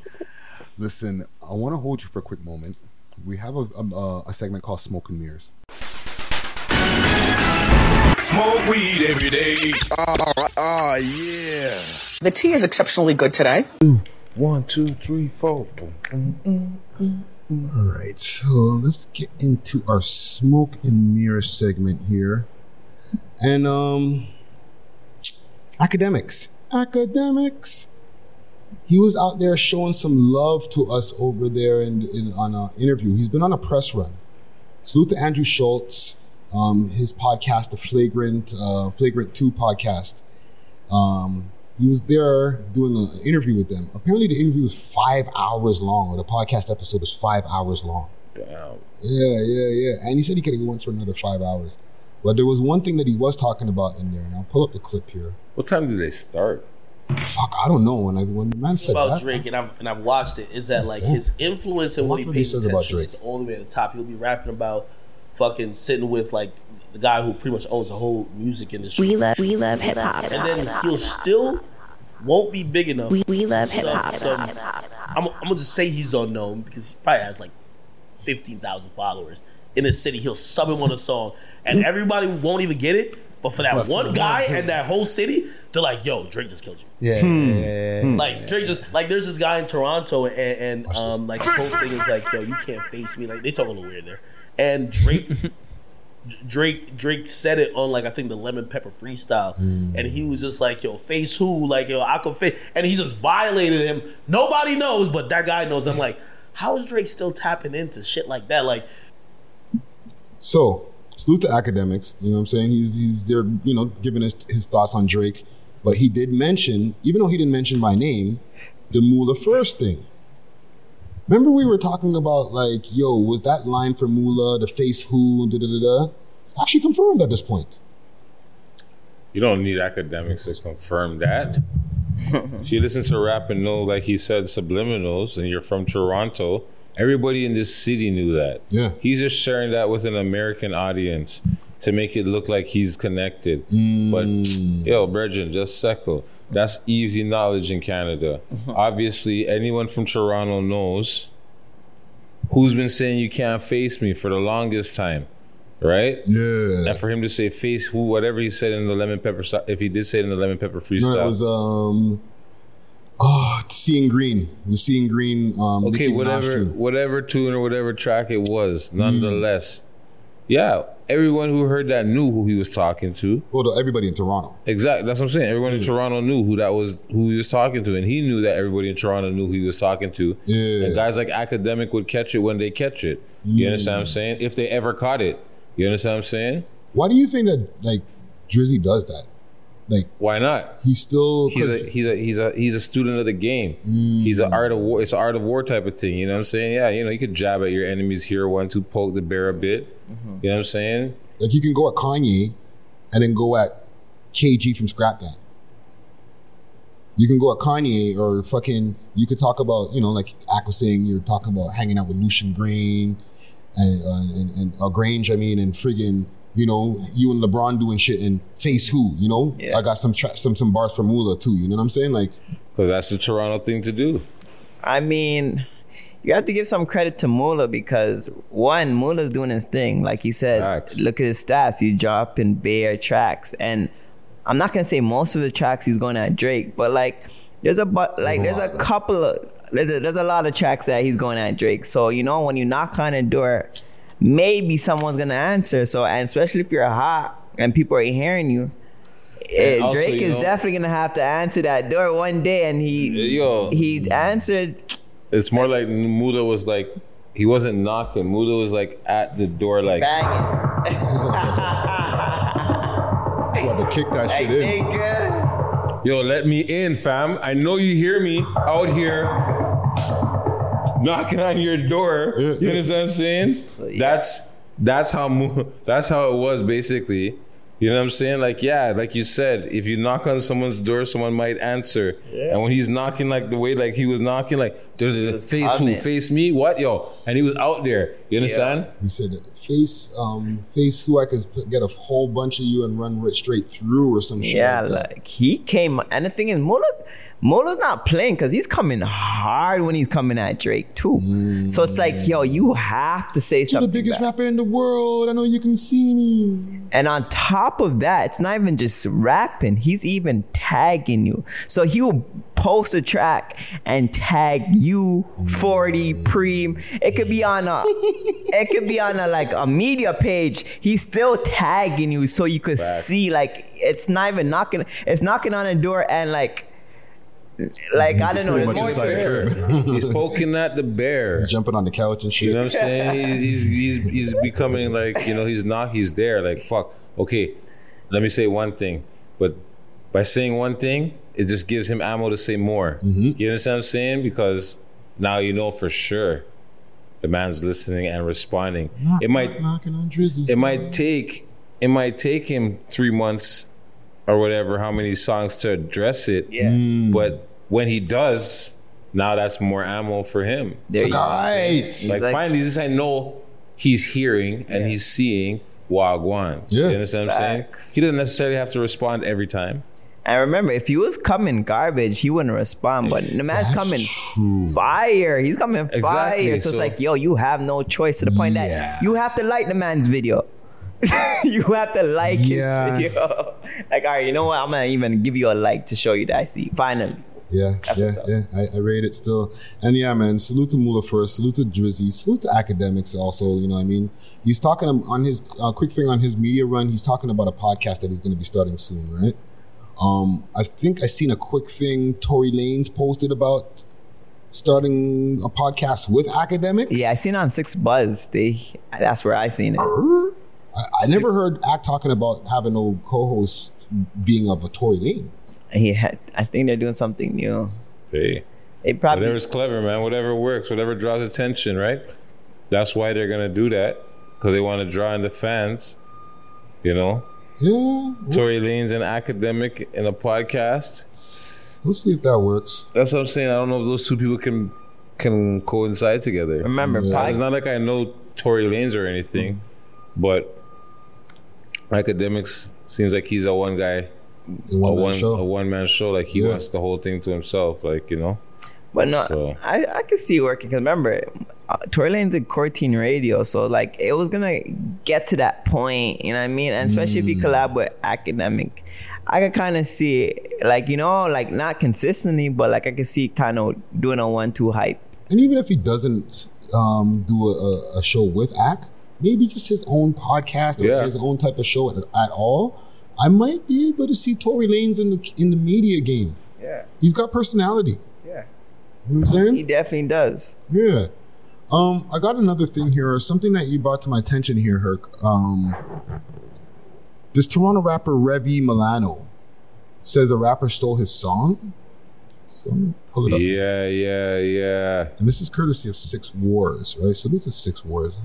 Listen, I want to hold you for a quick moment. We have a, a, a segment called Smoke and Mirrors. Smoke weed every day. Oh, yeah. The tea is exceptionally good today. One, two, three, four. All right, so let's get into our smoke and mirror segment here. And um Akademiks. Akademiks. He was out there showing some love to us over there in, in on an interview. He's been on a press run. Salute to Andrew Schulz, um, his podcast, the Flagrant uh, Flagrant Two podcast. Um, he was there doing an interview with them. Apparently, the interview was five hours long, or the podcast episode was five hours long. Damn. Yeah, yeah, yeah. And he said he could have went for another five hours. But there was one thing that he was talking about in there, and I'll pull up the clip here. What time did they start? Fuck, I don't know. When I when the man said about that, Drake, and I've and I've watched it. Is that like his influence and what he Watch what he pays says attention about Drake. is all the way at the top. He'll be rapping about fucking sitting with like the guy who pretty much owns the whole music industry. We love, we love hip hop. and then he'll still won't be big enough. We- we love hip-hop. some- I'm, I'm gonna just say he's unknown because he probably has like fifteen thousand followers in the city. He'll sub him on a song, and everybody won't even get it. But for that But for one the guy and that whole city, they're like, "Yo, Drake just killed you." Yeah, Hmm. yeah, yeah, yeah. Like Drake just like there's this guy in Toronto and, and um like his whole thing is like yo you can't face me like they talk a little weird there and Drake Drake Drake said it on like I think the Lemon Pepper freestyle and he was just like yo face who like yo I could face and he just violated him nobody knows but that guy knows I'm like how is Drake still tapping into shit like that like So, salute to Akademiks. You know what I'm saying? He's he's there, you know, giving his his thoughts on Drake. But he did mention, even though he didn't mention my name, the Mula first thing. Remember we were talking about like, yo, was that line for Mula the face who, da da da da? It's actually confirmed at this point. You don't need Akademiks to confirm that. if you listen to rap and know, like he said, subliminals, and you're from Toronto, everybody in this city knew that. Yeah. He's just sharing that with an American audience to make it look like he's connected. But yo, Bridget, just second. That's easy knowledge in Canada. Obviously, anyone from Toronto knows who's been saying you can't face me for the longest time. Right? Yeah. And for him to say face who, whatever he said in the lemon pepper, if he did say it in the lemon pepper freestyle, No, it was um oh seeing green. Seeing green um okay, whatever, tune. whatever tune or whatever track it was, Mm. nonetheless, yeah, everyone who heard that knew who he was talking to. Well, everybody in Toronto. Exactly, that's what I'm saying. Everyone in Mm. Toronto knew who that was, who he was talking to, and he knew that everybody in Toronto knew who he was talking to. Yeah. And guys like academic would catch it when they catch it. You Mm. understand what I'm saying? If they ever caught it, you understand what I'm saying? Why do you think that like Drizzy does that? Like why not? He's still he's a he's a he's a he's a student of the game. He's an art of war. It's an art of war type of thing. You know what I'm saying? Yeah, you know you could jab at your enemies here, one two, poke the bear a bit. You know what I'm saying? Like you can go at Kanye and then go at KG from Scrap Gang. You can go at Kanye or fucking you could talk about, you know, like Ack was saying, you're talking about hanging out with Lucian Grainge and uh, and, and uh, Grainge, I mean, and friggin', you know, you and LeBron doing shit and face who, you know? I got some tra- some some bars from Mula too, you know what I'm saying? Like Because that's the Toronto thing to do. I mean, you have to give some credit to Mula because one, Mula's doing his thing. Like he said, look at his stats. He's dropping bare tracks, and I'm not gonna say most of the tracks he's going at Drake, but like there's a but like there's a couple of there's a, there's a lot of tracks that he's going at Drake. So you know when you knock on a door, maybe someone's gonna answer. So and especially if you're hot and people are hearing you. eh, also, Drake you is know- definitely gonna have to answer that door one day, and he Yo. he answered It's more like Muda was like he wasn't knocking. Muda was like at the door, like banging. you had to kick that shit in. Yo, let me in, fam. I know you hear me out here knocking on your door. You understand what I'm saying? That's that's how that's how it was basically. You know what I'm saying? Like, yeah, like you said, if you knock on someone's door, someone might answer. Yeah. And when he's knocking like the way like he was knocking, like "Duh, duh, duh, face who? coming. Face me? What, yo? And he was out there. You understand? He said that face um face who I could get a whole bunch of you and run right straight through or some shit. Yeah, like like he came, and the thing is, Mula, Mula's not playing because he's coming hard when he's coming at Drake too. So it's like, yo, you have to say You're something. the biggest back. rapper in the world. I know you can see me. And on top of that, it's not even just rapping; he's even tagging you. So he will post a track and tag you, forty preem. It could be on a, it could be on a like a media page. He's still tagging you, so you could see like it's not even knocking. It's knocking on a door and like. Like I don't know, pretty there's much more to the it. He's poking at the bear. Jumping on the couch and shit. You know what I'm saying? He's, he's he's he's becoming like you know he's not he's there like fuck. Okay, let me say one thing, but by saying one thing, it just gives him ammo to say more. Mm-hmm. You understand what I'm saying? Because now you know for sure the man's listening and responding. Knock, it might knocking on Drizzy. it might take it might take him three months or whatever how many songs to address it. Yeah. Mm. But when he does, now that's more ammo for him. There you. Right. Like, like- finally, this I know he's hearing and he's seeing Wagwan. Yeah. You understand what I'm saying? He doesn't necessarily have to respond every time. And remember, if he was coming garbage, he wouldn't respond. But the man's That's coming true. fire. He's coming Exactly, fire. So, it's like, yo, you have no choice to the point Yeah. that you have to like the man's video. you have to like Yeah. his video. like, all right, you know what? I'm gonna even give you a like to show you that I see. Finally. Yeah, That's yeah, yeah. I, I rate it still. And yeah, man, salute to Mula first, salute to Drizzy, salute to Akademiks also, you know what I mean? He's talking on his, uh, quick thing on his media run, he's talking about a podcast that he's going to be starting soon, right? Um, I think I seen a quick thing Tory Lanez posted about starting a podcast with Akademiks. Yeah, I seen it on 6ixBuzz. They that's where I seen it. I, I never heard Act talking about having no co-host being of a Tory Lanez. He had, I think they're doing something new. Hey, They probably whatever's clever, man. Whatever works, whatever draws attention, right? That's why they're gonna do that because they want to draw in the fans. You know, Yeah, Tory Lanez and academic in a podcast. we'll see if that works. That's what I'm saying. I don't know if those two people can can coincide together. remember Yeah. pod- It's not like I know Tory Lanez or anything, but Akademiks seems like he's a one guy, a one, man show. a one man show. Like he Yeah. wants the whole thing to himself. Like you know. But no, So- I, I can see it working because remember, uh, Tory Lanez did Quarantine Radio, so like it was gonna get to that point, you know what I mean? And especially if you Mm. collab with academic, I could kind of see it, like you know, like not consistently, but like I could see kind of doing a one-two hype. And even if he doesn't um, do a, a, a show with Act, maybe just his own podcast or Yeah. his own type of show at, at all, I might be able to see Tory Lanez in the in the media game. Yeah, He's got personality. Yeah, You know what I'm saying? he definitely does. Yeah. Um, I got another thing here, something that you brought to my attention here, Herc. Um, this Toronto rapper Revi Milano. says a rapper stole his song. So let me pull it up. Yeah, yeah, yeah. And this is courtesy of Six Wars, right? So this is Six Wars.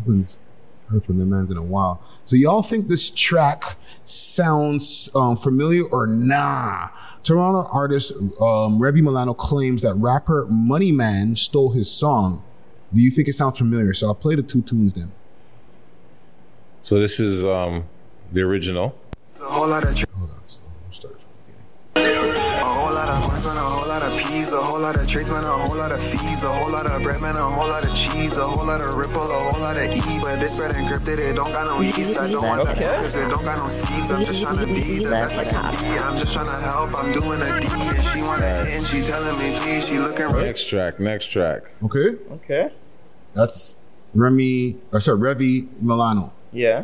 I haven't heard from the man in a while. So y'all think this track sounds um, familiar or nah? Toronto artist um, Remy Milano claims that rapper Money Man stole his song. Do you think it sounds familiar? So I'll play the two tunes then. So this is um the original. A whole lot of tr- Hold on. Lot of points, man, a whole lot of peas, a whole lot of trades, man, a whole lot of fees, a whole lot of bread, man, a whole lot of cheese, a whole lot of ripple, a whole lot of E. But this bread encrypted, it don't got no yeast. I don't want that Okay. cause it don't got no seeds. I'm just trying to be the best I can be. I'm just trying to help. I'm doing a D, and she wanna hit, and she telling me, please. She looking right. Next track, next track. Okay. Okay. That's Remy, or sorry, Revy Milano. Yeah.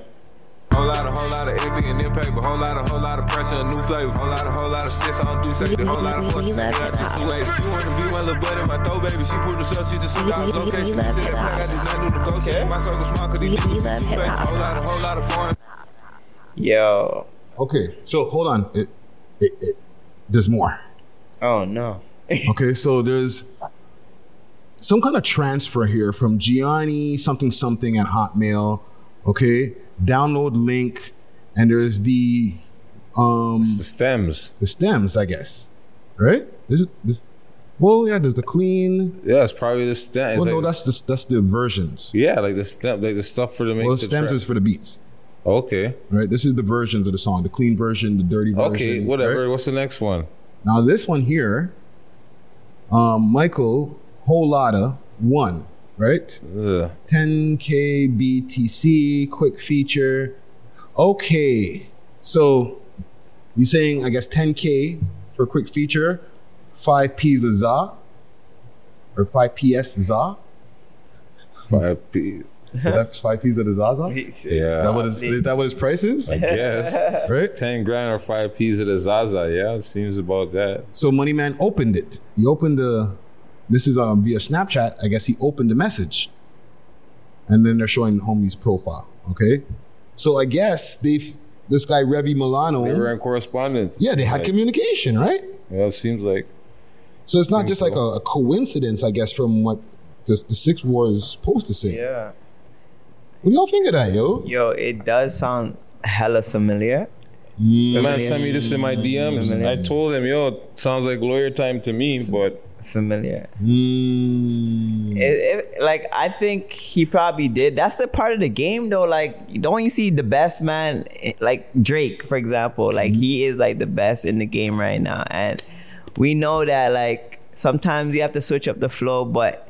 Whole lot of, whole lot of it being in paper. Whole lot of, whole lot of pressure, a new flavor. Whole lot of, whole lot of shit. so I don't do safety. Whole lot of pussy. I just two ways. She wanna be my little buddy, my throw baby. She put herself, she just took out location. She said, I did not do negotiate. My circle small, cause these niggas two face. Whole lot of, whole lot of foreign. Yo. Okay, so hold on. It, it, it, there's more. Oh no. okay, so there's some kind of transfer here from Gianni something something at Hotmail. Okay, download link, and there's the um the stems. The stems, I guess. Right? This is this. Well, yeah. There's the clean. Yeah, it's probably the stem. Well, no, that's the that's the versions. yeah, like the stem, like the stuff for the make Well, the the stems track. is for the beats. Okay. Right. This is the versions of the song. The clean version, the dirty version. Okay, whatever. right? What's the next one? Now this one here, um, Michael Holada one, right? 10k BTC, quick feature. Okay, so you're saying I guess 10k for quick feature, five P's a za, or five PS za. Five P. That's five P's of the Zaza. Yeah. That what his, is that what his price is? I guess. right? Ten grand or five P's of the Zaza. Yeah, it seems about that. So Money Man opened it. He opened the. This is um, via Snapchat. I guess he opened the message, and then they're showing homie's profile. Okay, so I guess they've this guy Revy Milano. They were in correspondence. yeah, they had Like, communication, right? Yeah, it seems like. So it's not Think just like a, a coincidence, I guess, from what the, the Six War is supposed to say. Yeah. What do y'all think of that, yo? Yo, it does sound hella familiar. The man sent me this in my DMs. Familiar. I told him, yo, sounds like lawyer time to me, but familiar. Mm. It, it- like I think he probably did. That's the part of the game, though. Like, don't you see the best man, eh, like Drake, for example? Like he is like the best in the game right now, and we know that like sometimes you have to switch up the flow, but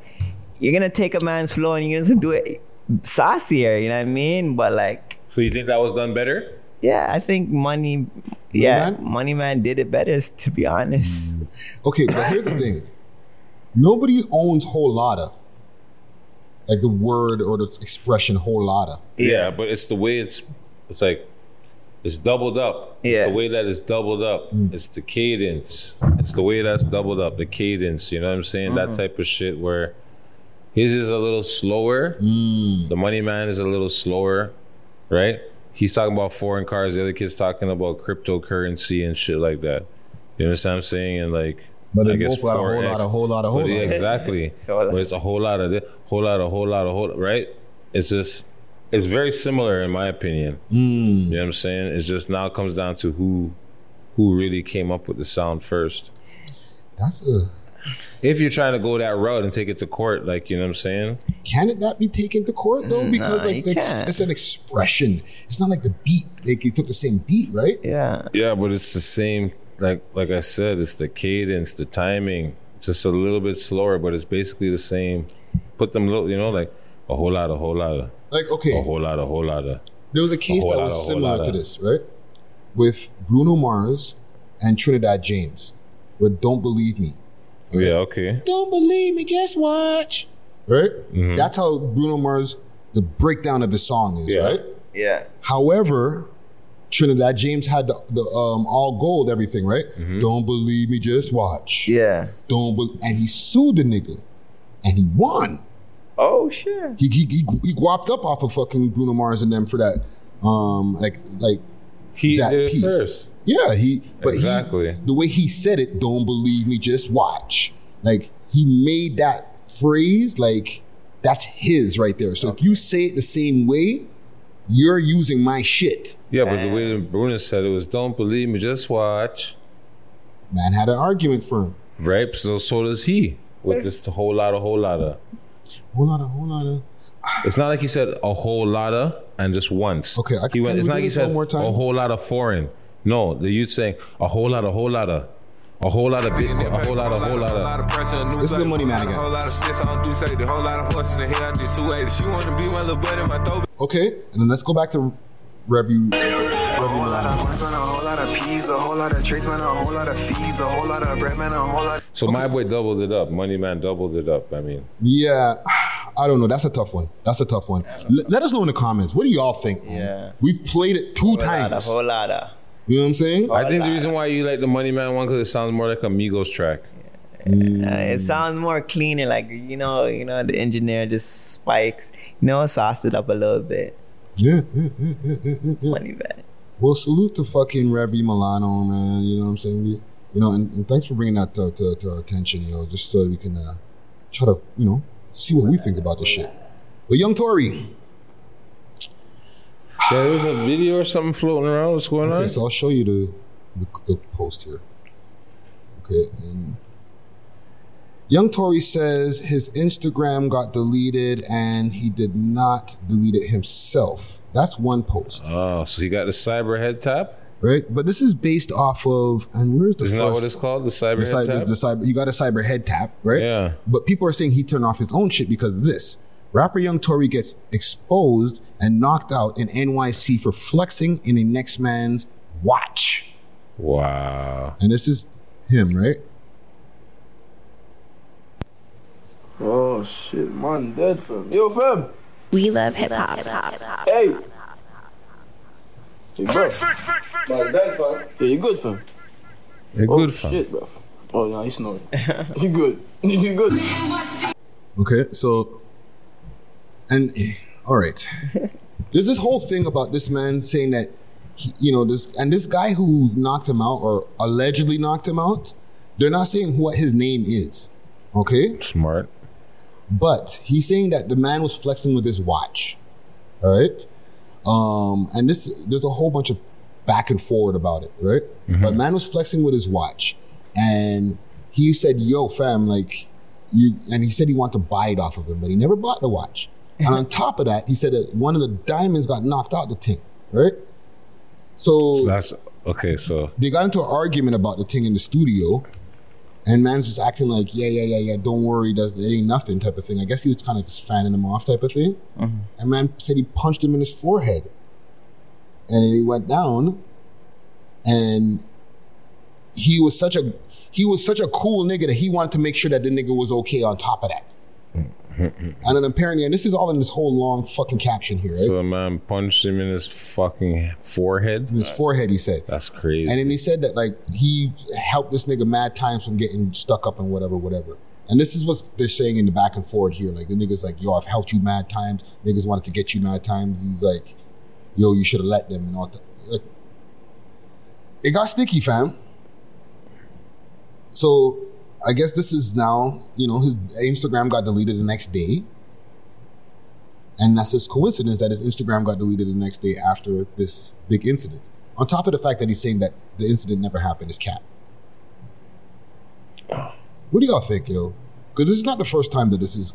you're gonna take a man's flow and you're gonna do it saucier. You know what I mean? But like, so you think that was done better? yeah, I think money. Yeah, Money Man did it better. To be honest. Okay, but here's the thing. Nobody owns whole lotta. Like the word or the expression whole lotta. Yeah, but it's the way it's it's like it's doubled up. It's Yeah. the way that it's doubled up. Mm. It's the cadence. It's the way that's doubled up. The cadence. You know what I'm saying? That mm. type of shit where his is a little slower. Mm. The money man is a little slower, right? He's talking about foreign cars. The other kid's talking about cryptocurrency and shit like that. You understand what I'm saying? And like, But I they guess both got a whole 4X. lot, a whole lot, a whole But yeah, lot. exactly. but it's a whole lot of this, whole lot, a whole lot, a whole right. It's just it's very similar in my opinion. Mm. You know what I'm saying? It's just now it comes down to who who really came up with the sound first. That's a. If you're trying to go that route and take it to court, like you know what I'm saying? Can it not be taken to court though? Because Nah, like you it's, it's an expression. It's not like the beat. Like they took the same beat, right? Yeah. Yeah, but it's the same. Like like I said, it's the cadence, the timing, just a little bit slower, but it's basically the same. Put them, little, you know, like a whole lot, a whole lot, of, Like okay, a whole lot, a whole lot of. There was a case whole that lot, was a similar to this, right? With Bruno Mars and Trinidad James, with "Don't Believe Me." Yeah, okay. Don't believe me, just watch. Right? Mhm. That's how Bruno Mars, the breakdown of his song is, Yeah. right? Yeah. However, Trinidad James had the, the um, all gold everything, right? Mm-hmm. Don't believe me, just watch. Yeah. Don't be- and he sued the nigga, and he won. Oh shit. He he he, he guapped up off of fucking Bruno Mars and them for that, um, like like He that piece. first. Yeah, he but Exactly. he, the way he said it, don't believe me, just watch. Like he made that phrase like that's his right there. So if you say it the same way, you're using my shit. Yeah, but the way that Bruno said it was, "Don't believe me, just watch." Man had an argument for him. Right. So so does he with this whole lot of whole lot of. Whole lot of whole lot of. It's not like he said a whole lot of and just once. Okay, I he went. can It's we not do like he said one more time? a whole lot of foreign. No, the youth saying a whole lot, a whole lot of, a whole lot of big, a whole lot, a whole lot of. This is the money man A again. whole lot of shit, I don't do say the whole lot of horses in here. I did 280. She wanna be my little buddy, my throw. Okay, and then let's go back to review. A whole lot of coins, man, a whole lot of peas, a whole lot of trades, man, a whole lot of fees, a whole lot of bread, man, a whole lot. So my boy doubled it up. Money man doubled it up. I mean, Yeah, I don't know. That's a tough one. That's a tough one. L- let us know in the comments. What do y'all think? Man? Yeah. We've played it two Whole lot times. of, whole lot of. You know what I'm saying? I think the reason why you like the Money Man one because it sounds more like a Migos track. Uh, it sounds more cleaner, like you know, you know, the engineer just spikes, you know, sauce it up a little bit. Yeah, yeah, yeah, yeah, yeah, yeah, yeah. Money bad. Well, salute to fucking Revy Milano, man. You know what I'm saying? We, you know, and, and thanks for bringing that to, to, to our attention, yo, just so we can uh, try to, you know, see what we think about this shit. But Young Tory, Yeah, was a video or something floating around. What's going okay, on? so I'll show you the, the, the post here. Okay, and Young Tory says his Instagram got deleted and he did not delete it himself. That's one post. Oh, so he got the cyber head tap. right? But this is based off of and where's the Isn't that what it's called? The cyber the, head cyber, tap. the cyber. You got a cyber head tap, right? Yeah. But people are saying he turned off his own shit because of this. Rapper Young Tory gets exposed and knocked out in NYC for flexing in a next man's watch, Wow. and this is him, right? Oh shit, man, dead fam. Yo fam. We love hip hop. Hey. Hey, bro. Man, dead fam. Yeah, you good fam? You're oh, good, fam. Oh shit, bro. Oh, no, he's snoring. you good. you good. Okay, so, and eh, all right, there's this whole thing about this man saying that, he, you know, this and this guy who knocked him out or allegedly knocked him out, they're not saying what his name is. Okay, smart. But he's saying that the man was flexing with his watch. All right, um, and this there's a whole bunch of back and forward about it, right? But man was flexing with his watch, and he said, "Yo, fam, like." You, and he said he wanted to buy it off of him, but he never bought the watch. And on top of that, he said that one of the diamonds got knocked out the thing, right? So That's okay. So they got into an argument about the thing in the studio, and man's just acting like, yeah, yeah, yeah, yeah, don't worry, that it ain't nothing type of thing. I guess he was kind of just fanning him off type of thing. Mm-hmm. And man said he punched him in his forehead, and then he went down, and he was such a he was such a cool nigga that he wanted to make sure that the nigga was okay. On top of that, mm. And then apparently, and this is all in this whole long fucking caption here, right? so a man punched him in his fucking forehead. in his forehead, he said. That's crazy. And then he said that like he helped this nigga mad times from getting stuck up and whatever, whatever. And this is what they're saying in the back and forward here. Like the nigga's like, yo, I've helped you mad times. Niggas wanted to get you mad times. He's like, yo, you should have let them and all that. Like, it got sticky, fam. So I guess this is now, you know, his Instagram got deleted the next day. And that's just coincidence that his Instagram got deleted the next day after this big incident. On top of the fact that he's saying that the incident never happened is cap. What do y'all think, yo? Because this is not the first time that this has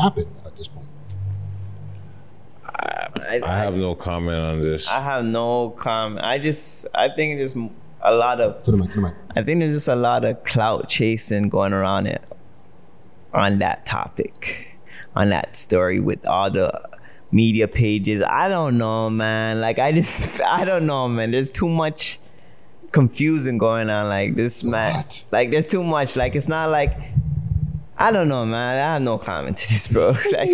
happened at this point. I, I have no comment on this. I have no comment. I just, I think there's a lot of. To the mic, to the mic. I think there's just a lot of clout chasing going around it on that topic, on that story with all the media pages. I don't know, man. Like I just, I don't know, man. There's too much confusing going on. Like this, man. Like there's too much. Like it's not like. I don't know, man. I have no comment to this, bro. like,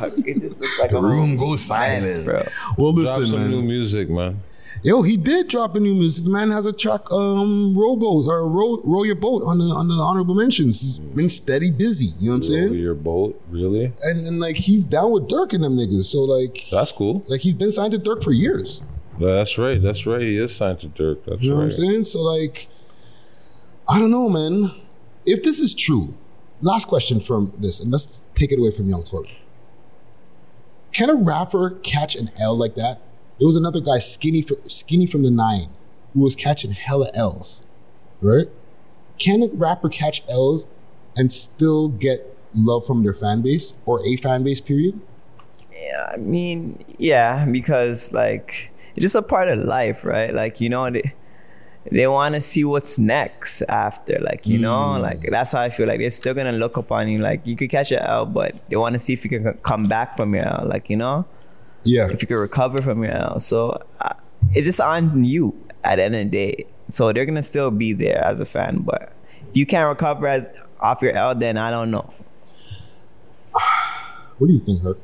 fuck, it just looks like The a room whole goes mess, silent. bro. Well, Drop listen, some man. new music, man. Yo, he did drop a new music. The man has a track, um, rowboat or row, row your boat on the on the honorable mentions. He's been steady busy. You know what I'm saying? Row your boat, really? And and like he's down with Durk and them niggas. So like That's cool. like he's been signed to Durk for years. That's right. That's right. He is signed to Durk. That's You know what I'm saying? So like, I don't know, man. If this is true, last question from this, and let's take it away from Young Tory. Can a rapper catch an L like that? There was another guy, skinny, fr- skinny from the nine, who was catching hella L's, right? Can a rapper catch L's and still get love from their fan base or a fan base? Period. Yeah, I mean, yeah, because like it's just a part of life, right? Like you know, they they want to see what's next after, like you know, mm. like that's how I feel. Like they're still gonna look upon you. Like you could catch an L, but they want to see if you can come back from your L. Like you know, yeah, if you can recover from your L. So uh, it's just on you at the end of the day. So they're gonna still be there as a fan, but if you can't recover as off your L, then I don't know. What do you think, Herc?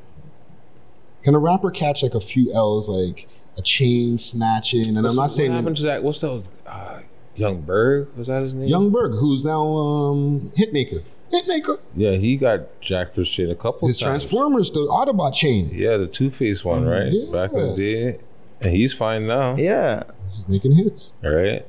Can a rapper catch like a few L's, like a chain snatching? And I'm not saying what happened to that. What's that? Uh, Young Berg was that his name? Young Berg, who's now um, Hitmaka. Hitmaka. Yeah, he got jacked for shit a couple His times. His Transformers, the Autobot chain. Yeah, the Two Face one, right? Back in the day, and he's fine now. Yeah, he's making hits. All right.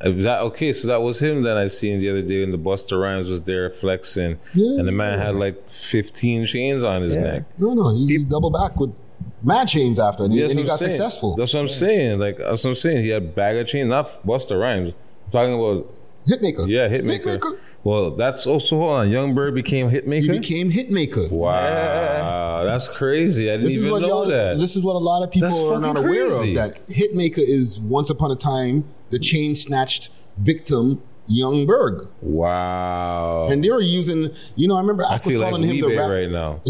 That okay? So that was him that I seen the other day when the Busta Rhymes was there flexing, and the man had like fifteen chains on his Yeah. neck. No, no, he, he doubled back with mad chains after, and he, and he got saying. successful. That's what I'm saying. Like that's what I'm saying. He had bag of chains, not Busta Rhymes. I'm talking about Hitmaka. Yeah, Hitmaka. Well, that's also hold on. Young Berg became Hitmaka. He became Hitmaka. Wow, that's crazy. I didn't This is even what know y'all. that. This is what a lot of people That's are not aware crazy. of. That Hitmaka is once upon a time the chain snatched victim, Young Berg. Wow. And they were using, you know, I remember I Ack was feel like calling him the rap. right now.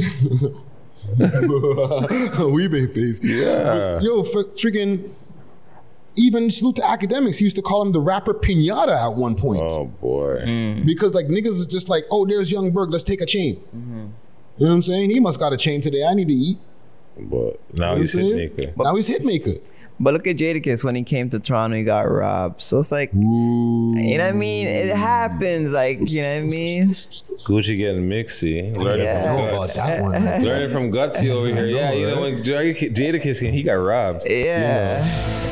Weebay face. Yeah. Yo, f- freaking. Even salute to Akademiks. He used to call him the rapper pinata at one point. Oh boy. Because like niggas was just like, oh, there's Young Berg. Let's take a chain. Mm-hmm. You know what I'm saying? He must got a chain today. I need to eat. But now You know he's what I'm saying? Hitmaka. Now he's Hitmaka. But look at Jadakiss when he came to Toronto, he got robbed. So it's like, you know what I mean? It happens. Like, you know what I mean? Gucci getting mixy. Learning Yeah. from I about Guts. that one. Learning from Gutsy over here. Yeah, you know when Jadakiss came, he got robbed. Yeah.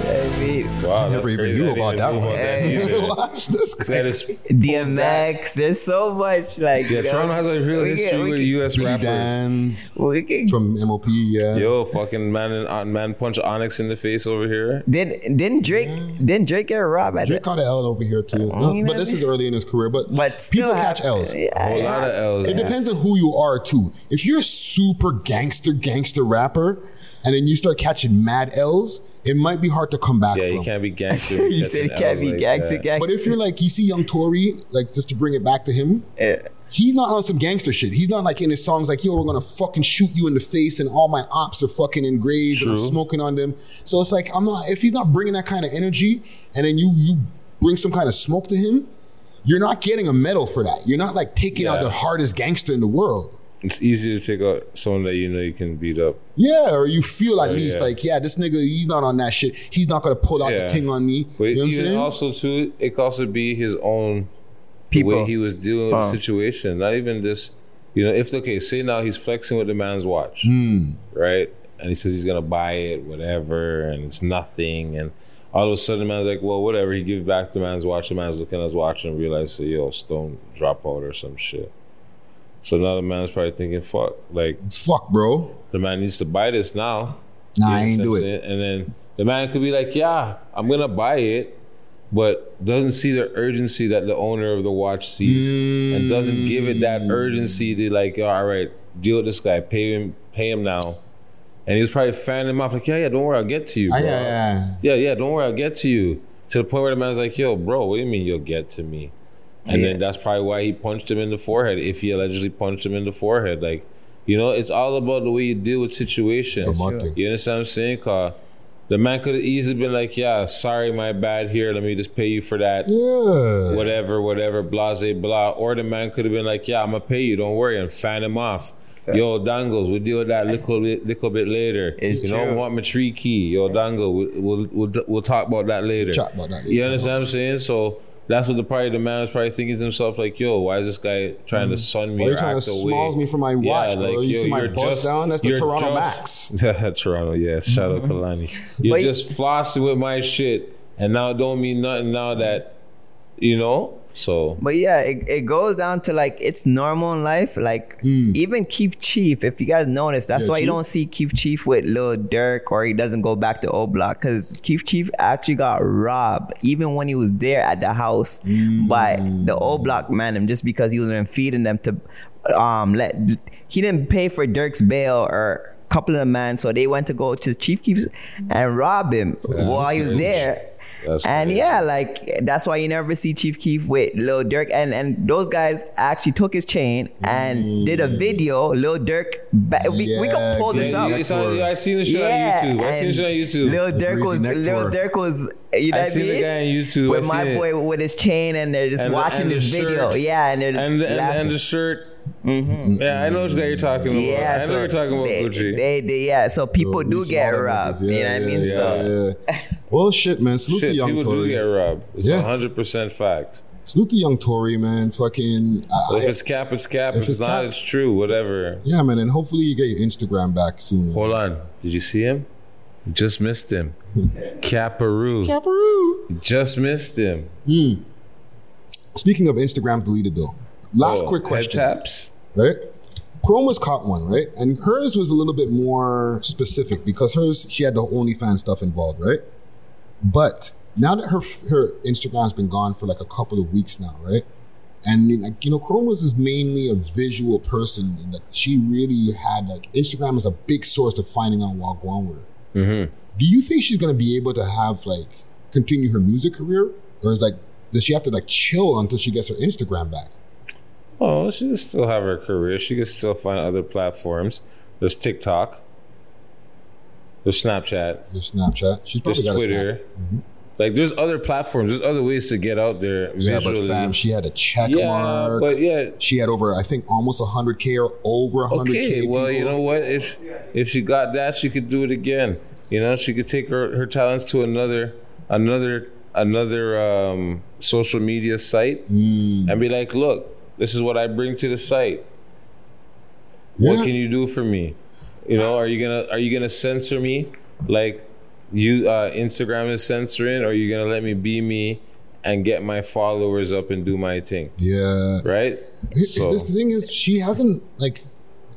I mean, Wow, Never even knew about even that know one. either. Watch this. That is- DMX, there's so much. Like, Yeah, you know, Toronto has a real we history can- with can- U.S. Rappers. Dan's we can- from MOP. Yeah. Yo, fucking man, and uh, man, punch Onyx in the face over here. Didn't didn't Drake mm. didn't Drake get robbed? At Drake the, caught an L over here too. Mm, you know but this is early in his career. But, But people still catch have- L's. A whole lot of L's. It depends on who you are too. If you're a super gangster gangster rapper, and then you start catching mad L's, it might be hard to come back Yeah, from. you can't be gangster. You catching said he can't L's be like gangster, gangster. But if you're like you see Young Tory, like just to bring it back to him, he's not on some gangster shit. He's not like in his songs like, yo, we're gonna fucking shoot you in the face and all my ops are fucking engraved and I'm smoking on them. So it's like I'm not if he's not bringing that kind of energy and then you you bring some kind of smoke to him, you're not getting a medal for that. You're not like taking out the hardest gangster in the world. It's easy to take out someone that you know you can beat up. Yeah, or you feel at Oh, least yeah. like, yeah, this nigga, he's not on that shit. He's not gonna pull out Yeah. the thing on me. But you know what I'm saying? also too, it could also be his own People. the way he was dealing with Oh. the situation. Not even this, you know. If okay, say now he's flexing with the man's watch, Hmm. right? And he says he's gonna buy it, whatever, and it's nothing. And all of a sudden, the man's like, well, whatever. He gives back the man's watch. The man's looking at his watch and realizes, yo, stone drop out or some shit. So now the man's probably thinking, fuck, like, fuck, bro. The man needs to buy this now. Nah, I ain't do it. And then the man could be like, yeah, I'm gonna buy it, but doesn't see the urgency that the owner of the watch sees, and doesn't give it that urgency to like, all right, deal with this guy, pay him, pay him now. And he was probably fanning him off like, yeah, yeah, don't worry, I'll get to you, bro. Ah, yeah, yeah. yeah, yeah, don't worry, I'll get to you. To the point where the man's like, yo, bro, what do you mean you'll get to me? And then that's probably why he punched him in the forehead, if he allegedly punched him in the forehead. Like, you know, it's all about the way you deal with situations. It's about thing. You understand what I'm saying? Cause the man could have easily been like, yeah, sorry, my bad here. Let me just pay you for that. Yeah. Whatever, whatever, blase, blah. Or the man could have been like, yeah, I'm going to pay you. Don't worry. And fan him off. Yo, Dangles, we'll deal with that little bit, little bit later. It's you true. don't want my tree key. Yo, Dangle, we'll, we'll, we'll, we'll talk about that later. Talk about that You understand what I'm saying? So that's what the probably the man is probably thinking to himself like, yo, why is this guy trying to mm. sun me Why you or trying to smalls me for my watch, bro? You see my bust down? That's the Toronto just- Toronto, yes. Shout out mm-hmm. Kalani. You're just flossing with my shit, and now it don't mean nothing now that you know. So But yeah, it, it goes down to like it's normal in life. Like even Keith Chief, if you guys notice, that's. Yeah, why you don't see Keith Chief with Lil Durk or he doesn't go back to O Block because Keith Chief actually got robbed even when he was there at the house Hmm. by the O Block man, and just because he was been feeding them to um let he didn't pay for Durk's bail or a couple of the man, so they went to go to Chief Keef and rob him while he was there. That's and crazy. yeah, like that's why you never see Chief Keef with Lil Durk, and and those guys actually took his chain and did a mm. video. Lil Durk, ba- we, we can pull this Yeah, up. it's on- I seen the shit on YouTube. I seen the shit on YouTube. Lil Durk Greasy was Lil tour. Durk was you know I what I seen the guy on YouTube. With seen my it. boy with his chain, and they're just And watching the this video. Yeah, and and and, and the shirt. Yeah, I know which guy you're talking about. Yeah, I know so you're talking about they, Gucci. They, they, yeah, so people do get smaller robbed. niggas, you yeah, know what I mean? yeah, so yeah. Well, shit, man. Salute Shit, to Young people do Tory. get robbed. It's Yeah. a hundred percent fact. Salute to Young Tory, man. Fucking. I- if it's cap, it's cap. if If, it's, it's not, cap- it's true. Whatever. yeah, man, and hopefully you get your Instagram back soon. Hold on. Did you see him? You Just missed him. Caparoo. Caparoo. Just missed him. Hmm. Speaking of Instagram deleted though, last Oh, quick head question. taps. Right? Chroma's caught one, right? And hers was a little bit more specific because hers she had the OnlyFans stuff involved, right? But now that her her Instagram's been gone for like a couple of weeks now, right? And like you know, Chroma's is mainly a visual person. Like she really had like Instagram is a big source of finding out Wagwan with her. Mm-hmm. Do you think she's gonna be able to have like continue her music career, or is like does she have to like chill until she gets her Instagram back? Oh, she can still have her career. She can still find other platforms. There's TikTok. There's Snapchat. There's Snapchat. She's There's probably got Twitter. Like there's other platforms. There's other ways to get out there Yeah, visually. but fam, she had a check Yeah, mark. but yeah. she had over I think almost hundred k or over 100k. Okay, k. well, you know what? If if she got that, she could do it again. You know, she could take her, her talents to another another another um, social media site Hmm. and be like, look, this is what I bring to the site. What can you do for me? You know, are you gonna are you gonna censor me like you uh, Instagram is censoring, or are you gonna let me be me and get my followers up and do my thing? Yeah. Right. So The thing is, she hasn't like.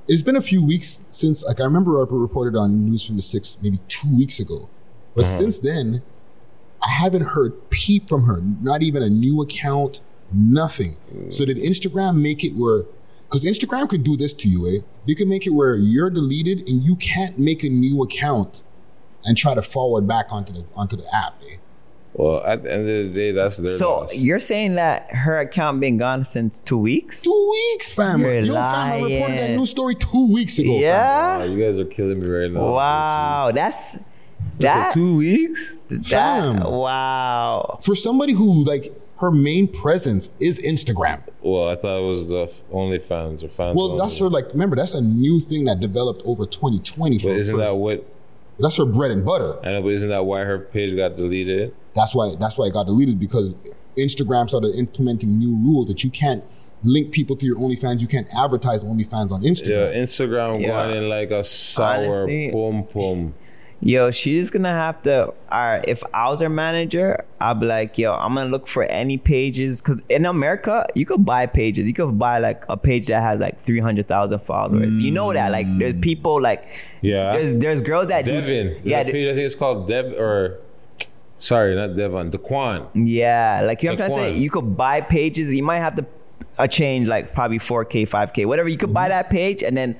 It's been a few weeks since, like, I remember I reported on News from the Six maybe two weeks ago, but Uh-huh. since then, I haven't heard peep from her. Not even a new account, nothing. So did Instagram make it where? Because Instagram can do this to you, eh? They can make it where you're deleted and you can't make a new account and try to forward back onto the onto the app, eh? well, at the end of the day, that's their So loss. you're saying that her account been gone since two weeks? Two weeks, fam. You're Yo, fam, I reported that lying. news story two weeks ago. Yeah. Wow, you guys are killing me right now. Wow, that's That's that. for two weeks. That Fam. wow. For somebody who like her main presence is Instagram. Well, I thought it was the f- OnlyFans or fans. Well, that's her like. Remember, that's a new thing that developed over 2020. But isn't for- that what? That's her bread and butter. I know, but isn't that why her page got deleted? That's why. That's why it got deleted because Instagram started implementing new rules that you can't link people to your OnlyFans. You can't advertise OnlyFans on Instagram. Yeah, Instagram. Instagram Yeah. going in like a sour Honestly- pum pum. Yo, she's gonna have to. Alright, if I was her manager, I'd be like, yo, I'm gonna look for any pages because in America, you could buy pages. You could buy like a page that has like three hundred thousand followers. You know that, like, there's mm. people like, Yeah. there's there's girls that Devin. do, yeah, page, I think it's called Dev or sorry, not Devon. Daquan. Yeah, like you know what I'm trying to say. You could buy pages. You might have to a change like probably 4K, 5K, whatever. You could buy mm-hmm. that page and then,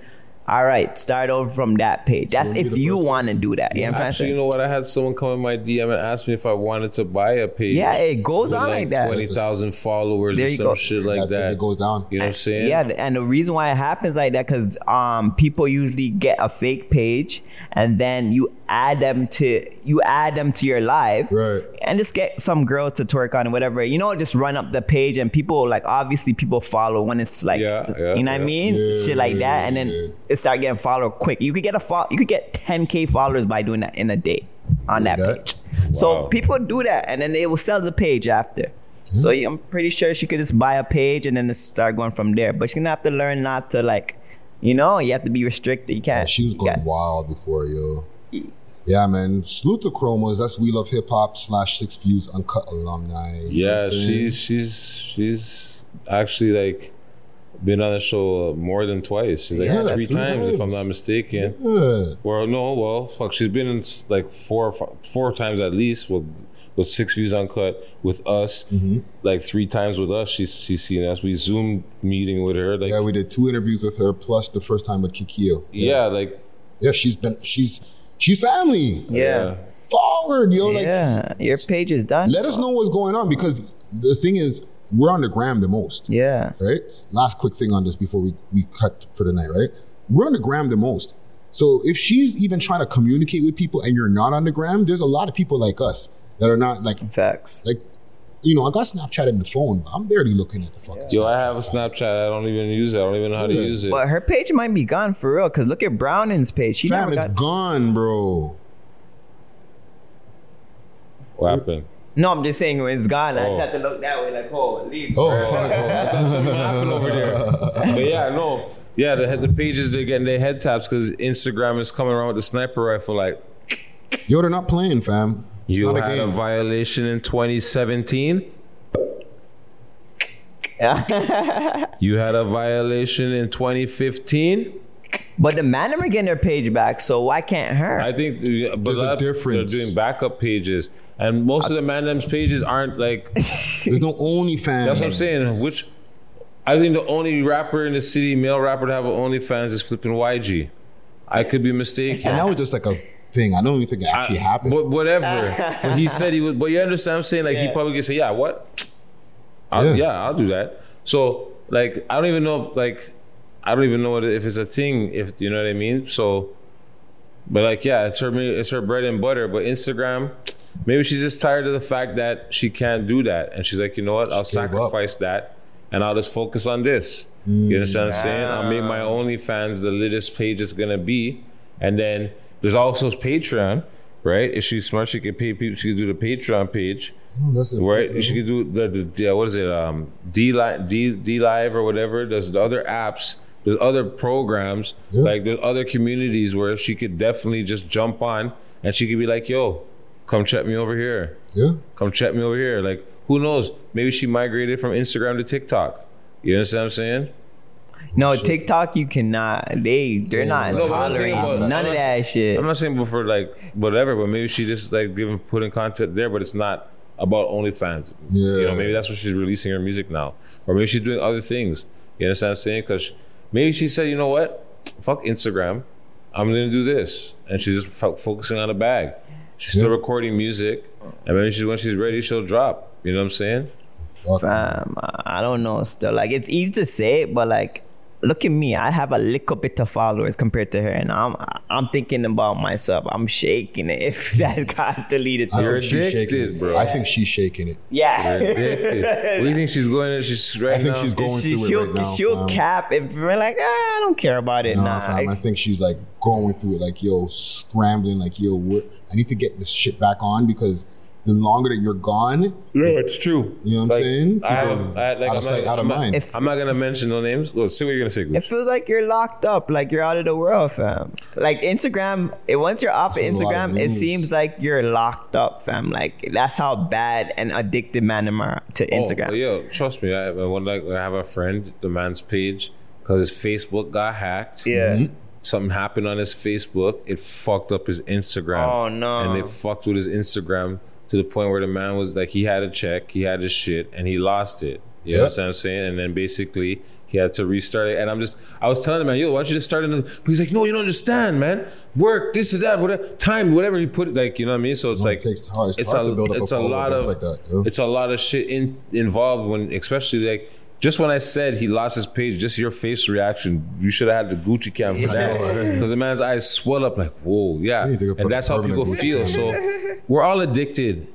all right, start over from that page. That's if you want to do that. You know what I'm trying to Actually, say? you know what? I had someone come in my DM and ask me if I wanted to buy a page. Yeah, it goes with on like that. Twenty thousand followers There or you some go. shit like That- that. It goes down. You know what I'm saying? Yeah, and the reason why it happens like that because um people usually get a fake page and then you add them to you add them to your live Right. and just get some girls to twerk on it, whatever you know just run up the page and people like obviously people follow when it's like Yeah, yeah, you know what I mean Yeah, shit like yeah, that and then yeah. it start getting followed quick you could get a fo- you could get 10k followers by doing that in a day on See that, that? page so people do that and then they will sell the page after hmm. So yeah, I'm pretty sure she could just buy a page and then just start going from there. But she's gonna have to learn not to like, you know, you have to be restricted. You can't. Oh, she was going wild before, yo. Yeah, man. Salute to Chromas. That's We Love Hip Hop slash Six Views Uncut alumni. Yeah, she's she's she's actually like been on the show more than twice. She's like Yeah, three three times, if I'm not mistaken. Yeah. Well, no, well, fuck, she's been in like four four times at least with with Six Views Uncut with us, Mm-hmm. like three times with us. She's she's seen us. We Zoom meeting with her. Like yeah, we did two interviews with her plus the first time with Kikio. yeah, like Yeah, she's been she's she's family. Yeah. Forward, yo. Like yeah, your page is done. let us know what's going on because the thing is we're on the gram the most. Yeah. Right? Last quick thing on this before we, we cut for the night, right? We're on the gram the most. So if she's even trying to communicate with people and you're not on the gram, there's a lot of people like us that are not like facts. Like you know, I got Snapchat in the phone, but I'm barely looking at the fucking yo, I have a Snapchat. I don't even use it. I don't even know how to use it. But her page might be gone for real. Cause look at Browning's page. She Fam, never it's got. gone, bro. What happened? No, I'm just saying when it's gone. I Oh. just have to look that way, like, oh, leave. Oh, I thought something happened over there. But yeah, no. Yeah, the the pages they're getting their head taps because Instagram is coming around with the sniper rifle. Like Yo, they're not playing, fam. It's you not a had a, violation in 2017. you had a violation in 2015. But the man are getting their page back, so why can't her? I think, uh, the- but There's a a difference. They're doing backup pages, and most of the Mandem's pages aren't like. There's no OnlyFans. That's what I'm saying. Which I think the only rapper in the city, male rapper to have an OnlyFans is flipping YG. I could be mistaken. And that was just like a thing. I don't even think it actually happened. But whatever. but he said he would. But you understand? what I'm saying like he probably could say, "Yeah, what? I'll, Yeah. yeah. I'll do that." So like I don't even know if like I don't even know what, if it's a thing. If you know what I mean. So, but like yeah, it's her it's her bread and butter. But Instagram, maybe she's just tired of the fact that she can't do that, and she's like, you know what? I'll sacrifice that, and I'll just focus on this. You understand what I'm saying? I'll make my mm. OnlyFans the latest page it's gonna be, and then there's also Patreon, right? If she's smart, she could pay people. She could do the Patreon page, Oh, that's right? She could do the, the, the what is it? Um, DLive, D, DLive or whatever. There's the other apps. There's other programs. Like there's other communities where she could definitely just jump on, and she could be like, "Yo, come check me over here. Yeah. Come check me over here." Like who knows? Maybe she migrated from Instagram to TikTok. You understand what I'm saying? No, TikTok, you cannot. They they're not No, but I'm saying tolerating about- none I'm of that shit. I'm not saying before like whatever, but maybe she just like giving putting content there, but it's not about OnlyFans. Yeah. You know, maybe that's where she's releasing her music now, or maybe she's doing other things. You understand what I'm saying? Because maybe she said, you know what, fuck Instagram, I'm gonna do this, and she's just fo- focusing on a bag. She's still recording music, and maybe she's when she's ready, she'll drop. You know what I'm saying? Fam, I don't know. Still, like it's easy to say, it, but like, look at me. I have a little bit of followers compared to her, and I'm I'm thinking about myself. I'm shaking it if that got deleted. I So think she's shaking it, bro. I think she's shaking it. Yeah. You're addicted. what do you think she's going? She's right I think now. she's going she, through it she'll right now. she'll fam. cap if we're like, ah, I don't care about it. Nah, Nah, fam, I think she's like going through it, like yo, scrambling, like yo, I need to get this shit back on because the longer that you're gone, no, it's true. You know what Like, I'm saying? I, People- I, like, out I'm of sight, not, out of I'm not- mind. I'm not gonna mention no names. Well, see what you're gonna say. It feels like you're locked up, like you're out of the world, fam. Like Instagram, it, once you're off of It's a lot of Instagram, it seems like you're locked up, fam. Like that's how bad and addicted man am I to Oh, Instagram. but yo, trust me. I, I, one, like, I have a friend, the man's page, because his Facebook got hacked. Yeah. Mm-hmm. Something happened on his Facebook. It fucked up his Instagram. Oh, no. And it fucked with his Instagram to the point where the man was like, he had a check, he had his shit, and he lost it. You know what I'm saying? And then basically he had to restart it. And I'm just, I was telling him, man, yo, why don't you just start another? But he's like, no, you don't understand, man. Work, this and that, whatever, time, whatever you put it, like, you know what I mean? So it's No, it like, takes hard- it's it's a, to build up a it's a lot of, like that, yo. it's a lot of shit in, involved when, especially like, just when I said he lost his page, just your face reaction, you should have had the Gucci cam for that. Because the man's eyes swell up like, whoa, yeah. You need to go put And that's how permanent people Gucci feel. cam. So we're all addicted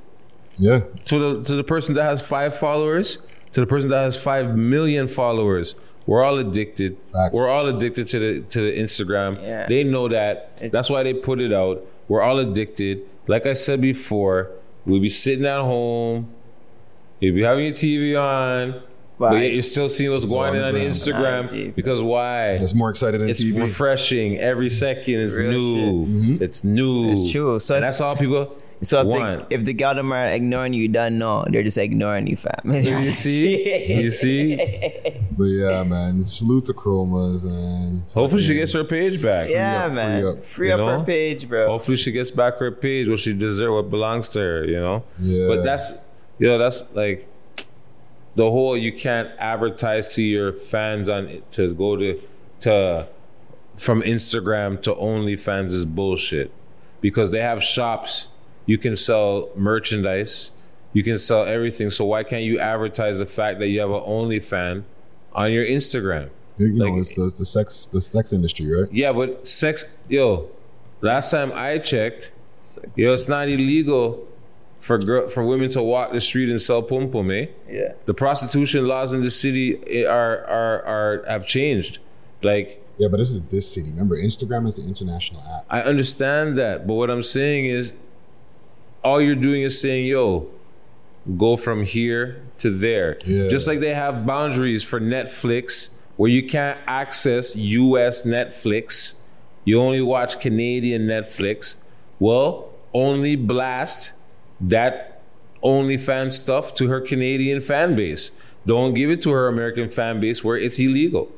Yeah. to the to the person that has five followers, to the person that has five million followers. We're all addicted. Facts. We're all addicted to the to the Instagram. Yeah. They know that. That's why they put it out. We're all addicted. Like I said before, we'll be sitting at home, You be having your TV on, but Right. yet you're still seeing what's going on on ground. Instagram. Because why? It's more excited than It's TV. refreshing every second. It's Real new. Mm-hmm. It's new. It's true. So and if- that's all people So if want. the, if the girl are ignoring you, you don't know. They're just ignoring you, fam. you see, you see. But yeah, man. Salute the Chromas and Hopefully she gets her page back. Yeah, up, free man. up. Free You up her page, bro. Hopefully she gets back her page, what she deserves, what belongs to her. You know. Yeah. But that's you know that's like the whole you can't advertise to your fans on to go to to from Instagram to OnlyFans is bullshit. Because they have shops. You can sell merchandise. You can sell everything. So why can't you advertise the fact that you have an OnlyFan on your Instagram? You know, it's the, the sex the sex industry, right? yeah, but sex, yo, last time I checked, yo, it's not illegal for girl for women to walk the street and sell pum pum, eh? Yeah. The prostitution laws in the city eh, are are are have changed. Like Yeah, but this is this city. Remember, Instagram is the international app. I understand that, but what I'm saying is, all you're doing is saying, "Yo, go from here to there." Yeah. Just like they have boundaries for Netflix, where you can't access U.S. Netflix, you only watch Canadian Netflix. Well, only blast that OnlyFans stuff to her Canadian fan base. Don't give it to her American fan base where it's illegal.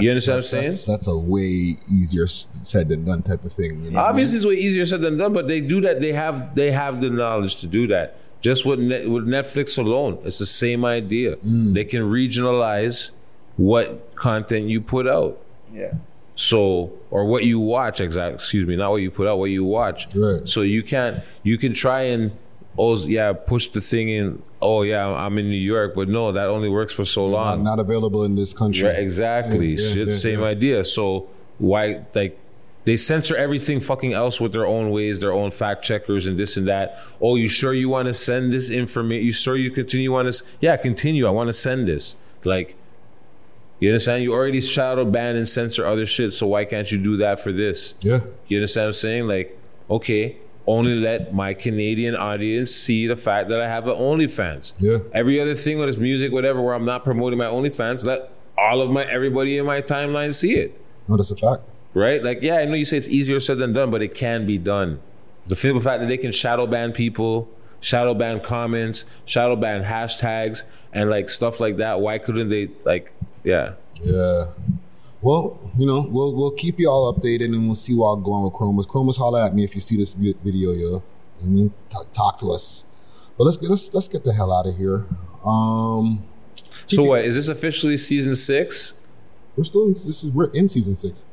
you understand what I'm saying? That's, that's a way easier said than done type of thing. You know? Obviously, it's way easier said than done, but they do that. They have they have the knowledge to do that. Just with Net, with Netflix alone, it's the same idea. Mm. They can regionalize what content you put out. Yeah. So, or what you watch, exactly. Excuse me, not what you put out, what you watch. Right. So you can't. You can try and oh yeah, push the thing in. Oh yeah, I'm in New York, but no, that only works for so long. Not available in this country. Right, exactly. Yeah, yeah, yeah, same idea. So why like they censor everything fucking else with their own ways, their own fact checkers and this and that. Oh, you sure you want to send this information? You sure you continue want to? Yeah, continue. I want to send this. Like, you understand? You already shadow ban and censor other shit. So why can't you do that for this? Yeah. You understand what I'm saying? Like, okay, only let my Canadian audience see the fact that I have an OnlyFans. Yeah. Every other thing, whether it's music, whatever, where I'm not promoting my OnlyFans, let all of my everybody in my timeline see it. No, that's a fact. Right? Like, yeah, I know you say it's easier said than done, but it can be done. The simple fact that they can shadow ban people, shadow ban comments, shadow ban hashtags, and like stuff like that. Why couldn't they like yeah. Yeah. Well, you know, we'll we'll keep you all updated and we'll see what go on with Chromas. Chromas, holler at me if you see this video, yo. I mean, talk, talk to us. But let's get let's let's get the hell out of here. Um, So what, is this officially season six? we're still in, this is we're in season six.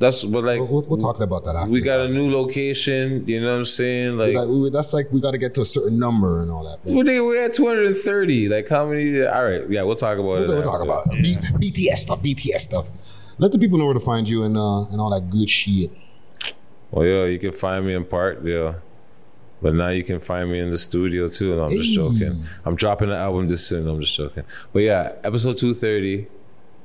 That's but like We'll, we'll talk about that after. we got a new location, you know what I'm saying? We Like we- that's like we got to get to a certain number and all that. Well, nigga, we're at 230. Like, how many? All right, yeah, we'll talk about We'll, it. we'll after. talk about it. B- BTS stuff. BTS stuff. Let the people know where to find you and uh, and all that good shit. Well, yeah, you can find me in part, yeah. But now you can find me in the studio too. No, I'm just joking. I'm dropping the album this soon. I'm just joking. But yeah, episode 230,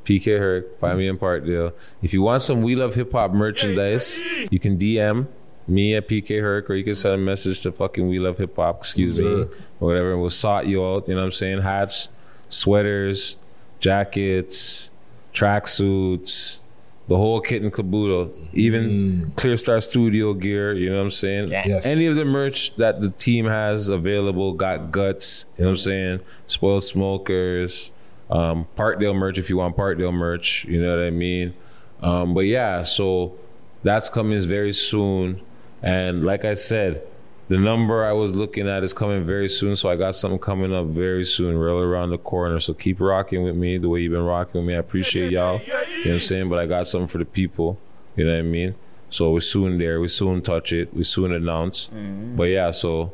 PK Herc, find me in Parkdale. If you want some We Love Hip Hop merchandise, you can DM me at PK Herc or you can send a message to fucking We Love Hip Hop, excuse me, or whatever. And we'll sort you out, you know what I'm saying? Hats, sweaters, jackets, tracksuits, the whole kit and caboodle, even mm. Clear Star Studio gear. You know what I'm saying? Yes. Any of the merch that the team has available, got guts. You know what I'm saying? Spoiled smokers, um, Parkdale merch if you want Parkdale merch. You know what I mean? Um, but yeah, so that's coming very soon. And like I said, the number I was looking at is coming very soon. So I got something coming up very soon, real around the corner. So keep rocking with me the way you've been rocking with me. I appreciate y'all. You know what I'm saying? But I got something for the people. You know what I mean? So we're soon there. We soon touch it. We soon announce. But yeah, so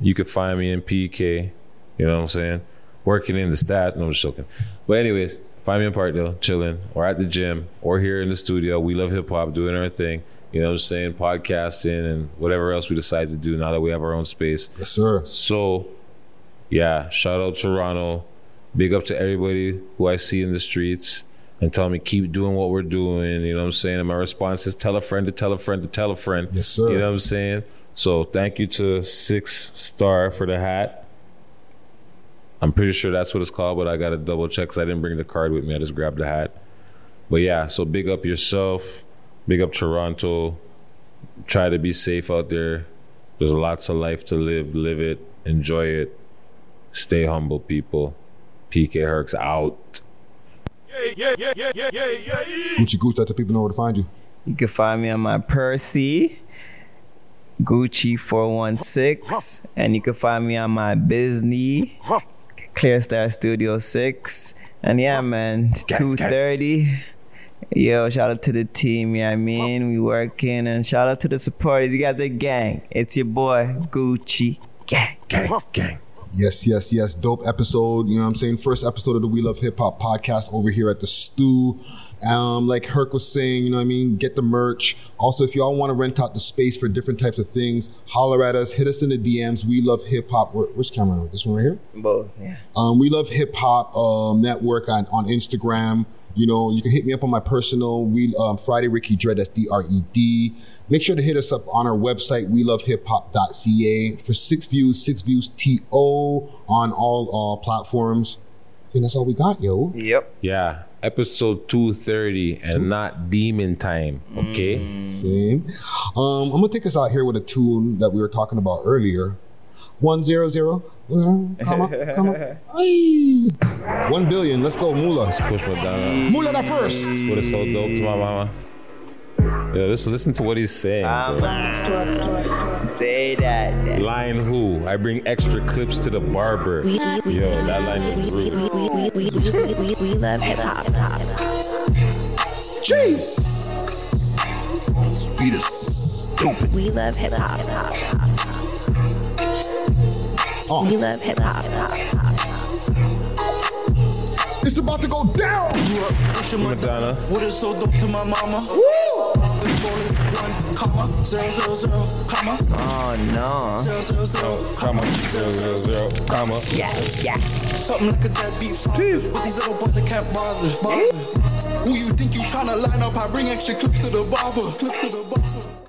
you could find me in PK. You know what I'm saying? Working in the stat. No, I'm just joking. But anyways, find me in Parkdale, chilling, or at the gym, or here in the studio. We love hip hop, doing our thing. You know what I'm saying? Podcasting and whatever else we decide to do now that we have our own space. Yes, sir. So, yeah, shout out Toronto. Big up to everybody who I see in the streets and tell me keep doing what we're doing. You know what I'm saying? And my response is tell a friend to tell a friend to tell a friend. Yes, sir. You know what I'm saying? So thank you to Six Star for the hat. I'm pretty sure that's what it's called, but I got to double check because I didn't bring the card with me. I just grabbed the hat. But yeah, so big up yourself. Big up Toronto. Try to be safe out there. There's lots of life to live. Live it. Enjoy it. Stay humble, people. PK Hercs out. Gucci Gooch, let the people know where to find you. You can find me on my Percy, Gucci 416, and you can find me on my Disney, Clear Star Studio 6. And yeah, man, it's 230. Yo, shout out to the team, yeah, I mean, we working, and shout out to the supporters. You guys are gang. It's your boy, Gucci. Gang, gang, gang. Yes, yes, yes. Dope episode. You know what I'm saying? First episode of the We Love Hip Hop podcast over here at the Stew. Um, like Herc was saying, you know what I mean? Get the merch. Also, if y'all want to rent out the space for different types of things, holler at us. Hit us in the DMs. We Love Hip Hop. Which camera? This one right here? Both, yeah. Um, we love hip hop um, network on, on Instagram. You know, you can hit me up on my personal we um, Friday Ricky Dread. That's D R E D. Make sure to hit us up on our website we love hip hop.ca for six views, six views to on all uh, platforms. And that's all we got, yo. Yep. Yeah. Episode 230 and not demon time. Okay. Same. Um, I'm gonna take us out here with a tune that we were talking about earlier. One zero zero. Uh, Come on, come on. One billion. Let's go, Mula. Let's push Madonna. Mula the first. What is so dope to my mama? Yeah, listen, listen to what he's saying. Um, bro. Say that. Line who? I bring extra clips to the barber. Yo, that line is rude. We, love hip hop. Jeez. Beat is stupid. We love hip hop. Oh. We love hip hop. It's about to go down. Madonna. What is so dope to my mama? Woo! This ball is one comma zero zero zero comma Oh, no. zero zero zero Comma, zero, zero, zero, comma. Yeah, yeah. Something like a deadbeat father. With these little boys that can't bother. Who you think you tryna line up? I bring extra clips to the barber. Clips to the barber.